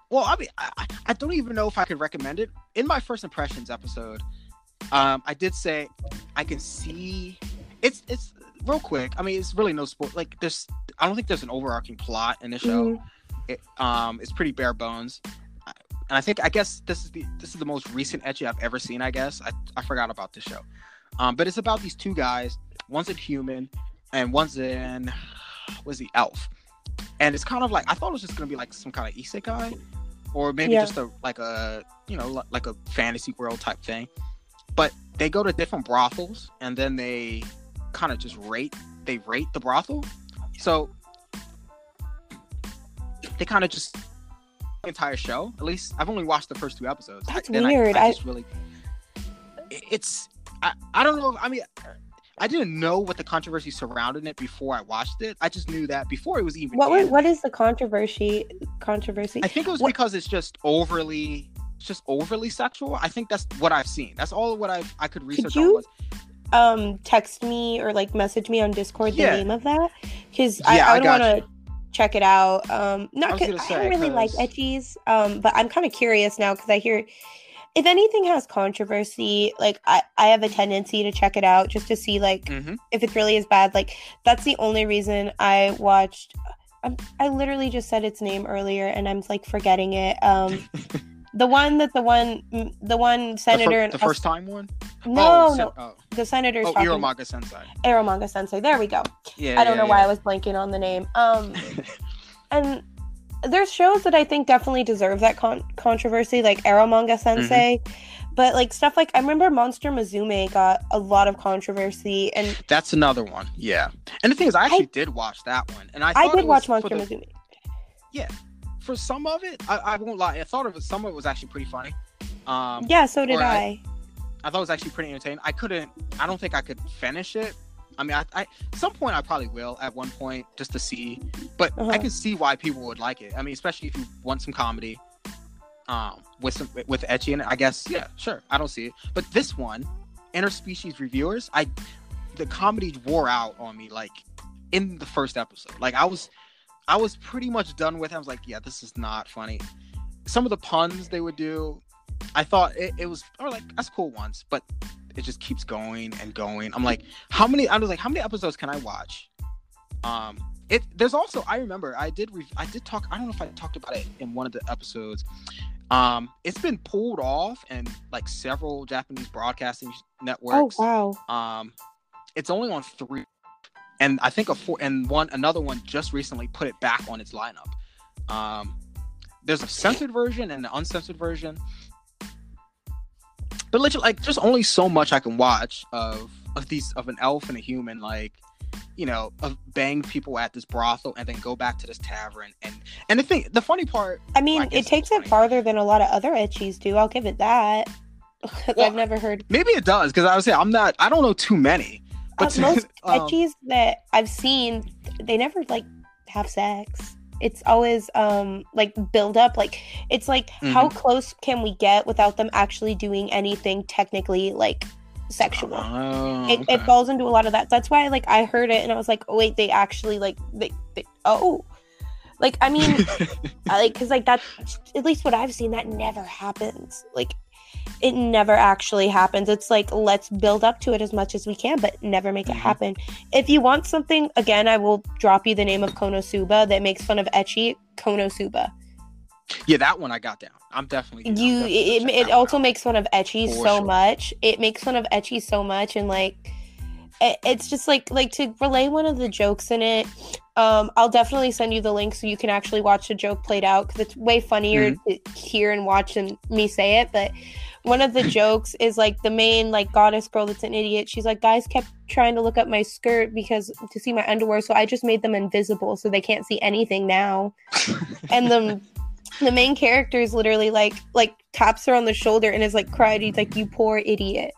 Well, I mean, I, I- I don't even know if I could recommend it. In my first impressions episode, um, I did say I can see it's it's real quick. I mean, it's really no sport. Like, there's I don't think there's an overarching plot in the show. Mhm. It, um, it's pretty bare bones, and I think I guess this is the this is the most recent ecchi I've ever seen. I guess I I forgot about this show, um, but it's about these two guys. One's a human, and one's an was the elf, and it's kind of like I thought it was just gonna be like some kind of isekai, or maybe Yeah. just a like a you know like a fantasy world type thing, but they go to different brothels and then they kind of just rate they rate the brothel, so they kind of just the entire show. At least I've only watched the first two episodes. That's I- weird. I, I- just really, it's I, I don't know. I mean, I didn't know what the controversy surrounding it before I watched it. I just knew that before it was even. What was, what is the controversy? Controversy? I think it was what- because it's just overly, it's just overly sexual. I think that's what I've seen. That's all what I I could research you on was. Um text me or like message me on discord the Yeah. name of that because Yeah, I, I I would want to check it out. Um not gonna I, don't really like ecchis um but i'm kind of curious now because i hear if anything has controversy like I, I have a tendency to check it out just to see like hmm if it really is bad. Like that's the only reason i watched I'm, i literally just said its name earlier and i'm like forgetting it. Um the one that the one the one The, senator fir- the first time one. no oh, no oh, the senator's oh talking Sensei. Eromanga Sensei. There we go. Yeah. I don't yeah, know why I was blanking on the name. Um, and there's shows that I think definitely deserve that con- controversy, like Eromanga Sensei. Mm-hmm. But like stuff like I remember Monster Musume got a lot of controversy, and That's another one. Yeah. And the thing is, I actually did watch that one, and I I did watch Monster the- Musume. For some of it, I, I won't lie. I thought of it. Some of it was actually pretty funny. Um, Yeah, so did I. I- I thought it was actually pretty entertaining. I couldn't. I don't think I could finish it. I mean, I, I some point I probably will at one point just to see, but Uh-huh. I can see why people would like it. I mean, especially if you want some comedy, um, with some with ecchi in it. I guess yeah, sure. I don't see it, but this one, interspecies reviewers, I the comedy wore out on me like in the first episode. Like I was, I was pretty much done with. it. I was like, yeah, this is not funny. Some of the puns they would do, I thought it, it was or like that's cool once, but it just keeps going and going. I'm like, how many? I was like, how many episodes can I watch? Um, it there's also I remember I did re- I did talk. I don't know if I talked about it in one of the episodes. Um, it's been pulled off and like several Japanese broadcasting networks. Oh wow! Um, it's only on three, and I think a four and one another one just recently put it back on its lineup. Um, there's a censored version and an uncensored version, but literally, like, there's only so much I can watch of of these of an elf and a human, like, you know, of bang people at this brothel and then go back to this tavern and and the thing, the funny part, I mean, I it takes it farther than a lot of other ecchis do. I'll give it that. Well, I've never heard maybe it does because I was saying I'm not, I don't know too many, uh, but most um, ecchis that I've seen. They never like have sex. It's always um like build up. Like it's like how Mm-hmm. close can we get without them actually doing anything technically like sexual? Oh, it, okay. it falls into a lot of that. That's why like I heard it and I was like, oh wait, they actually like they, they oh, like I mean, like because like that's at least what I've seen that never happens. Like it never actually happens. It's like let's build up to it as much as we can, but never make it Mhm. happen. If you want something, again, I will drop you the name of Konosuba that makes fun of Ecchi. Konosuba. Yeah, that one I got down. I'm definitely. I'm You definitely it, it, check it that also out. makes fun of Ecchi For so sure. much. It makes fun of Ecchi so much, and like it, it's just like like to relay one of the jokes in it. Um, I'll definitely send you the link so you can actually watch the joke played out because it's way funnier Mm-hmm. to hear and watch than me say it. But one of the jokes is like the main like goddess girl that's an idiot. She's like, guys kept trying to look up my skirt because to see my underwear, so I just made them invisible so they can't see anything now. and the the main character is literally like like taps her on the shoulder and is like cried. He's like, "You poor idiot."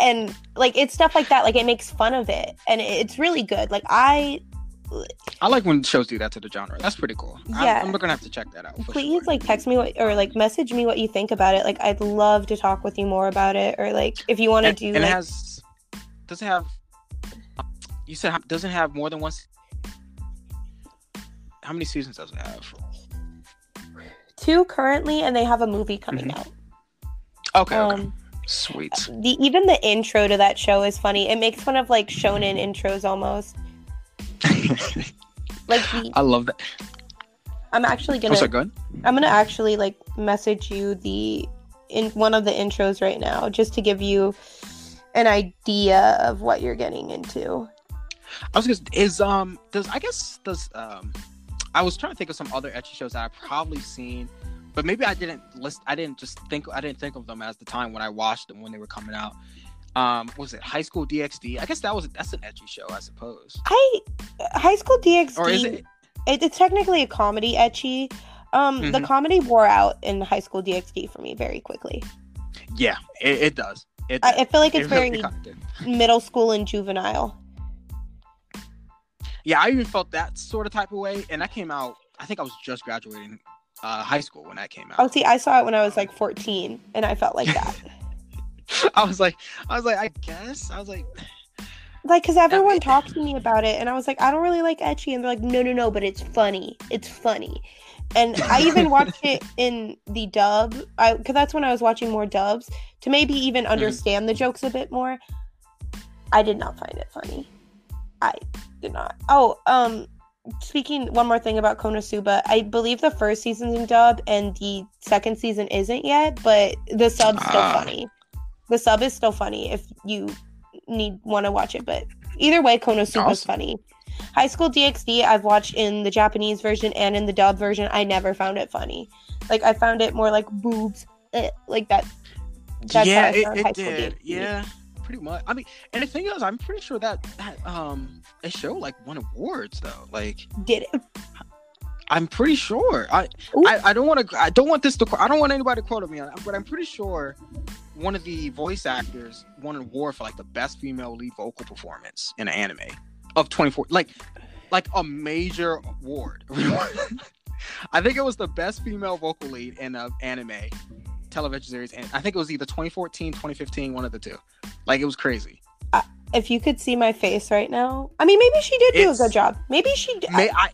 And like it's stuff like that. Like it makes fun of it, and it's really good. Like I I like when shows do that to the genre. That's pretty cool. I'm- Yeah. I'm, gonna have to check that out. please sure. like text me what or like message me what you think about it. Like I'd love to talk with you more about it, or like if you want to do and like it has. Does it have? You said doesn't have more than one. How many seasons does it have? two currently, and they have a movie coming Mhm. out. Okay, okay. Sweet. the even the intro to that show is funny. It makes fun of like shonen intros almost. Like the, I love that. I'm actually gonna Was that good? I'm gonna actually like message you the in one of the intros right now just to give you an idea of what you're getting into. I was just is um does I guess does um I was trying to think of some other ecchi shows that I've probably seen, but maybe I didn't list. I didn't just think. I didn't think of them as the time when I watched them when they were coming out. Um, was it High School DxD? I guess that was that's an ecchi show, I suppose. I High School DxD Or is it? it- it's technically a comedy ecchi. Um the Mhm. comedy wore out in High School DxD for me very quickly. Yeah, it, it does. It, I, I feel like it's it very kinda middle school and juvenile. Yeah, I even felt that sort of type of way, and that came out. I think I was just graduating uh, high school when that came out. Oh see, I saw it when I was like 14 and I felt like that. I was like, I was like, I guess. I was like, like because everyone talked to me about it and i was like i don't really like ecchi and they're like no no no but it's funny it's funny and i even watched it in the dub i because that's when i was watching more dubs to maybe even understand the jokes a bit more i did not find it funny i did not oh um speaking one more thing about konosuba i believe the first season's in dub and the second season isn't yet but the sub's still Ah. funny the sub is still funny if you need want to watch it but either way konosuba's Awesome. funny high school dxd i've watched in the japanese version and in the dub version i never found it funny like i found it more like boobs eh, like that that's yeah, how I it, found it High School did. DxD. Yeah, pretty much. I mean, and the thing is, I'm pretty sure that that um a show like won awards though. Like, did it I'm pretty sure. I Ooh. I, I don't want to. I don't want this to. I don't want anybody to quote me on it, but I'm pretty sure one of the voice actors won an award for like the best female lead vocal performance in an anime of 24. Like, like a major award. I think it was the best female vocal lead in an anime television series, and I think it was either 2014, 2015, one of the two. Like, it was crazy. Uh, if you could see my face right now i mean maybe she did do It's- a good job maybe she d- May I,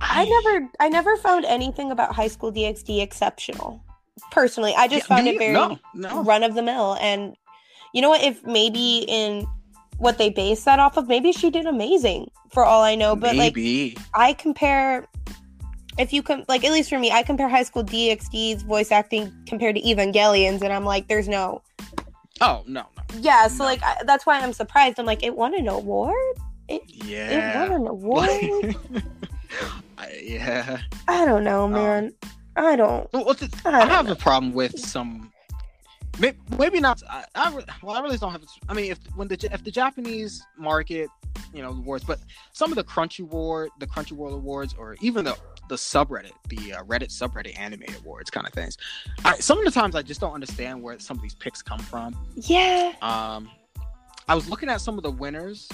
I? I never i never found anything about high school dxd exceptional personally i just Yeah, found me- it very no, no. run of the mill and you know what if maybe in what they base that off of maybe she did amazing for all i know but like Maybe. i compare if you can like at least for me i compare high school dxd's voice acting compared to evangelions and i'm like there's no oh no. Yeah so No. like I, that's why i'm surprised i'm like it won an award it Yeah. won an award I- yeah. i don't know um, man i don't Well, it- I I don't have know. a problem with some. may- Maybe not. I, I well, I really don't have. I mean, if when the if the Japanese market, you know, awards, but some of the Crunchy Award, the Crunchyroll Awards, or even the the subreddit, the uh, Reddit subreddit anime awards, kind of things. I, some of the times I just don't understand where some of these picks come from. yeah Um, I was looking at some of the winners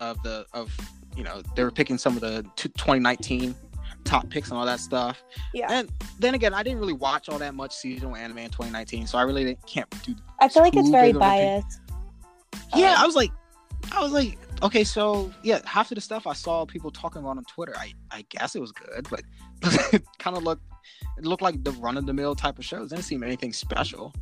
of the of you know they were picking some of the t- 2019 top picks and all that stuff. yeah And then again, I didn't really watch all that much seasonal anime in 2019, so I really didn't, can't do. i feel like it's very big of a pick. biased Yeah, Um, I was like, I was like, okay, so yeah, half of the stuff I saw people talking about on Twitter, I I guess it was good, but it kind of looked it looked like the run of the mill type of shows. It didn't seem anything special.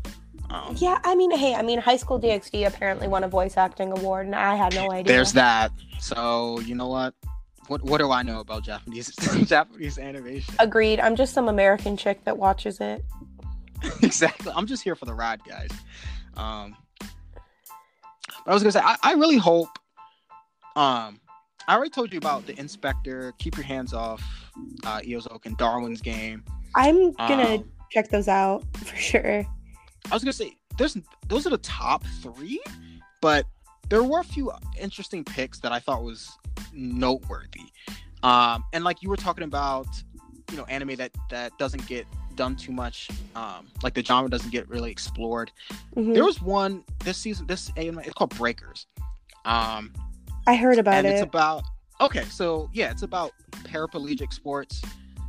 Um, Yeah, I mean, hey, I mean, High School DxD apparently won a voice acting award, and I had no idea. There's that. So you know what? What what do I know about Japanese Japanese animation? Agreed. I'm just some American chick that watches it. exactly. I'm just here for the ride, guys. Um, but I was gonna say, I, I really hope. Um, I already told you about the In/Spectre. Keep your hands off uh, Eizouken and Darwin's game. I'm gonna Um, check those out for sure. I was gonna say, there's those are the top three, but there were a few interesting picks that I thought was noteworthy. Um, and like you were talking about, you know, anime that that doesn't get done too much. Um, like the genre doesn't get really explored. Mhm. There was one this season. This anime it's called Breakers. Um, I heard about and it. it's about okay. So yeah, it's about paraplegic sports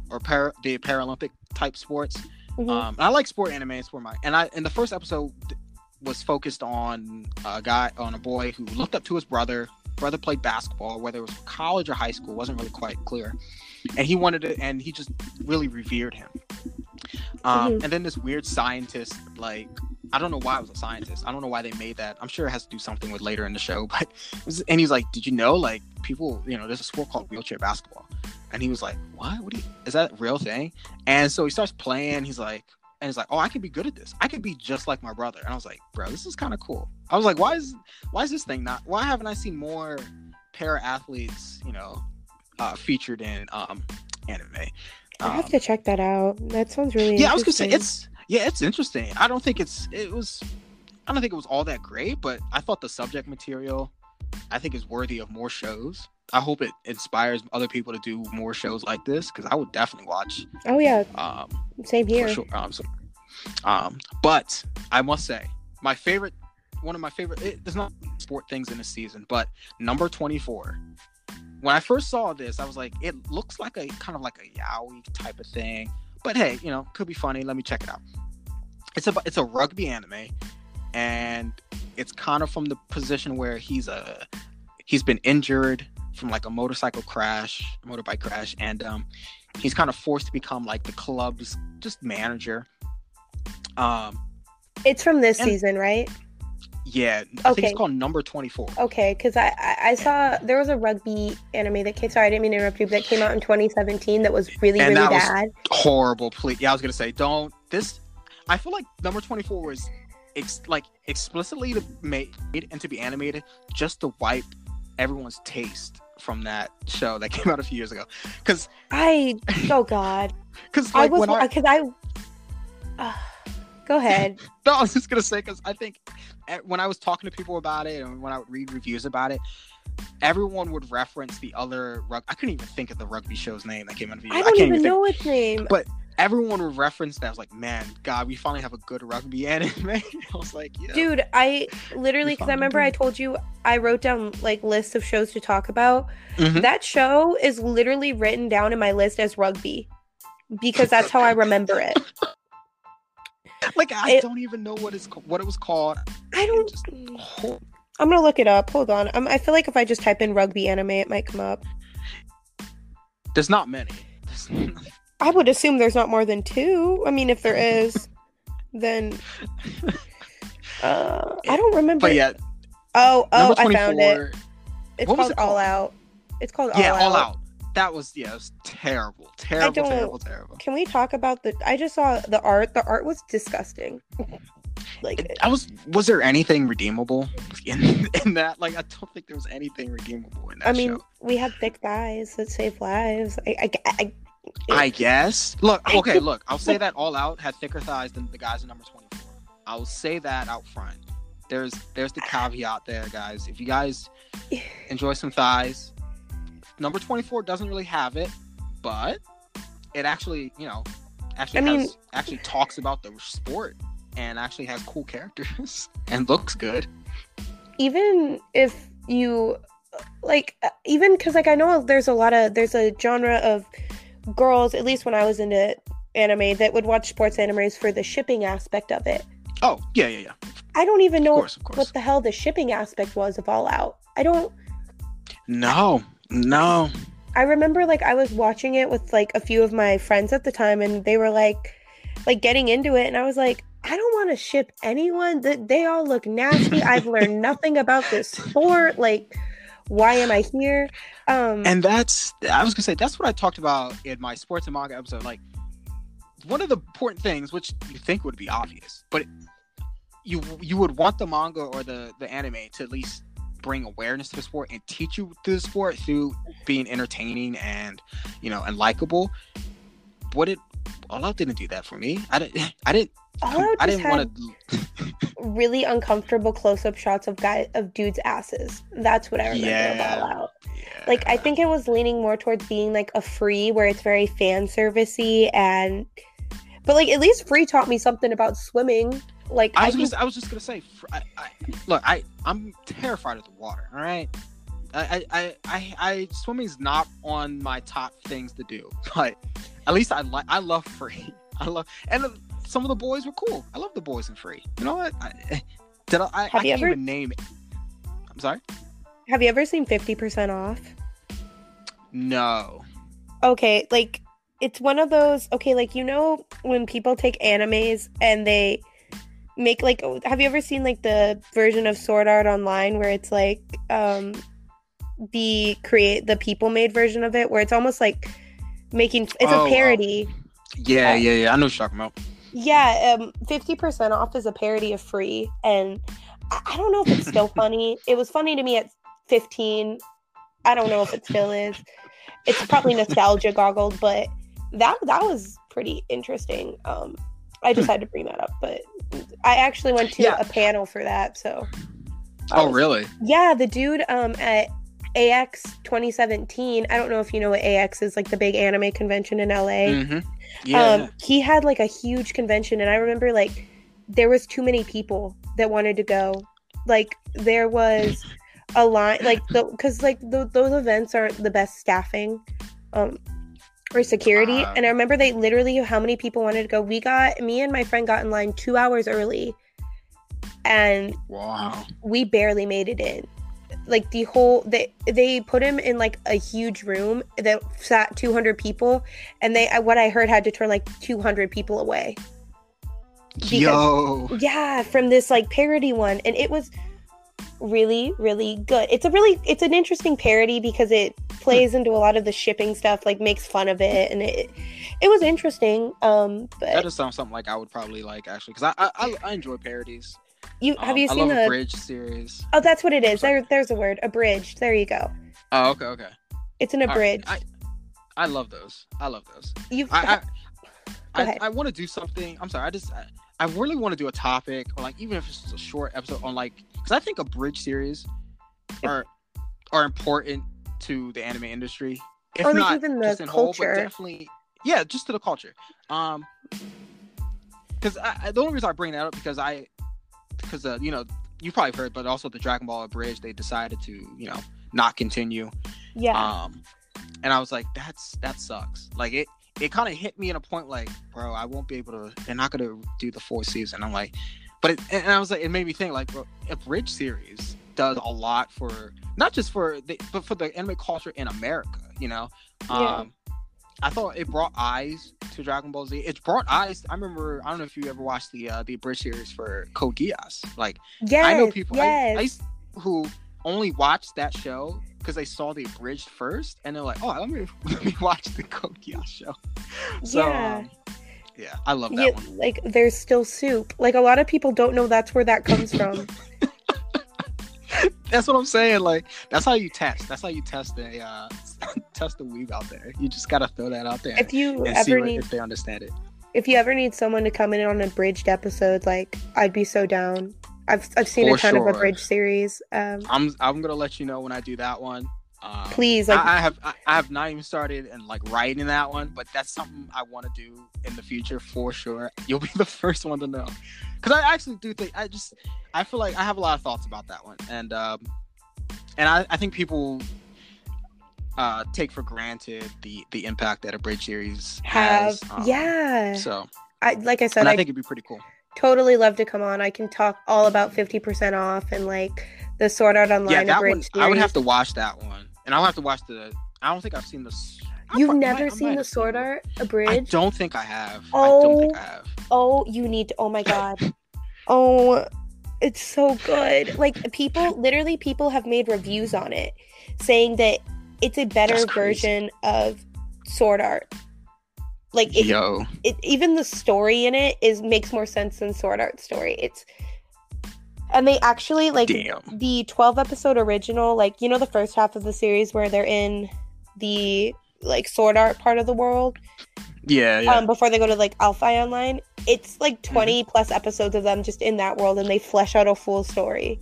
or para, the Paralympic type sports. Mhm. Um, I like sport anime. It's where my and I and the first episode was focused on a guy on a boy who looked up to his brother. Brother played basketball, whether it was college or high school, wasn't really quite clear. And he wanted it, and he just really revered him. Um, Mhm. And then this weird scientist, like I don't know why it was a scientist. I don't know why they made that. I'm sure it has to do something with later in the show. But was- and he's like, "Did you know like people? You know, there's a sport called wheelchair basketball." And he was like, "What? What you? Is that a real thing?" And so he starts playing. He's like, and he's like, "Oh, I can be good at this. I could be just like my brother." And I was like, "Bro, this is kind of cool." I was like, "Why is why is this thing not? Why haven't I seen more para athletes? You know, uh, featured in um anime?" I have Um, to check that out. That sounds really yeah, I was gonna say it's yeah, it's interesting. I don't think it's it was I don't think it was all that great, but I thought the subject material I think is worthy of more shows. I hope it inspires other people to do more shows like this because I would definitely watch. Oh yeah, Um, same here. for sure. Um, so, um, but I must say, my favorite, one of my favorite. It, there's not sport things in this season, but number 24. When I first saw this, I was like, it looks like a kind of like a yaoi type of thing. But hey, you know, could be funny. Let me check it out. It's a it's a rugby anime, and it's kind of from the position where he's a he's been injured from like a motorcycle crash, motorbike crash, and um, he's kind of forced to become like the club's just manager. Um, It's from this season, right? Yeah, I think Okay. it's called Number Twenty Four. Okay, because I, I I saw there was a rugby anime that came. Sorry, I didn't mean to interrupt you. But that came out in 2017. That was really And really bad. Horrible. Please, yeah, I was gonna say, don't this. I feel like Number Twenty Four was ex- like explicitly to made and to be animated just to wipe everyone's taste from that show that came out a few years ago. Because I oh god, because I was when I because I. Uh, go ahead. No, I was just gonna say because I think eh, when I was talking to people about it and when I would read reviews about it, everyone would reference the other rug. I couldn't even think of the rugby show's name that came out of you. I don't can't even think. know its name. But everyone would reference that. I was like, man, God, we finally have a good rugby anime. I was like, yeah, Dude, I literally because I remember. I told you I wrote down like lists of shows to talk about. Mhm. That show is literally written down in my list as rugby because that's how I remember it. like I it- don't even know what it's what it was called. I don't. Just- Ho- I'm gonna look it up. Hold on. Um, I feel like if I just type in rugby anime, it might come up. There's not many. There's- I would assume there's not more than two. I mean, if there is, then uh, I don't remember. but yeah, Oh, oh, I found it. It's What was called it All? Out. It's called Yeah, All, all Out. That was yeah, it was terrible, terrible, terrible, terrible. Can we talk about the? I just saw the art. The art was disgusting. like I was. Was there anything redeemable in in that? Like, I don't think there was anything redeemable in that I mean, show. we had thick thighs that save lives. I, I, I, I guess. Look, okay, look. I'll say that all out had thicker thighs than the guys in number twenty four. I'll say that out front. There's there's the caveat there, guys. If you guys enjoy some thighs, number twenty four doesn't really have it, but it actually, you know, actually I mean- has actually talks about the sport and actually has cool characters and looks good. even if you like uh, even because like i know there's a lot of there's a genre of girls at least when i was into anime that would watch sports animes for the shipping aspect of it Oh, yeah, yeah, yeah. i don't even know Of course, of course. what the hell the shipping aspect was of all out i don't No, no. I remember like I was watching it with like a few of my friends at the time, and they were like, like getting into it, and I was like, I don't want to ship anyone. That they all look nasty. I've learned nothing about this sport. Like, why am I here? Um, and that's I was gonna say that's what I talked about in my sports and manga episode. Like, one of the important things, which you think would be obvious, but you you would want the manga or the the anime to at least bring awareness to the sport and teach you through the sport through being entertaining and you know and likable. What it All Out didn't do that for me. I didn't. I didn't. All I didn't want to. really uncomfortable close-up shots of guy of dudes' asses. That's what I remember Yeah. of All Out. Like I think it was leaning more towards being like a free where it's very fan servicey and but like at least free taught me something about swimming. Like I I, was think just, I was just gonna say, fr- I, I, look, I, I'm terrified of the water. All right, I, I, I, I, I swimming's not on my top things to do, but at least I like, I love free. I love, and some of the boys were cool. I love the boys in free. You know what? I, did I? I, I Have you can't ever- even name it. I'm sorry. have you ever seen 50% off? No. Okay, like it's one of those okay, like you know when people take animes and they make like have you ever seen like the version of Sword Art Online where it's like um the create the people made version of it where it's almost like making it's Oh, a parody. Yeah, Uh, yeah, yeah. I know what you're talking about. Yeah, um 50% off is a parody of free and I, I don't know if it's still funny. It was funny to me at 15. I don't know if it still is. It's probably nostalgia goggled, but that that was pretty interesting. Um I just had to bring that up, but I actually went to Yeah. a panel for that, so Oh, was- really? yeah, the dude um at AX 2017. I don't know if you know what AX is, like the big anime convention in LA Mm-hmm. Yeah. um he had like a huge convention and i remember like there was too many people that wanted to go like there was a line like the because like th- those events aren't the best staffing um or security. Wow. and i remember they literally how many people wanted to go? We got me and my friend got in line two hours early. And Wow. we barely made it in. Like the whole they they put him in like a huge room that sat 200 people. And they what i heard had to turn like 200 people away. Because- Yo. yeah from this like parody one. And it was really really good. It's a really it's an interesting parody because it plays into a lot of the shipping stuff like makes fun of it and it it was interesting um That but does sound something like I would probably like actually, because I, I I enjoy parodies. you have Um, you seen the bridge series. oh that's what it is there there's a word abridged there you go Oh, okay, okay. it's an All right, abridged I I love those. I love those. you I I, I. I want to do something. I'm sorry. I just I, I really want to do a topic or like even if it's just a short episode on like because I think abridged series are are important to the anime industry. If Or, not even the just in whole, culture. but definitely yeah, just to the culture. Um, because the only reason I bring that up because I because uh, you know you probably heard, but also the Dragon Ball Abridged they decided to you know not continue. yeah Um, and I was like, that's that sucks. Like it, it kind of hit me in a point like, bro, I won't be able to. They're not gonna do the fourth season. I'm like, but it, and I was like, it made me think like, bro, abridged series does a lot for not just for the, but for the anime culture in America. You know, Yeah. um, I thought it brought eyes to Dragon Ball Z. It brought eyes. I remember. I don't know if you ever watched the uh, the bridge series for Code Geass. Like yes I know people yes I used, who only watched that show because they saw the abridged first, and they're like, "Oh, let me let me watch the Code Geass show." So, Yeah. um, yeah, I love that yeah, one. like there's still soup. Like a lot of people don't know that's where that comes from. That's what I'm saying. Like, that's how you test. That's how you test a uh, test the weeb out there. You just gotta throw that out there if you ever what, need if they understand it. if you ever need someone to come in on a bridged episode, like I'd be so down. I've I've seen For a ton of abridged series. Um, I'm I'm gonna let you know when I do that one. Um, please, like I, I have I, I have not even started and like writing that one, but that's something I want to do in the future for sure. You'll be the first one to know, because I actually do think I just I feel like I have a lot of thoughts about that one, and um, and I, I think people uh take for granted the the impact that abridged series have has. um, yeah. So I like I said, I I think it'd be pretty cool. totally love to come on. I can talk all about fifty percent off and like the Sword Art Online yeah, that one abridged I would have to watch that one, and I'll have to watch the I don't think I've seen this. You've I never might- I seen the Sword. Art I abridged? don't think I have. I don't think I Oh. have. Oh, you need to. Oh my god. oh, it's so good. Like people, literally, people have made reviews on it, saying that it's a better version of Sword Art. Like it, Yo, it, even the story in it is makes more sense than Sword Art story. It's and they actually like damn. the 12 episode original like you know the first half of the series where they're in the like sword art part of the world Yeah, yeah. um before they go to like ALfheim Online it's like Mm-hmm. 20 plus episodes of them just in that world and they flesh out a full story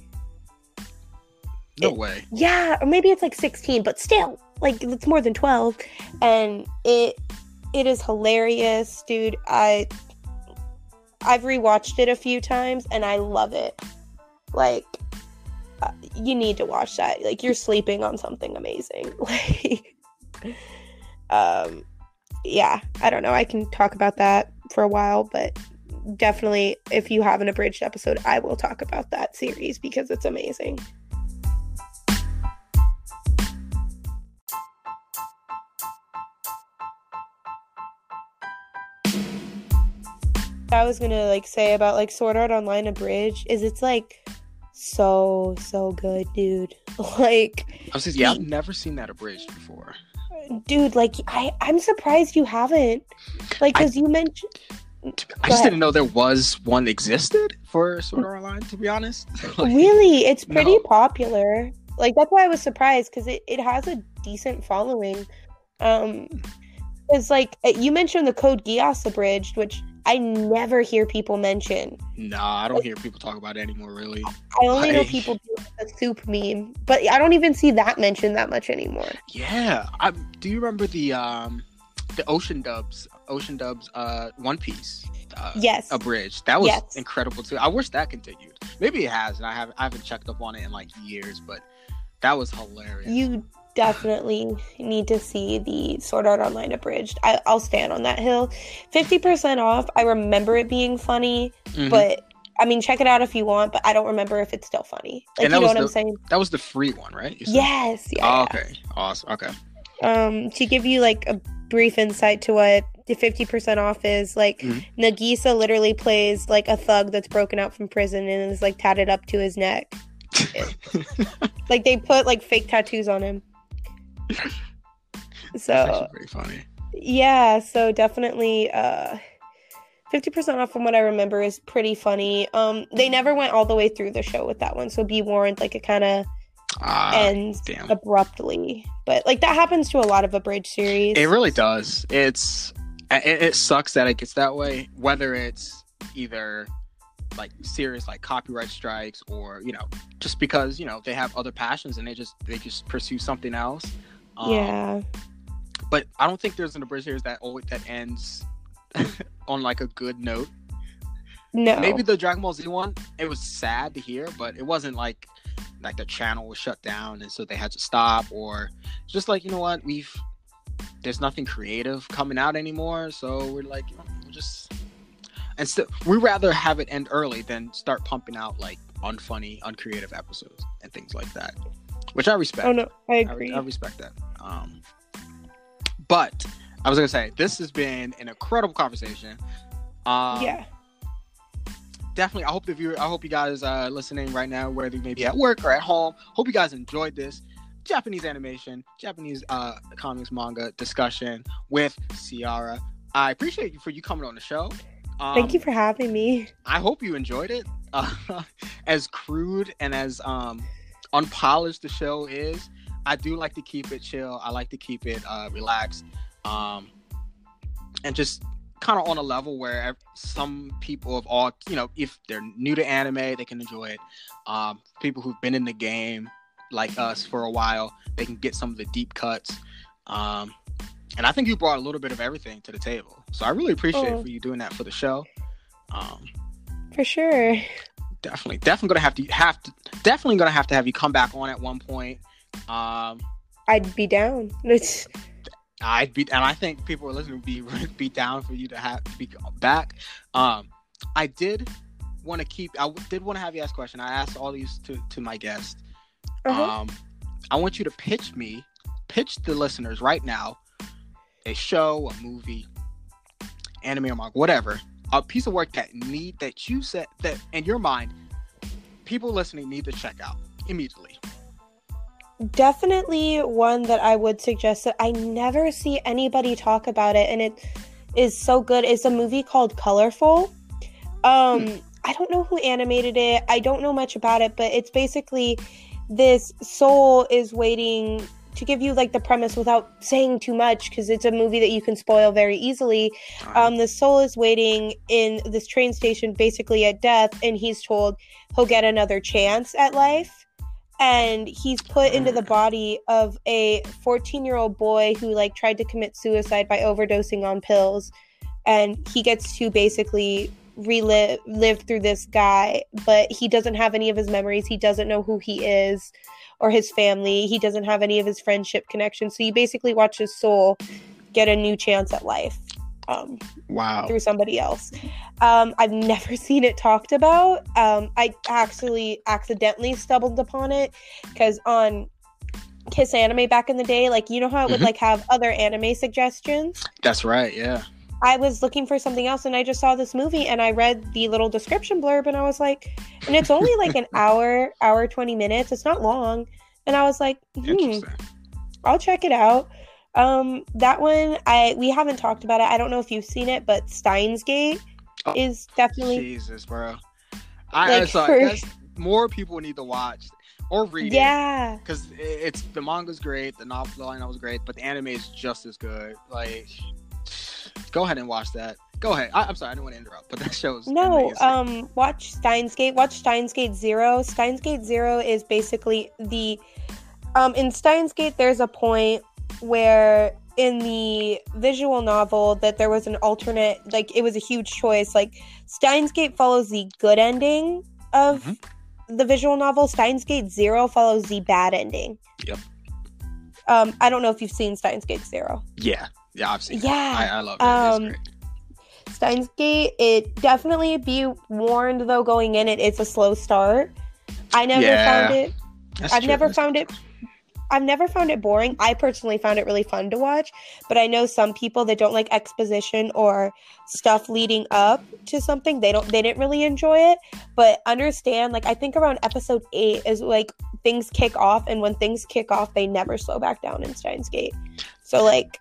no it- way. yeah or maybe it's like 16 but still like it's more than 12 and it it is hilarious dude i i've rewatched it a few times and i love it like uh, you need to watch that. Like you're sleeping on something amazing. Like um yeah i don't know. I can talk about that for a while but definitely if you have an abridged episode i will talk about that series because it's amazing. I was gonna like say about like Sword Art Online Abridged is it's like so so good, dude. Like, I was just, yeah, I've never seen that abridged before. dude, like I I'm surprised you haven't. Like, cause you mentioned I just ahead. didn't know there was one existed for Sword Art Online. To be honest, Like, really, it's pretty no. popular. Like that's why I was surprised because it it has a decent following. Um, it's like uh, you mentioned the Code Geass Abridged, which I never hear people mention. Nah, I don't hear people talk about it anymore. Really. I only know people do the soup meme, but I don't even see that mentioned that much anymore. Yeah. I, do you remember the um the Ocean Dubs Ocean Dubs uh One Piece uh, Yes. abridged? That was Yes. incredible too. I wish that continued. Maybe it has, and I haven't I haven't checked up on it in like years, but that was hilarious. You definitely need to see the Sword Art Online abridged. I, I'll stand on that hill. 50% off. I remember it being funny, Mhm. but I mean, check it out if you want, but I don't remember if it's still funny. Like, you know what I'm saying? that was the free one, right? Yes. Yeah. Oh, okay. Awesome. Okay. Um, to give you like a brief insight to what the 50% off is, like, Mhm. Nagisa literally plays like a thug that's broken out from prison and is like tatted up to his neck. Like, they put like fake tattoos on him. So, pretty funny. yeah, so definitely uh 50% off from what I remember is pretty funny. Um they never went all the way through the show with that one, so be warned like it kind of Ah, ends damn. abruptly. But like that happens to a lot of abridged series. It really does. It's it, it sucks that it gets that way. Whether it's either like serious like copyright strikes or you know just because you know they have other passions and they just they just pursue something else. Um, yeah. But I don't think there's an abridged series that always that ends on like a good note. No. Maybe the Dragon Ball Z one. It was sad to hear, but it wasn't like like the channel was shut down and so they had to stop or just like you know what we've there's nothing creative coming out anymore so we're like you know, we'll just and still we rather have it end early than start pumping out like unfunny uncreative episodes and things like that which i respect Oh no, I I, agree. I respect that um but i was gonna say this has been an incredible conversation um yeah. definitely i hope the viewer i hope you guys uh listening right now whether you may be at work or at home hope you guys enjoyed this japanese animation japanese uh comics manga discussion with Siara i appreciate you for you coming on the show um, Thank you for having me. i hope you enjoyed it uh, as crude and as um unpolished the show is i do like to keep it chill. I like to keep it uh relaxed um and just kind of on a level where some people of all you know if they're new to anime they can enjoy it. Um people who've been in the game like us for a while they can get some of the deep cuts um and i think you brought a little bit of everything to the table. So i really appreciate Oh. for you doing that for the show. Um For sure. definitely definitely gonna have to have to definitely gonna have to have you come back on at one point um I'd be down. It's i'd be and i think people are listening would be be down for you to have to be back um i did want to keep I did want to have you ask a question i asked all these to to my guest uh-huh. um i want you to pitch me pitch the listeners right now a show, a movie, anime or manga, whatever, a piece of work that need that you said that in your mind, people listening need to check out immediately. Definitely one that I would suggest that I never see anybody talk about it, and it is so good. It's a movie called Colorful. Um, hmm. I don't know who animated it. I don't know much about it, but it's basically this soul is waiting to give you like the premise without saying too much because it's a movie that you can spoil very easily. Um, the soul is waiting in this train station, basically at death, and he's told he'll get another chance at life. And he's put into the body of a 14 year old boy who like tried to commit suicide by overdosing on pills. And he gets to basically relive live through this guy, but he doesn't have any of his memories. He doesn't know who he is or his family. He doesn't have any of his friendship connections. So you basically watch his soul get a new chance at life. Um, wow. Through somebody else. Um, I've never seen it talked about. Um, I actually accidentally stumbled upon it because on Kiss Anime back in the day, like you know how it would mm-hmm. like have other anime suggestions. That's right. Yeah. I was looking for something else and I just saw this movie and I read the little description blurb and I was like, and it's only like an hour, hour 20 minutes. It's not long. And I was like, hmm, I'll check it out. Um, that one, I we haven't talked about it. I don't know if you've seen it, but Steins Gate oh, is definitely Jesus, bro. I, like, for... more people need to watch or read yeah. it. because it's the manga's great, the novel line was great, but the anime is just as good. Like Go ahead and watch that. Go ahead. I, am sorry, I didn't want to interrupt, but that shows. No, amazing. um, watch Steins Gate. Watch Steins Gate Zero. Steins Gate Zero is basically the, um, in Steins Gate, there's a point where in the visual novel that there was an alternate, like it was a huge choice. Like Steins Gate follows the good ending of mm-hmm. the visual novel. Steins Gate Zero follows the bad ending. Yep. Um, I don't know if you've seen Steins Gate Zero. Yeah, yeah, I've seen. Yeah, I, I, love it. Um, Steins Gate. It definitely be warned though. Going in, it it's a slow start. I never yeah, found it. I've true. never that's found it. I've never found it boring. I personally found it really fun to watch, but I know some people that don't like exposition or stuff leading up to something. They don't they didn't really enjoy it. But understand, like I think around episode eight is like things kick off, and when things kick off, they never slow back down in Steins Gate. So like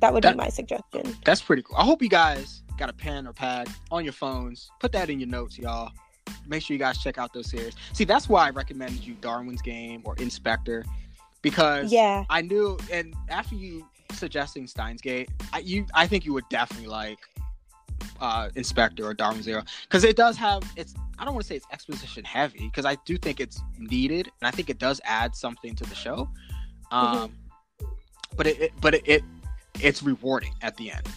that would that, be my suggestion. That's pretty cool. I hope you guys got a pen or pad on your phones. Put that in your notes, y'all. Make sure you guys check out those series. See, that's why I recommended you Darwin's Game or In/Spectre because yeah, I knew. And after you suggesting Steins Gate, I, you I think you would definitely like uh, In/Spectre or Darwin Zero because it does have it's. I don't want to say it's exposition heavy because I do think it's needed and I think it does add something to the show. Mm-hmm. Um, mm-hmm. but it, it but it, it it's rewarding at the end.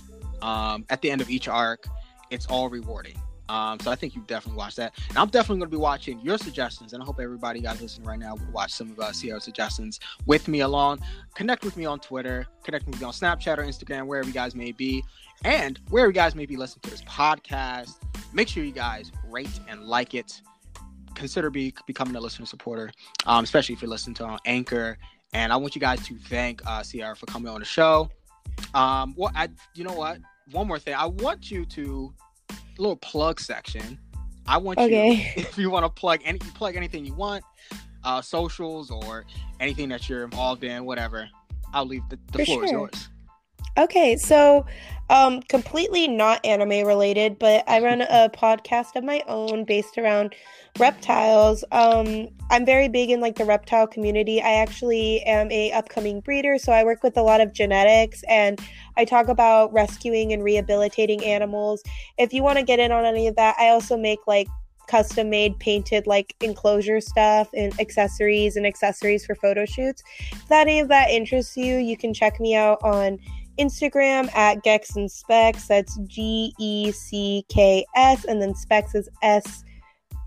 Um, at the end of each arc, it's all rewarding. Um, so I think you definitely watch that. And I'm definitely going to be watching your suggestions. And I hope everybody guys listening right now would watch some of uh, Siara's suggestions with me along. Connect with me on Twitter, connect with me on Snapchat or Instagram, wherever you guys may be. And wherever you guys may be listening to this podcast, make sure you guys rate and like it. Consider be, becoming a listener supporter, um, especially if you're listening to on Anchor. And I want you guys to thank uh, Sierra for coming on the show. Um, well, I, you know what? One more thing. I want you to little plug section. I want okay. you if you want to plug any plug anything you want, uh, socials or anything that you're involved in, whatever. I'll leave the, the floor sure. is yours. Okay, so um completely not anime related, but I run a podcast of my own based around reptiles. Um I'm very big in like the reptile community. I actually am a upcoming breeder, so I work with a lot of genetics and I talk about rescuing and rehabilitating animals. If you want to get in on any of that, I also make like custom made painted like enclosure stuff and accessories and accessories for photo shoots. If any of that interests you, you can check me out on Instagram at Gecks and Specs. That's G E C K S, and then Specs is S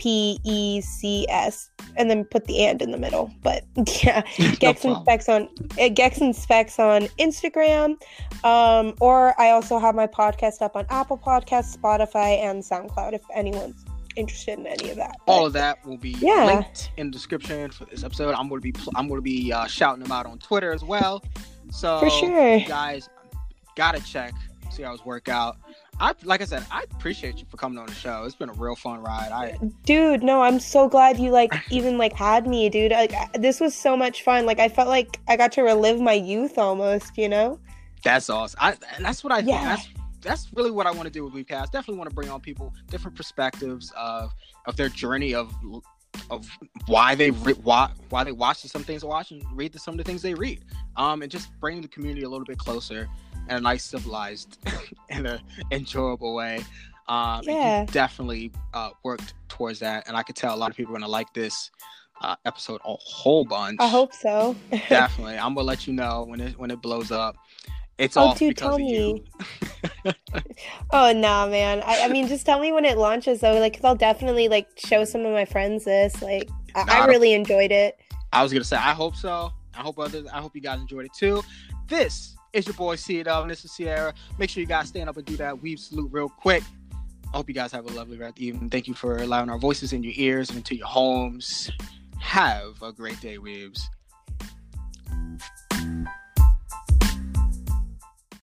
P E C S, and then put the and in the middle. But yeah, Gecks no and Specs on uh, Gecks and Specs on Instagram, um, or I also have my podcast up on Apple Podcasts, Spotify, and SoundCloud. If anyone's interested in any of that. All of that will be Yeah. linked in the description for this episode. I'm going to be pl- I'm going to be uh, shouting them out on Twitter as well. So For sure. you guys gotta check see how his work out. I like I said, I appreciate you for coming on the show. It's been a real fun ride. I dude no i'm so glad you like even like had me dude like this was so much fun like i felt like i got to relive my youth almost you know that's awesome. I and that's what I. Yeah. That's that's really what I want to do with WeebCast. Definitely want to bring on people different perspectives of of their journey of of why they re- why why they watch some things they watch and read the, some of the things they read. Um, and just bring the community a little bit closer in a nice civilized in a enjoyable way. Um, Yeah. definitely uh, worked towards that, and I could tell a lot of people are gonna like this uh, episode a whole bunch. i hope so definitely. I'm gonna let you know when it when it blows up. It's Oh, all dude, tell me. oh nah man I, I mean just tell me when it launches though like because i'll definitely like show some of my friends this like i, I Nah, really enjoyed it I was gonna say I hope so. I hope others. I hope you guys enjoyed it too. This is your boy C and this is Siara. Make sure you guys stand up and do that weeb salute real quick. I hope you guys have a lovely rest of the evening. Thank you for allowing our voices in your ears and into your homes. Have a great day, weebs.